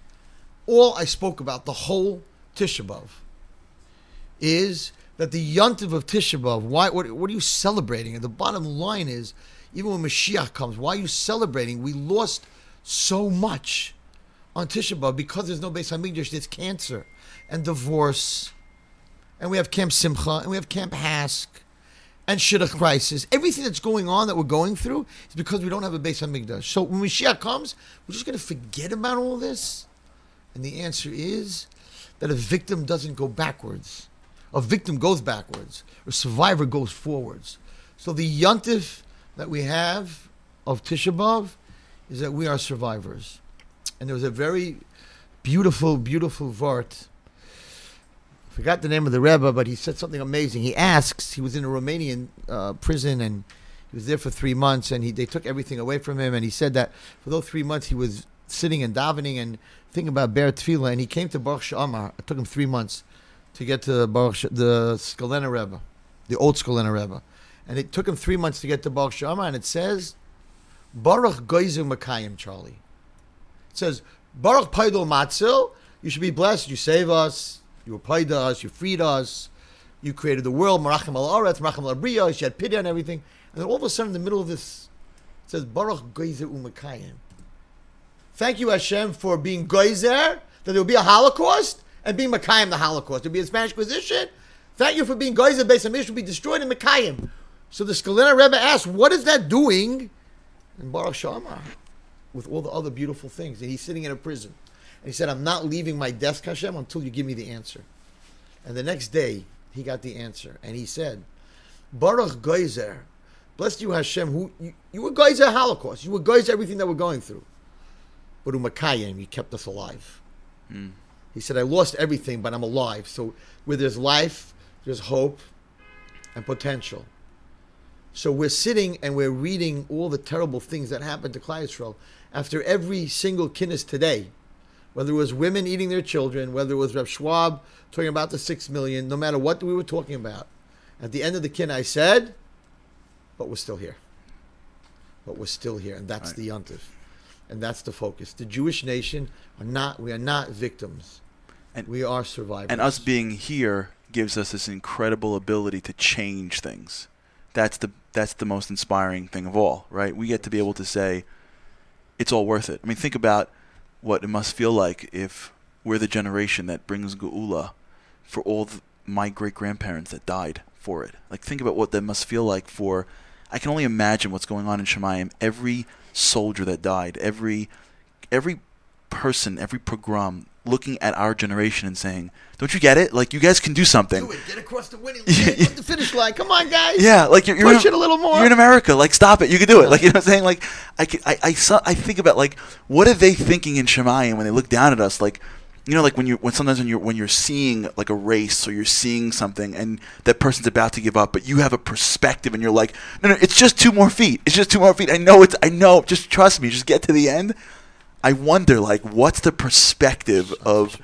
All I spoke about, the whole Tisha B'Av, is that the yontiv of Tisha B'Av, why, what, what are you celebrating? And the bottom line is, even when Mashiach comes, why are you celebrating? We lost so much on Tisha B'Av because there's no Beis Hamikdash. There's cancer and divorce, and we have Camp Simcha, and we have Camp HASC, and Shidduch crisis. Everything that's going on that we're going through is because we don't have a Beis Hamikdash. So when Mashiach comes, we're just going to forget about all this? And the answer is that a victim doesn't go backwards. A victim goes backwards. A survivor goes forwards. So the yontif that we have of Tisha B'Av is that we are survivors. And there was a very beautiful, beautiful vart. I forgot the name of the Rebbe, but he said something amazing. He asks, he was in a Romanian uh, prison and he was there for three months and he, they took everything away from him. And he said that for those three months he was sitting and davening and thinking about Ber Tefillah. And he came to Baruch Shamar. It took him three months to get to Baruch the Skulener Rebbe, the old Skulener Rebbe. And it took him three months to get to Baruch Shamar. And it says, Baruch Goizu Makayim, Charlie. It says, Baruch Paidol Matzil, you should be blessed. You save us. You applied to us. You freed us. You created the world. Marachim al Aretz, Marachim al Abriyos. You had pity on everything. And then all of a sudden, in the middle of this, it says, Baruch Goizer Umakayim. Thank you, Hashem, for being Goizer, that there will be a Holocaust, and being Makayim the Holocaust. Will be a Spanish Inquisition. Thank you for being Goizer, Beis Hamish will be destroyed in Makayim. So the Skulener Rebbe asked, what is that doing in Baruch Shamar with all the other beautiful things? And he's sitting in a prison. And he said, I'm not leaving my desk, Hashem, until you give me the answer. And the next day, he got the answer. And he said, Baruch Goizer, Bless you, Hashem, who you, you were guys at Holocaust. You were guys everything that we're going through. But Umakayim, you kept us alive. Mm. He said, I lost everything, but I'm alive. So where there's life, there's hope and potential. So we're sitting and we're reading all the terrible things that happened to Klal Yisrael after every single kinnis today, whether it was women eating their children, whether it was Reb Schwab talking about the six million, no matter what we were talking about. At the end of the kin, I said, but we're still here. But we're still here, and that's Right. the yontif, and that's the focus. The Jewish nation are not. We are not victims. And we are survivors. And us being here gives us this incredible ability to change things. That's the that's the most inspiring thing of all, right? We get to be able to say it's all worth it. I mean, think about what it must feel like if we're the generation that brings geula for all the, my great grandparents that died for it. Like, think about what that must feel like for. I can only imagine what's going on in Shemayim. Every soldier that died, every every person, every pogrom, looking at our generation and saying, "Don't you get it? Like, you guys can do something." Do it. Get across the winning [LAUGHS] line, the finish line. Come on, guys. Yeah, like you're, you're push in, it a little more. You're in America. Like, stop it. You can do it. Like, you know what I'm saying? Like, I, can, I, I, I think about like, what are they thinking in Shemayim when they look down at us? Like, you know, like when you when sometimes when you're when you're seeing like a race or you're seeing something and that person's about to give up, but you have a perspective and you're like, no, no, it's just two more feet. It's just two more feet. I know it's. I know. Just trust me. Just get to the end. I wonder, like, what's the perspective of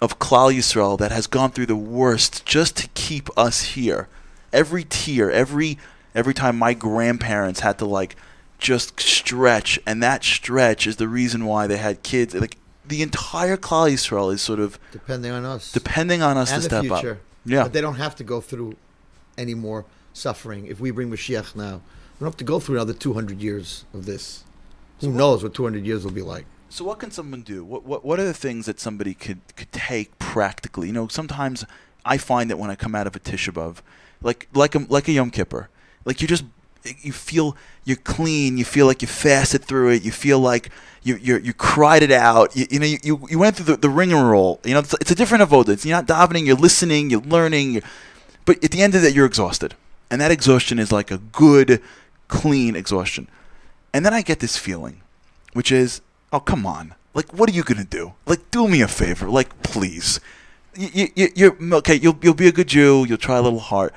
of Klal Yisrael that has gone through the worst just to keep us here? Every tear, every every time my grandparents had to like just stretch, and that stretch is the reason why they had kids. Like the entire Klal Yisrael is sort of depending on us, depending on us and to the step future. up. Yeah, but they don't have to go through any more suffering if we bring Mashiach now. We don't have to go through another 200 years of this. Who knows what 200 years will be like? So what can someone do? What what what are the things that somebody could could take practically? You know, sometimes I find that when I come out of a Tisha B'av, like like a like a Yom Kippur, like you just you feel you're clean. You feel like you fasted through it. You feel like you you you cried it out. You, you know you, you went through the, the ring and roll. You know it's, it's a different avoda. You're not davening. You're listening. You're learning. You're, but at the end of that, you're exhausted, and that exhaustion is like a good, clean exhaustion. And then I get this feeling, which is, oh come on, like what are you gonna do? Like do me a favor, like please. You, you, you're okay. You'll you'll be a good Jew. You'll try a little hard.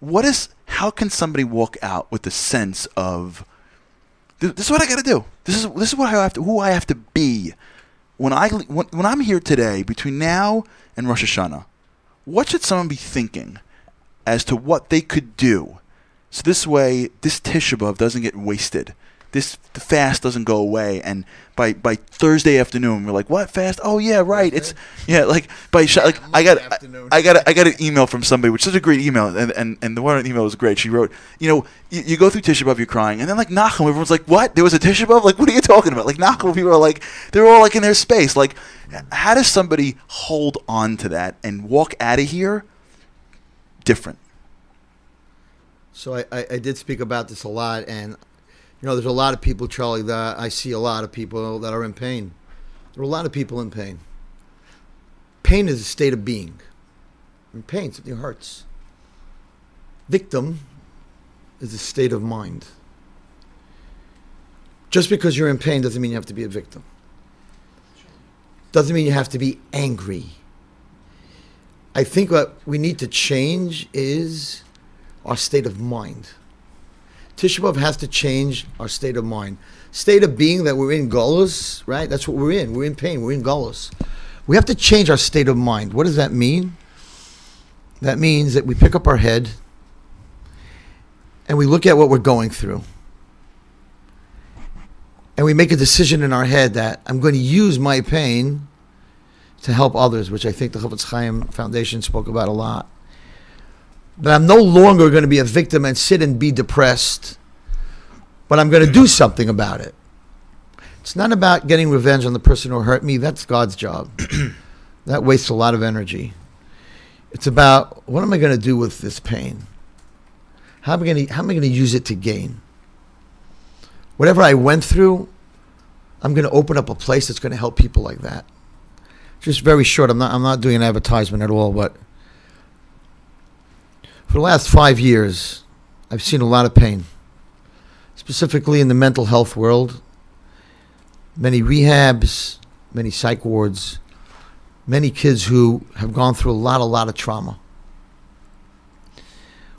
What is? How can somebody walk out with the sense of this, is what I got to do. This is this is what I have to. Who I have to be when I when, when I'm here today between now and Rosh Hashanah. What should someone be thinking as to what they could do, so this way this Tisha B'av doesn't get wasted. This the fast doesn't go away, and by by Thursday afternoon we're like, what fast? Oh yeah, right. It's yeah, like by sh- like I got I, I got a, I got an email from somebody, which is a great email, and and, and the one email was great. She wrote, you know, you, you go through Tisha B'av, you're crying, and then like Nachum, everyone's like, what? There was a Tisha B'av? Like, what are you talking about? Like Nachum, people are like, they're all like in their space. Like, how does somebody hold on to that and walk out of here different? So I, I, I did speak about this a lot, and you know, there's a lot of people, Charlie, that I see a lot of people that are in pain. There are a lot of people in pain. Pain is a state of being. In pain, something hurts. Victim is a state of mind. Just because you're in pain doesn't mean you have to be a victim. Doesn't mean you have to be angry. I think what we need to change is our state of mind. Tisha B'Av has to change our state of mind. State of being that we're in Golos, right? That's what we're in. We're in pain. We're in Golos. We have to change our state of mind. What does that mean? That means that we pick up our head and we look at what we're going through. And we make a decision in our head that I'm going to use my pain to help others, which I think the Chofetz Chaim Foundation spoke about a lot. But I'm no longer going to be a victim and sit and be depressed, but I'm going to do something about it. It's not about getting revenge on the person who hurt me. That's God's job. [CLEARS THROAT] that wastes a lot of energy. It's about what am I going to do with this pain? How am I going to how am I going to use it to gain? Whatever I went through, I'm going to open up a place that's going to help people like that. Just very short. I'm not I'm not doing an advertisement at all, but for the last five years, I've seen a lot of pain. specifically in the mental health world, many rehabs, many psych wards, many kids who have gone through a lot, a lot of trauma.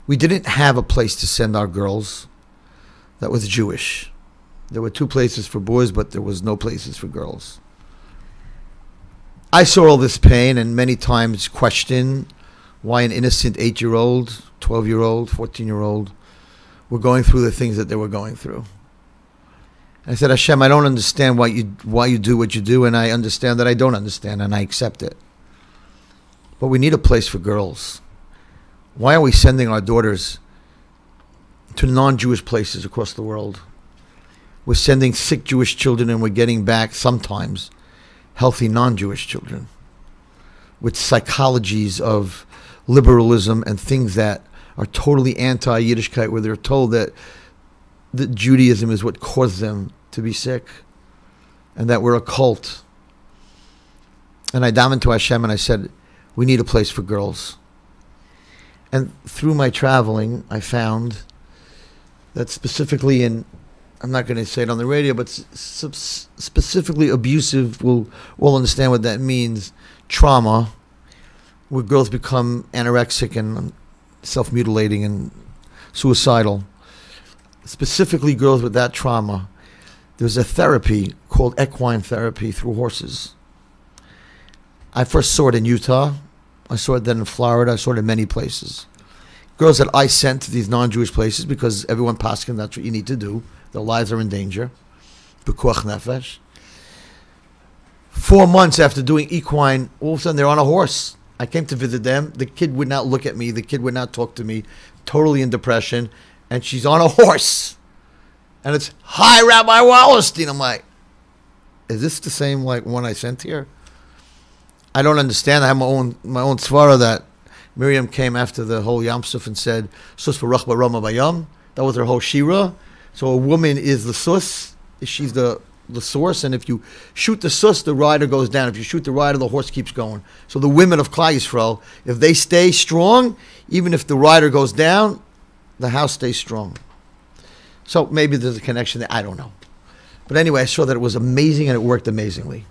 We didn't have a place to send our girls that was Jewish. There were two places for boys, but there was no places for girls. I saw all this pain and many times questioned why an innocent eight year old, 12 year old, 14 year old were going through the things that they were going through. I said, Hashem, I don't understand why you, why you do what you do, and I understand that I don't understand, and I accept it. But we need a place for girls. Why are we sending our daughters to non Jewish places across the world? We're sending sick Jewish children, and we're getting back sometimes healthy non Jewish children with psychologies of liberalism and things that are totally anti Yiddishkeit, where they're told that, that Judaism is what caused them to be sick and that we're a cult. And I davened to Hashem and I said, We need a place for girls. And through my traveling, I found that specifically in, I'm not going to say it on the radio, but specifically abusive, we will will understand what that means. Trauma, where girls become anorexic and self mutilating and suicidal. Specifically, girls with that trauma. There's a therapy called equine therapy through horses. I first saw it in Utah. I saw it then in Florida. I saw it in many places. Girls that I sent to these non-Jewish places because everyone paskin that's what you need to do. Their lives are in danger. Four months after doing equine, all of a sudden they're on a horse. I came to visit them. The kid would not look at me. The kid would not talk to me. Totally in depression, and she's on a horse. And it's hi, Rabbi Wallerstein. I'm like, is this the same like one I sent here? I don't understand. I have my own my own svara that Miriam came after the whole Yam Suf and said sus rama bayam. That was her whole shira. So a woman is the sus. She's the the source, and if you shoot the sus, the rider goes down. If you shoot the rider, the horse keeps going. So the women of Klal Yisrael, if they stay strong, even if the rider goes down, the house stays strong. So maybe there's a connection there. I don't know. But anyway, I saw that it was amazing and it worked amazingly.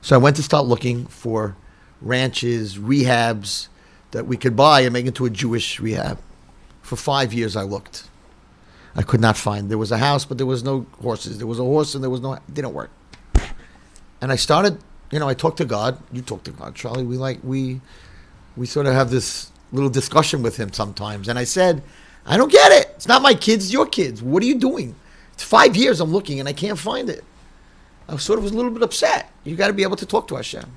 So I went to start looking for ranches, rehabs that we could buy and make into a Jewish rehab. For five years, I looked. I could not find. There was a house, but there was no horses. There was a horse, and there was no. It didn't work. And I started. You know, I talked to God. You talked to God, Charlie. We like we, we sort of have this little discussion with Him sometimes. And I said, I don't get it. It's not my kids. It's your kids. What are you doing? It's five years I'm looking and I can't find it. I sort of was a little bit upset. You got to be able to talk to Hashem.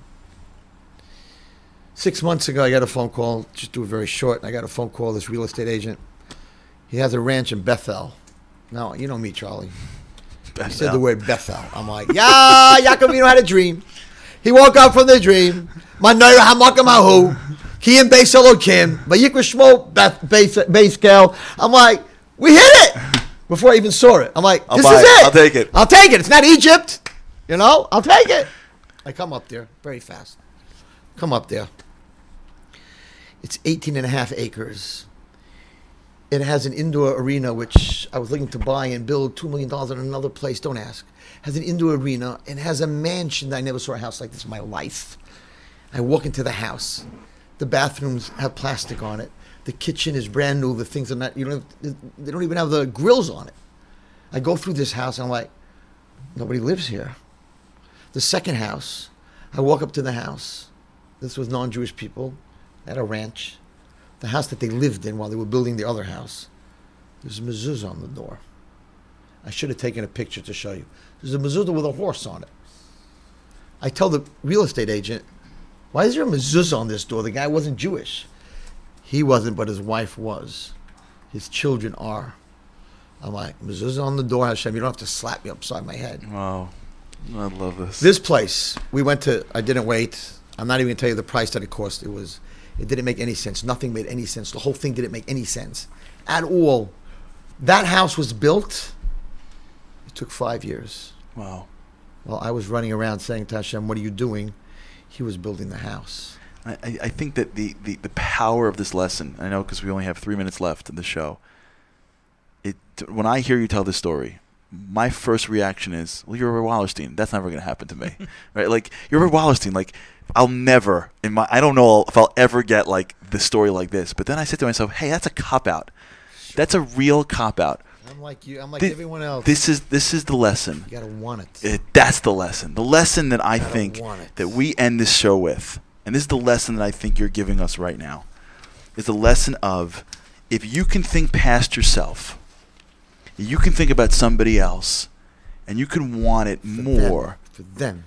Six months ago, I got a phone call. Just do it very short. I got a phone call. This real estate agent. He has a ranch in Bethel. Now you know me, Charlie. He said the word Bethel. I'm like, [LAUGHS] yeah, Yaakov Avinu had a dream. He woke up from the dream. My Manayra hamakamahu. He and Beis Elokim. Vayikra Shmo Beis Beis Kel. I'm like, we hit it before I even saw it. I'm like, I'll this is it. it. I'll take it. I'll take it. It's not Egypt. You know, I'll take it. I come up there very fast. Come up there. It's 18 and a half acres. It has an indoor arena, which I was looking to buy and build $2 million in another place. Don't ask. Has an indoor arena and has a mansion. I never saw a house like this in my life. I walk into the house. The bathrooms have plastic on it. The kitchen is brand new. The things are not, you don't, they don't even have the grills on it. I go through this house and I'm like, nobody lives here. The second house, I walk up to the house. This was non Jewish people at a ranch. The house that they lived in while they were building the other house. There's a mezuzah on the door. I should have taken a picture to show you. There's a mezuzah with a horse on it. I tell the real estate agent, why is there a mezuzah on this door? The guy wasn't Jewish. He wasn't, but his wife was. His children are. I'm like, mezuzah on the door, Hashem. You don't have to slap me upside my head. Wow. I love this. This place, we went to. I didn't wait. I'm not even gonna tell you the price that it cost. It was, it didn't make any sense. Nothing made any sense. The whole thing didn't make any sense at all. That house was built. It took five years. Wow. Well, I was running around saying to Hashem, "What are you doing?" He was building the house. I, I think that the, the, the power of this lesson, I know because we only have three minutes left in the show, it when I hear you tell this story, my first reaction is, "Well, you're Rabbi Wallerstein. That's never going to happen to me, [LAUGHS] right? Like you're Rabbi Wallerstein. Like I'll never in my I don't know if I'll ever get like the story like this. But then I said to myself, "Hey, that's a cop out. That's a real cop out." I'm like you. I'm like everyone else. This is this is the lesson. You gotta want it. It, that's the lesson. The lesson that I think that we end this show with, and this is the lesson that I think you're giving us right now, is the lesson of if you can think past yourself, you can think about somebody else, and you can want it more them. for them.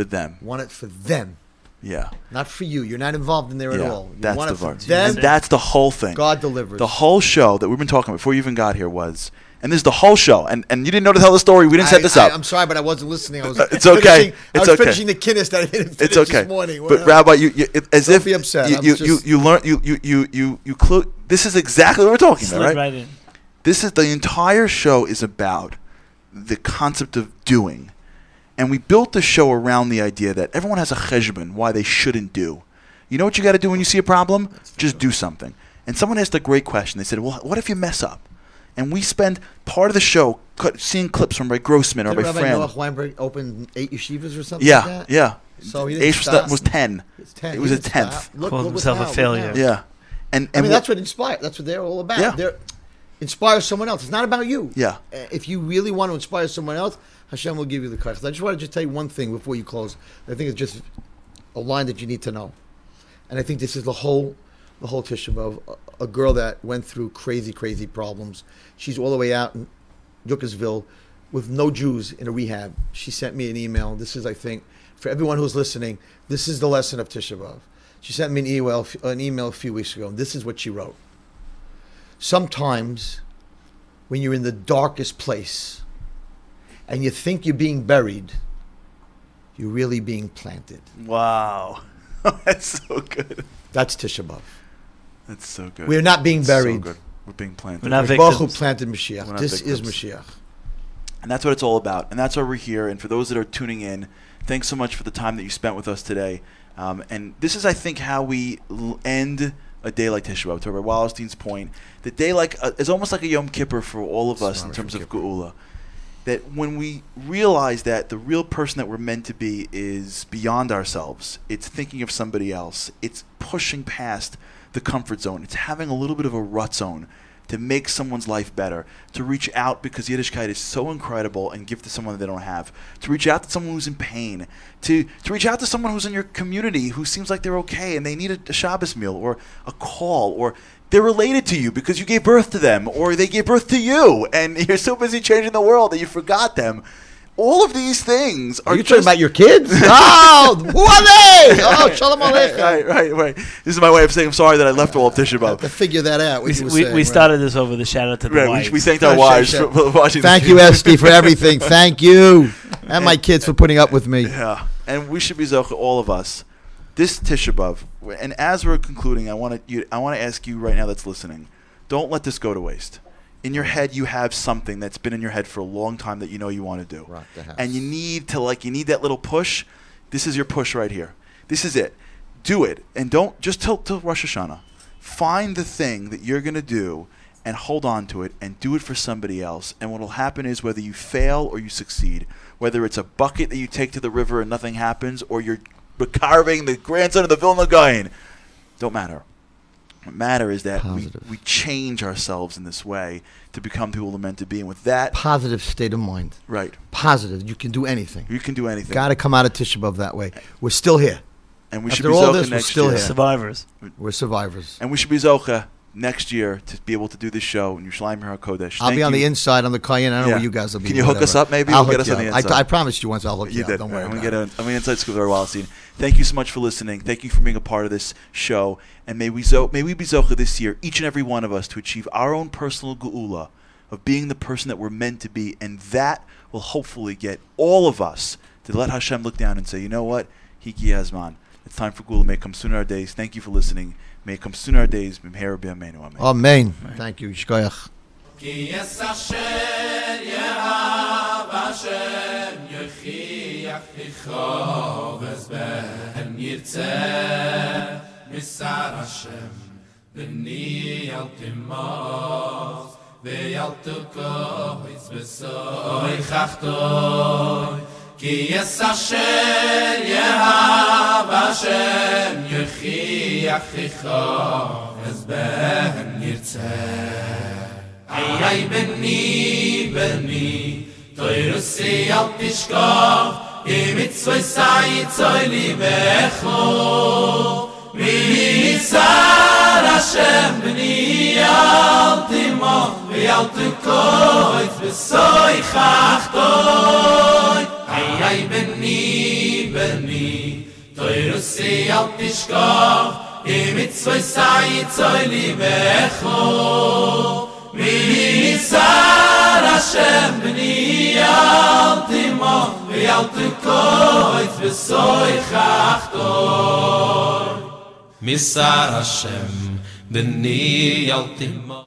For them. Want it for them, Yeah. not for you. You're not involved in there at all. You that's want the it for them. And that's the whole thing. God delivers. The whole show that we've been talking about before you even got here was, and this is the whole show, and, and you didn't know to tell the story. We didn't set I- this I, up. am sorry, but I wasn't listening. I was. [LAUGHS] It's okay. finishing- I It's was okay. finishing the Guinness that I didn't finish it's okay. this morning. But Rabbi, you, you it, as Don't if be upset. you I'm you, you you learn you you you you you clu- This is exactly what we're talking Slid about, right? right in. This is the entire show is about the concept of doing, and we built the show around the idea that everyone has a cheshbon why they shouldn't do. You know what you got to do when you see a problem? Just do something. And someone asked a great question. They said, "Well, what if you mess up?" And we spend part of the show cut, seeing clips from Rav Grossman or Did by Rabbi Frand. Noach Weinberg open eight yeshivas or something Yeah, like that? yeah. So he didn't was, stop. was ten. 10. It He was a tenth. Look, Called look himself a now, look failure. Yeah, and I mean, that's what inspire. That's what they're all about. Yeah. They're inspire someone else. It's not about you. Yeah. Uh, If you really want to inspire someone else, Hashem will give you the koach. I just want to tell you one thing before you close. I think it's just a line that you need to know, and I think this is the whole, the whole Tisha B'av. A, a girl that went through crazy, crazy problems. She's all the way out in Yuckersville with no Jews in a rehab. She sent me an email. This is, I think, for everyone who's listening, this is the lesson of Tisha B'av. She sent me an email, an email a few weeks ago. And this is what she wrote. Sometimes, when you're in the darkest place and you think you're being buried, you're really being planted. Wow, [LAUGHS] that's so good. That's Tisha B'av. That's so good. We're not being That's so buried. good. We're being planted. We're not The Baruch Hu victims. planted Mashiach. We're not This is victims. Mashiach. And that's what it's all about. And that's why we're here. And for those that are tuning in, thanks so much for the time that you spent with us today. Um, and this is, I think, how we l- end a day like Tisha B'Av. To Rabbi Wallerstein's point, the day like uh, is almost like a Yom Kippur for all of us in terms of Geula. That when we realize that the real person that we're meant to be is beyond ourselves, it's thinking of somebody else, it's pushing past the comfort zone, it's having a little bit of a rut zone to make someone's life better, to reach out because Yiddishkeit is so incredible and give to someone that they don't have, to reach out to someone who's in pain, to, to reach out to someone who's in your community who seems like they're okay and they need a, a Shabbos meal or a call or they're related to you because you gave birth to them or they gave birth to you and [LAUGHS] you're so busy changing the world that you forgot them. All of these things are Are you talking just- about your kids? oh, [LAUGHS] who are they? [LAUGHS] Oh, shalom aleichem. right, right, right. This is my way of saying I'm sorry that I left all of Tisha B'Av. To figure that out. We, we, saying, we right. started this over the shout out to the Right, we, wives. we thanked our [LAUGHS] wives for, for watching. Thank this you, video. Esty, for everything. Thank you. And my kids for putting up with me. Yeah, and we should be zocha, all of us. This Tisha B'av, and as we're concluding, I want to you, I want to ask you right now that's listening, don't let this go to waste. In your head, you have something that's been in your head for a long time that you know you want to do, Rock the house. and you need to like you need that little push. This is your push right here. This is it. Do it, and don't just till till Rosh Hashanah. Find the thing that you're gonna do and hold on to it and do it for somebody else. And what will happen is whether you fail or you succeed, whether it's a bucket that you take to the river and nothing happens, or you're carving the grandson of the Vilna Gaon, don't matter. What matter is that we, we change ourselves in this way to become people we're meant to be. And with that, Positive state of mind. right, Positive. You can do anything. you can do anything. Got to come out of Tisha B'av that way. We're still here. And we After should be all Zocha this, we're next still year. here. Survivors. We're survivors. And we should be Zocha next year to be able to do this show in Yerushalayim HaKodesh. I'll Thank be on you. the inside on the Cayenne. I don't know Yeah. where you guys will be. Can you hook us up maybe? I'll We'll get us on the inside. I, I promised you once I'll hook you, You up. Don't worry I'm gonna get a, I'm inside scoop of Wallerstein. Thank you so much for listening. Thank you for being a part of this show. And may we zo- may we be zocha this year, each and every one of us, to achieve our own personal geula of being the person that we're meant to be, and that will hopefully get all of us to let Hashem look down and say, you know what, Hiki Hazman. It's time for geula. May come sooner our days. Thank you for listening. May it come sooner our days. B'mher b'yameinu. Amen. Amen. Thank you. Shkoyach. כי יש אשר יאהב השם יוכיח לכובס בהם ירצה משר השם בני אל תמוס ve yalt ko is כי יש אשר יהב אשר יחי אחיכו אז בהם ירצה. היי בני בני תוירוסי אל תשכוב אם יצוי סי צוי לי באיכו מי יצא Hashem bni al timo vi al tkoit besoy khachtoy ay ay bni bni toy rusi al tishkov im tsoy sai tsoy libekho mi sar Hashem bni al timo vi al tkoit besoy khachtoy Misar Hashem, b'ni yaltima.